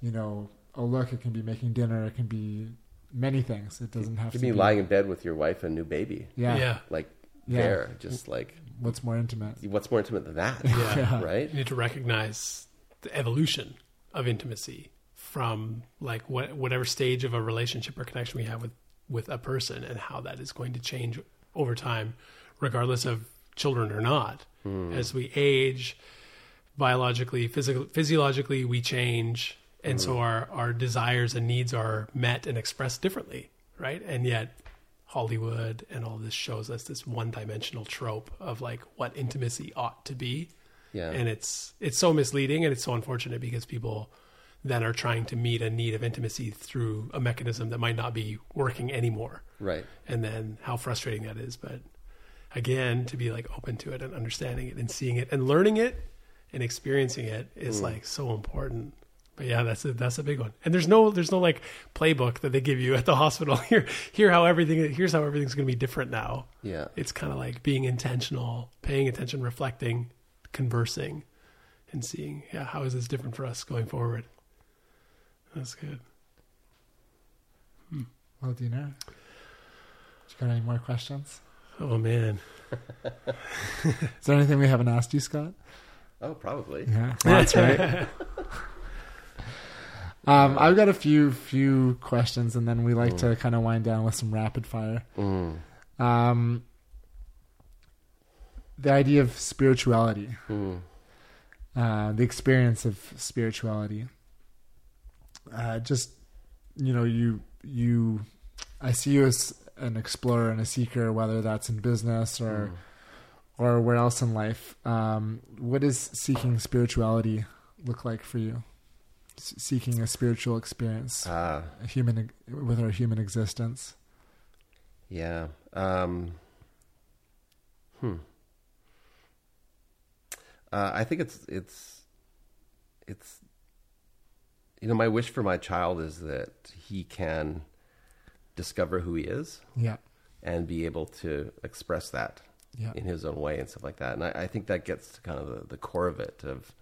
you know, a look. It can be making dinner. It can be many things. It doesn't have you to be be lying in bed with your wife and new baby. Yeah. Yeah. Like, Yeah. there, just like, What's more intimate? what's more intimate than that? Yeah. Right? You need to recognize the evolution of intimacy from like what, whatever stage of a relationship or connection we have with, with a person and how that is going to change over time, regardless of children or not. Hmm. As we age, biologically, physical, physiologically, we change. And so hmm. our, our desires and needs are met and expressed differently, right? And yet Hollywood and all this shows us this one dimensional trope of like what intimacy ought to be Yeah. and it's it's so misleading and it's so unfortunate because people then are trying to meet a need of intimacy through a mechanism that might not be working anymore right. and then how frustrating that is but again to be like open to it and understanding it and seeing it and learning it and experiencing it is Mm. like so important but yeah that's a that's a big one and there's no there's no like playbook that they give you at the hospital here here how everything here's how everything's going to be different now Yeah. it's kind of like being intentional, paying attention, reflecting, conversing, and seeing, yeah, how is this different for us going forward? That's good. Well, Dina, you know? you got any more questions? Oh man, Is there anything we haven't asked you, Scott? Oh, probably. Yeah, that's right. um, I've got a few few questions, and then we like to kind of wind down with some rapid fire. Mm. Um, the idea of spirituality, Mm. uh, the experience of spirituality. Uh, just you know, you you, I see you as an explorer and a seeker, whether that's in business or or where else in life. Um, what does seeking spirituality look like for you? S- seeking a spiritual experience, Ah, a human with our human existence. yeah. Um, Uh, I think it's it's it's you know my wish for my child is that he can discover who he is Yeah. and be able to express that Yeah. in his own way and stuff like that. And I, I think that gets to kind of the, the core of it. Of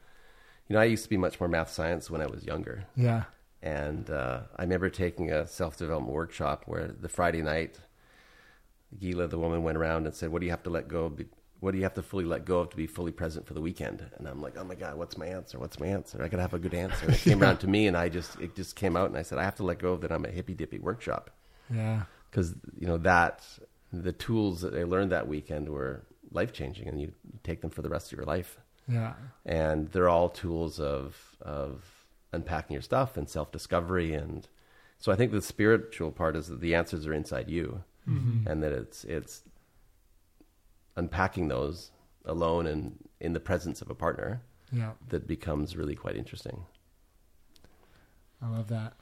you know, I used to be much more math science when I was younger, Yeah. and uh, I remember taking a self development workshop where the Friday night, Gila, the woman, went around and said, "What do you have to let go of? What do you have to fully let go of to be fully present for the weekend?" And I'm like, "Oh my god, what's my answer? What's my answer? I gotta have a good answer." And it came around to me, and I just it just came out, and I said, "I have to let go of that. I'm a hippy dippy workshop." Yeah. because you know that the tools that I learned that weekend were life changing, and you, you take them for the rest of your life. Yeah. And they're all tools of of unpacking your stuff and self discovery, and so I think the spiritual part is that the answers are inside you, mm-hmm. and that it's it's unpacking those alone and in the presence of a partner Yeah. that becomes really quite interesting. I love that.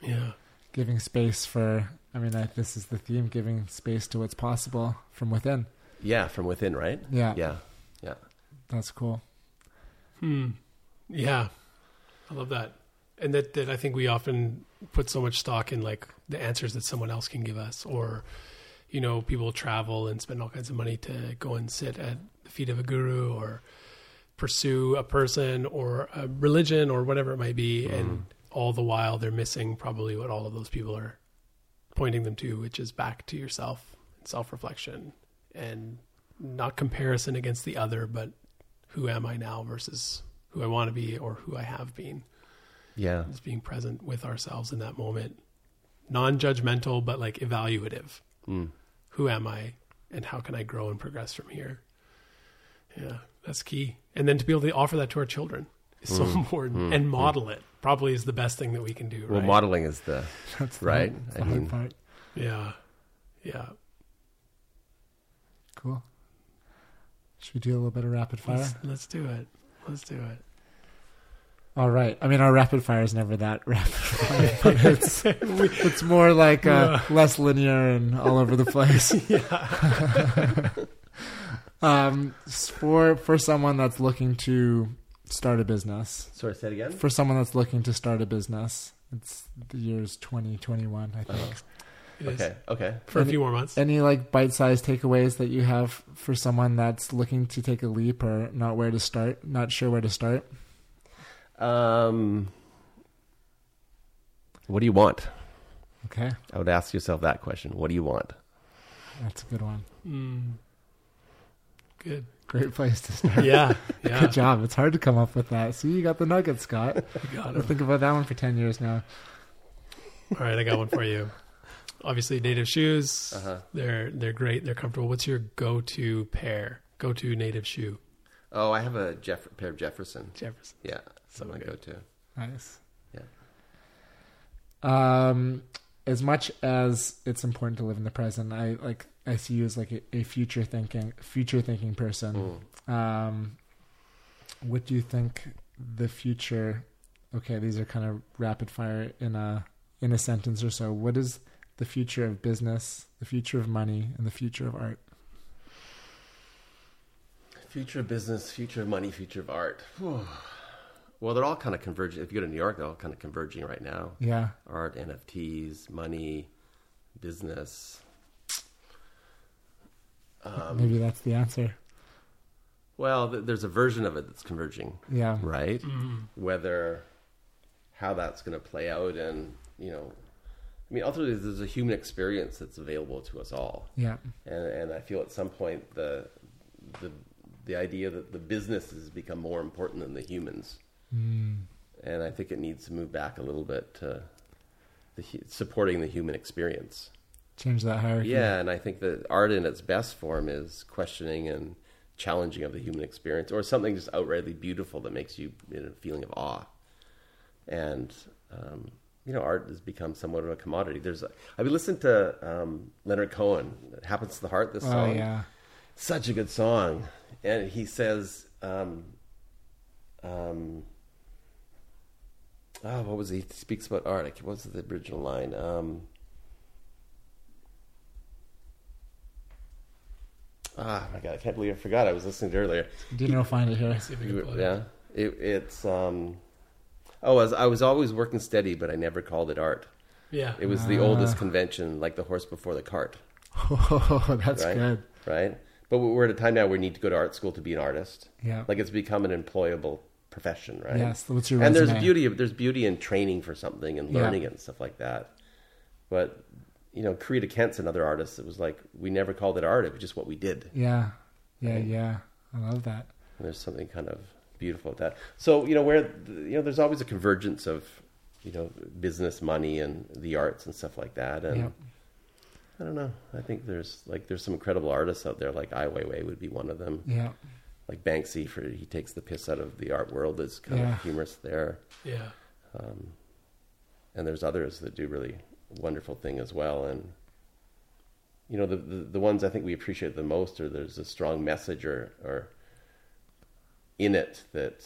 Yeah. Giving space for, I mean, I, this is the theme giving space to what's possible from within. Yeah, from within, right? Yeah. yeah, yeah. That's cool. Hmm. Yeah. I love that. And that, that I think we often put so much stock in like the answers that someone else can give us or, you know, people travel and spend all kinds of money to go and sit at the feet of a guru or pursue a person or a religion or whatever it might be. And all the while they're missing probably what all of those people are pointing them to, which is back to yourself, self reflection and not comparison against the other, but who am I now versus who I want to be or who I have been. Yeah, Just being present with ourselves in that moment, non judgmental, but like evaluative. Mm. Who am I and how can I grow and progress from here? Yeah, that's key. And then to be able to offer that to our children is so mm, important mm, and mm. model it probably is the best thing that we can do. Well, right? modeling is the That's right. hard- that's I the mean, part. Yeah. Yeah. Cool. Should we do a little bit of rapid fire? Let's, let's do it. Let's do it. All right. I mean, our rapid fire is never that rapid fire, but it's it's more like uh, less linear and all over the place. um, for for someone that's looking to start a business, sorry, say it again. for someone that's looking to start a business, it's the year's twenty twenty one. I think. It is. Okay, okay. For a few more months. Any like bite sized takeaways that you have for someone that's looking to take a leap or not where to start, not sure where to start? Um, what do you want? Okay, I would ask yourself that question. What do you want? that's a good one. Mm. Good. Great place to start. Yeah. Yeah. Good job. It's hard to come up with that. See, you got the nugget, Scott. You got I'll it. think about that one for 10 years now. All right, I got one for you. Obviously, native shoes. Uh-huh. They're they're great. They're comfortable. What's your go-to pair? Go-to native shoe? Oh, I have a Jeff- pair of Jefferson. Jefferson. Yeah, that's my go-to. Nice. Yeah. Um, as much as it's important to live in the present, I like I see you as like a, a future thinking future thinking person. Mm. Um, what do you think the future? Okay, these are kind of rapid fire in a in a sentence or so. What is the future of business, the future of money, and the future of art? Future of business, future of money, future of art. Well, they're all kind of converging. If you go to New York, they're all kind of converging right now. Yeah, Art, NFTs, money, business. Um, maybe that's the answer. Well, th- there's a version of it that's converging, Yeah, right? Whether how that's going to play out, and you know, I mean, ultimately, there's a human experience that's available to us all, yeah, and and I feel at some point the the the idea that the business has become more important than the humans, and I think it needs to move back a little bit to the supporting the human experience. change that hierarchy. Yeah, and I think that art in its best form is questioning and challenging of the human experience, or something just outrightly beautiful that makes you in a feeling of awe. And um, you know, art has become somewhat of a commodity. There's, a, I've been listening to um, Leonard Cohen. It happens to the heart. This Oh song, yeah. such a good song, and he says, um, um, oh, what was he? He speaks about art. I What was the original line? Um, Ah, my God, I can't believe I forgot. I was listening to it earlier. Dino will find it here. See if we can it Yeah, it, it's um. Oh, I was, I was always working steady, but I never called it art. Yeah. It was the oldest convention, like the horse before the cart, Oh, that's right? good. Right. But we're at a time now where we need to go to art school to be an artist. Yeah. Like it's become an employable profession, right? Yes. What's your and there's beauty of there's beauty in training for something and Yeah. learning it and stuff like that. But you know, Corita Kent's another artist. It was like we never called it art; it was just what we did. Yeah. Yeah. Yeah. I love that. And there's something kind of beautiful with that. So you know, where you know, there's always a convergence of you know business, money, and the arts and stuff like that. And Yeah. I don't know. I think there's like there's some incredible artists out there. Like Ai Weiwei would be one of them. Yeah. Like Banksy, for he takes the piss out of the art world. Is kind Yeah. of humorous there. Yeah. Um, and there's others that do really wonderful thing as well and you know the, the the ones i think we appreciate the most are there's a strong message or or in it that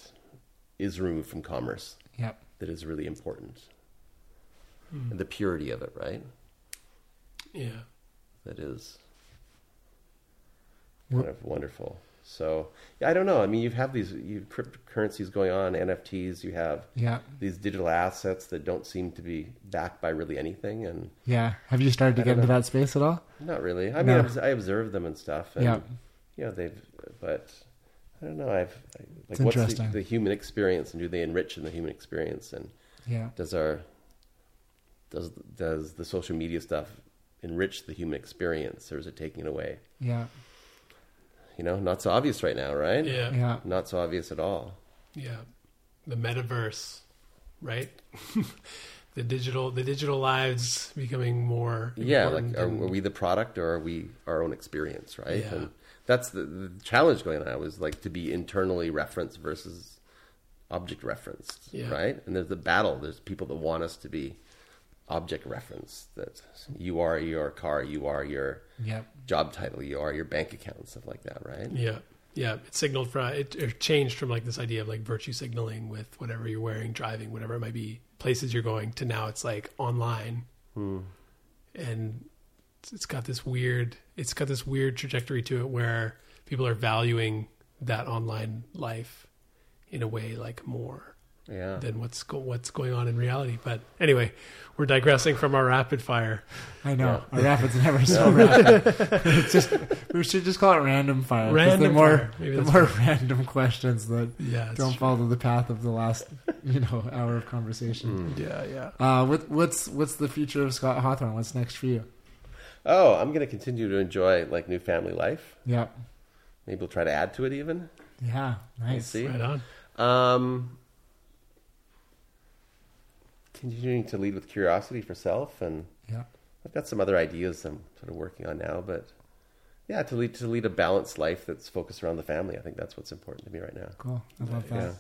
is removed from commerce Yep. that is really important hmm. and the purity of it right Yeah. that is kind of wonderful so yeah, i don't know i mean you have these you cryptocurrencies going on nfts you have Yeah. these digital assets that don't seem to be backed by really anything and Yeah. Have you started to I get into know. that space at all? Not really. I mean, No. I I observe them and stuff. And, Yeah. You know, they've, but I don't know. I've I, like, It's what's the, the human experience, and do they enrich in the human experience? And Yeah. does our does does the social media stuff enrich the human experience, or is it taking it away? Yeah. You know, not so obvious right now, right? Yeah. Yeah. Not so obvious at all. Yeah. The metaverse, right? the digital the digital lives becoming more Yeah, like are, and- are we the product or are we our own experience, right? Yeah. And that's the, the challenge going on. Was like to be internally referenced versus object referenced, Yeah. right? And there's the battle. There's people that want us to be object reference That you are your car, you are your Yep. job title, you are your bank account, stuff like that, right? Yeah. Yeah. It signaled from it, it changed from like this idea of like virtue signaling with whatever you're wearing, driving, whatever it might be, places you're going to now it's like online. Hmm. And it's- it's got this weird it's got this weird trajectory to it where people are valuing that online life in a way like more Yeah. than what's go- what's going on in reality. But anyway, we're digressing from our rapid fire. I know. Our rapid's never so rapid. it's just we should just call it random fire. 'cause Random the more fire. Maybe the that's more random questions that Yeah, don't true. follow the path of the last you know hour of conversation. Yeah, yeah. Uh, what, what's what's the future of Scott Hawthorn? What's next for you? Oh, I'm going to continue to enjoy like new family life. Yeah, Maybe we'll try to add to it even. yeah, We'll nice. see. Right on. Um, continuing to lead with curiosity for self, and Yeah, I've got some other ideas I'm sort of working on now. But yeah, to lead to lead a balanced life that's focused around the family. I think that's what's important to me right now. cool. I love that. Yeah,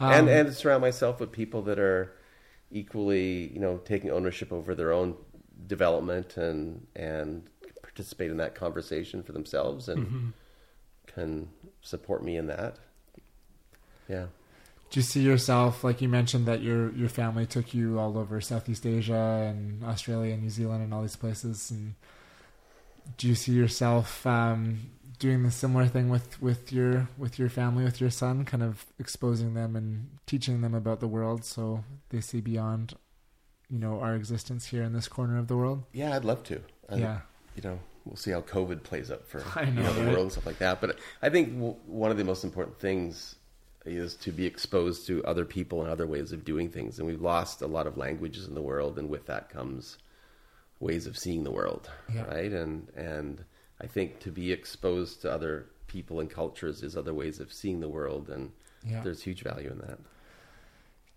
Um, and and to surround myself with people that are equally, you know, taking ownership over their own development and and participate in that conversation for themselves and can support me in that. Yeah. Do you see yourself like you mentioned that your your family took you all over Southeast Asia and Australia and New Zealand and all these places and do you see yourself um, doing the similar thing with, with your with your family with your son kind of exposing them and teaching them about the world so they see beyond you know our existence here in this corner of the world Yeah, I'd love to. I, yeah You know, we'll see how COVID plays up for I you know, know, the right? world and stuff like that. But I think w- one of the most important things is to be exposed to other people and other ways of doing things. And we've lost a lot of languages in the world, and with that comes ways of seeing the world, Yeah. right? And and I think to be exposed to other people and cultures is other ways of seeing the world, and yeah there's huge value in that.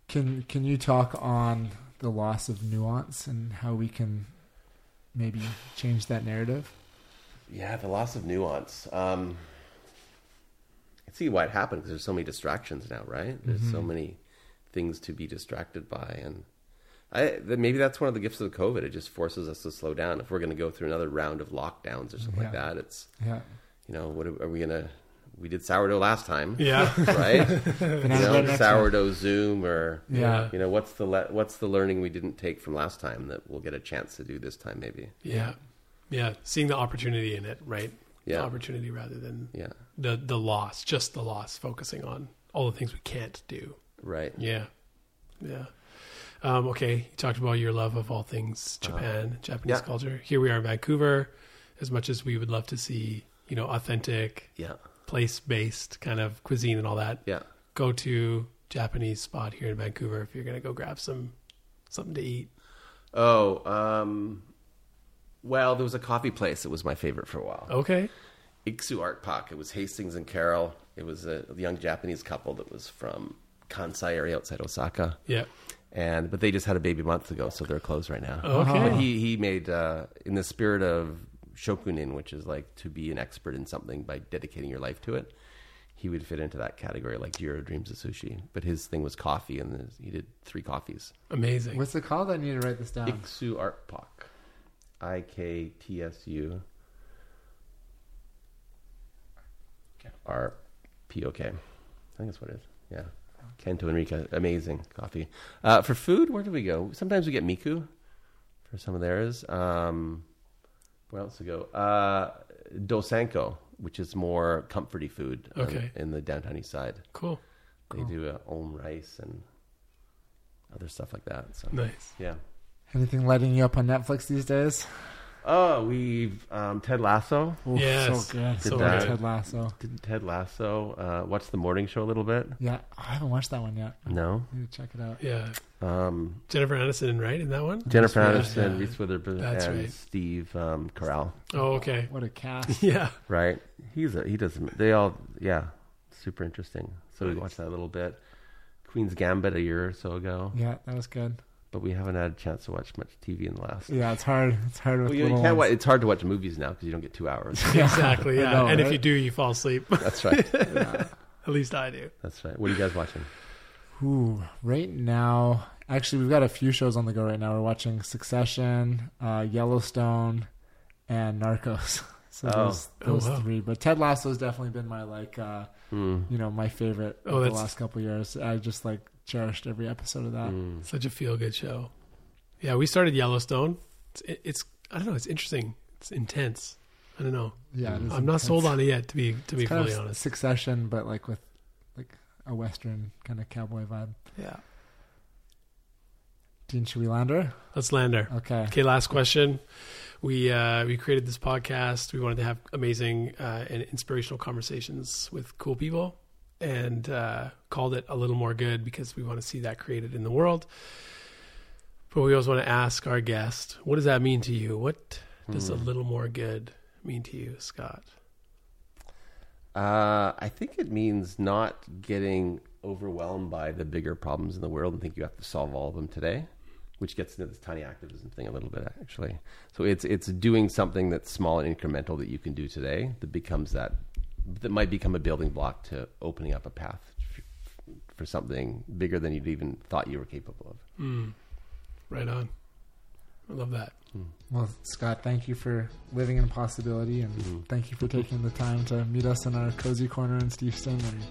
Can can you talk on the loss of nuance and how we can maybe change that narrative? Yeah, the loss of nuance. Um, I see why it happened because there's so many distractions now, right? There's so mm-hmm. many things to be distracted by, and I th- maybe that's one of the gifts of COVID. It just forces us to slow down. If we're going to go through another round of lockdowns or something like that, it's Yeah. you know what are, are we going to? We did sourdough last time, Yeah. right? you know, bread next time. sourdough Zoom or Yeah. you know what's the le- what's the learning we didn't take from last time that we'll get a chance to do this time maybe. Yeah. Yeah. Seeing the opportunity in it, right? Yeah. opportunity rather than Yeah. the the loss, just the loss, focusing on all the things we can't do. Right. Yeah, yeah. Um, okay, you talked about your love of all things Japan, Japanese Uh, yeah. culture. Here we are in Vancouver. As much as we would love to see, you know, authentic, Yeah. place-based kind of cuisine and all that, Yeah. go to Japanese spot here in Vancouver if you're gonna go grab some something to eat. Oh, um, well, there was a coffee place that was my favorite for a while. Okay, Iktsuarpok. It was Hastings and Carrall. It was a young Japanese couple that was from Kansai area outside Osaka. yeah, And but they just had a baby a month ago, so they're closed right now. Okay. But he he made uh, in the spirit of shokunin, which is like to be an expert in something by dedicating your life to it. He would fit into that category, like Jiro dreams of sushi. But his thing was coffee, and he did three coffees. amazing. What's it called? I need to write this down. Iktsuarpok, I K T S U R P O K. I think that's what it is. Yeah. Kento Enrica, amazing coffee. Uh, for food, where do we go? Sometimes we get Miku for some of theirs. Um, where else to go? Uh, Dosanko, which is more comforty food on- Okay. in the downtown east side. Cool, They do uh, om rice and other stuff like that. So nice. yeah. Anything lighting you up on Netflix these days? Oh, we've um, Ted Lasso. Oof, Yes. so good. Did So that. good. Ted Lasso. Did Ted Lasso uh, watch the morning show a little bit? Yeah, I haven't watched that one yet. No. I need to check it out. Yeah, Um, Jennifer Aniston, right in that one? Jennifer Yeah, Aniston, yeah. Reese Witherspoon, That's and right. Steve um, Carell. Oh, okay. What a cast. Yeah, Right? He's a, he does. They all yeah, super interesting. So we watched that a little bit. Queen's Gambit a year or so ago, yeah, that was good. But we haven't had a chance to watch much TV in the last. Yeah, it's hard. It's hard with Well, you, you little can't. Wa- it's hard to watch movies now because you don't get two hours. exactly. Yeah, know, and if you do, you fall asleep. That's right. At least I do. That's right. What are you guys watching? Ooh, right now, actually, we've got a few shows on the go right now. We're watching Succession, uh, Yellowstone, and Narcos. So Oh. those, Oh, those wow. three. But Ted Lasso's definitely been my like, uh, Hmm. you know, my favorite Oh, of the that's- last couple of years. I just like cherished every episode of that. Hmm. Such a feel good show. Yeah, we started Yellowstone. It's, it's I don't know. It's interesting. It's intense. I don't know. Yeah, it is I'm not sold on it yet. To be to be It's kind fully of honest. Succession, but like with like a western kind of cowboy vibe. Yeah. Dean, should we land her? Let's land her. Okay. Okay, last question. We uh, we created this podcast. We wanted to have amazing uh, and inspirational conversations with cool people, and uh, called it a little more good because we want to see that created in the world. But we always want to ask our guest, what does that mean to you? What does a little more good mean to you, Scott? Uh, I think it means not getting overwhelmed by the bigger problems in the world and think you have to solve all of them today, which gets into this tiny activism thing a little bit actually. So it's it's doing something that's small and incremental that you can do today that becomes that that might become a building block to opening up a path for something bigger than you'd even thought you were capable of. Mm. Right on. I love that. Well, Scott, thank you for living in possibility, and Mm-hmm. thank you for taking the time to meet us in our cozy corner in Steveston. And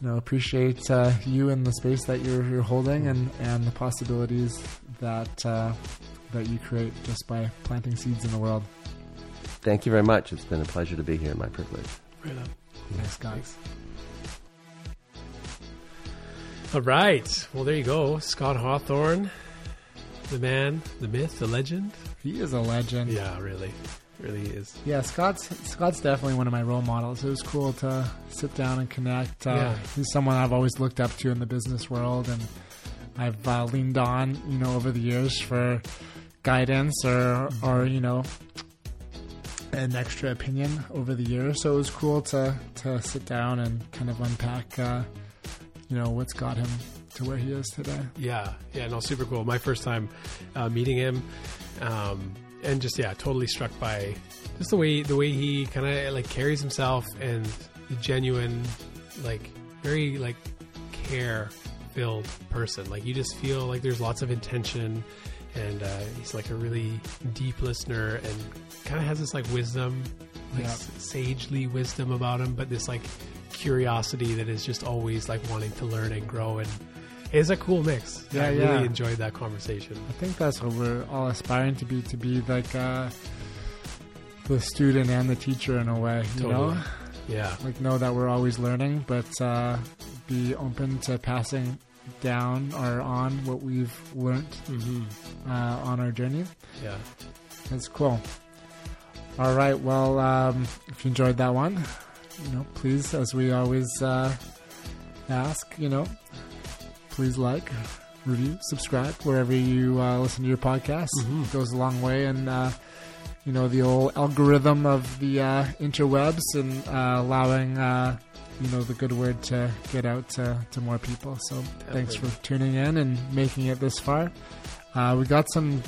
you know, appreciate uh, you and the space that you're you're holding, and and the possibilities that uh, that you create just by planting seeds in the world. Thank you very much. It's been a pleasure to be here. My privilege. Right on. Thanks, guys. All right. Well, there you go. Scott Hawthorn, the man, the myth, the legend. He is a legend. Yeah, really. Really is. Yeah, Scott's Scott's definitely one of my role models. It was cool to sit down and connect. Uh, Yeah. He's someone I've always looked up to in the business world, and I've uh, leaned on, you know, over the years for guidance or or you know an extra opinion over the years. So it was cool to to sit down and kind of unpack, uh, you know, what's got him to where he is today. Yeah, yeah, no, super cool. My first time uh, meeting him, um, and just yeah, totally struck by just the way the way he kind of like carries himself and the genuine, like very like care filled person. Like you just feel like there's lots of intention, and uh, he's like a really deep listener and kind of has this like wisdom, like s- sagely wisdom about him, but this like curiosity that is just always like wanting to learn and grow and it's a cool mix. Yeah, I yeah. really enjoyed that conversation. I think that's what we're all aspiring to be to be like uh the student and the teacher in a way. You Totally. know, Yeah. like know that we're always learning, but uh, be open to passing down or on what we've learned Mm-hmm. uh, on our journey. Yeah. That's cool. All right. Well, um, if you enjoyed that one, you know, please, as we always uh, ask, you know, please like, review, subscribe wherever you uh, listen to your podcast. Mm-hmm. It goes a long way, and uh, you know the old algorithm of the uh, interwebs and uh, allowing uh, you know the good word to get out to, to more people. So thanks for tuning in and making it this far. Uh, we got some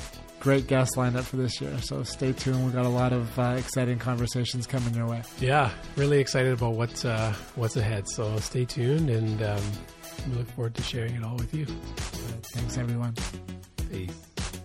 great guests lined up for this year, so stay tuned. We've got a lot of uh, exciting conversations coming your way. Yeah. Really excited about what's uh, what's ahead. So stay tuned, and um, we look forward to sharing it all with you. Thanks, everyone. Peace.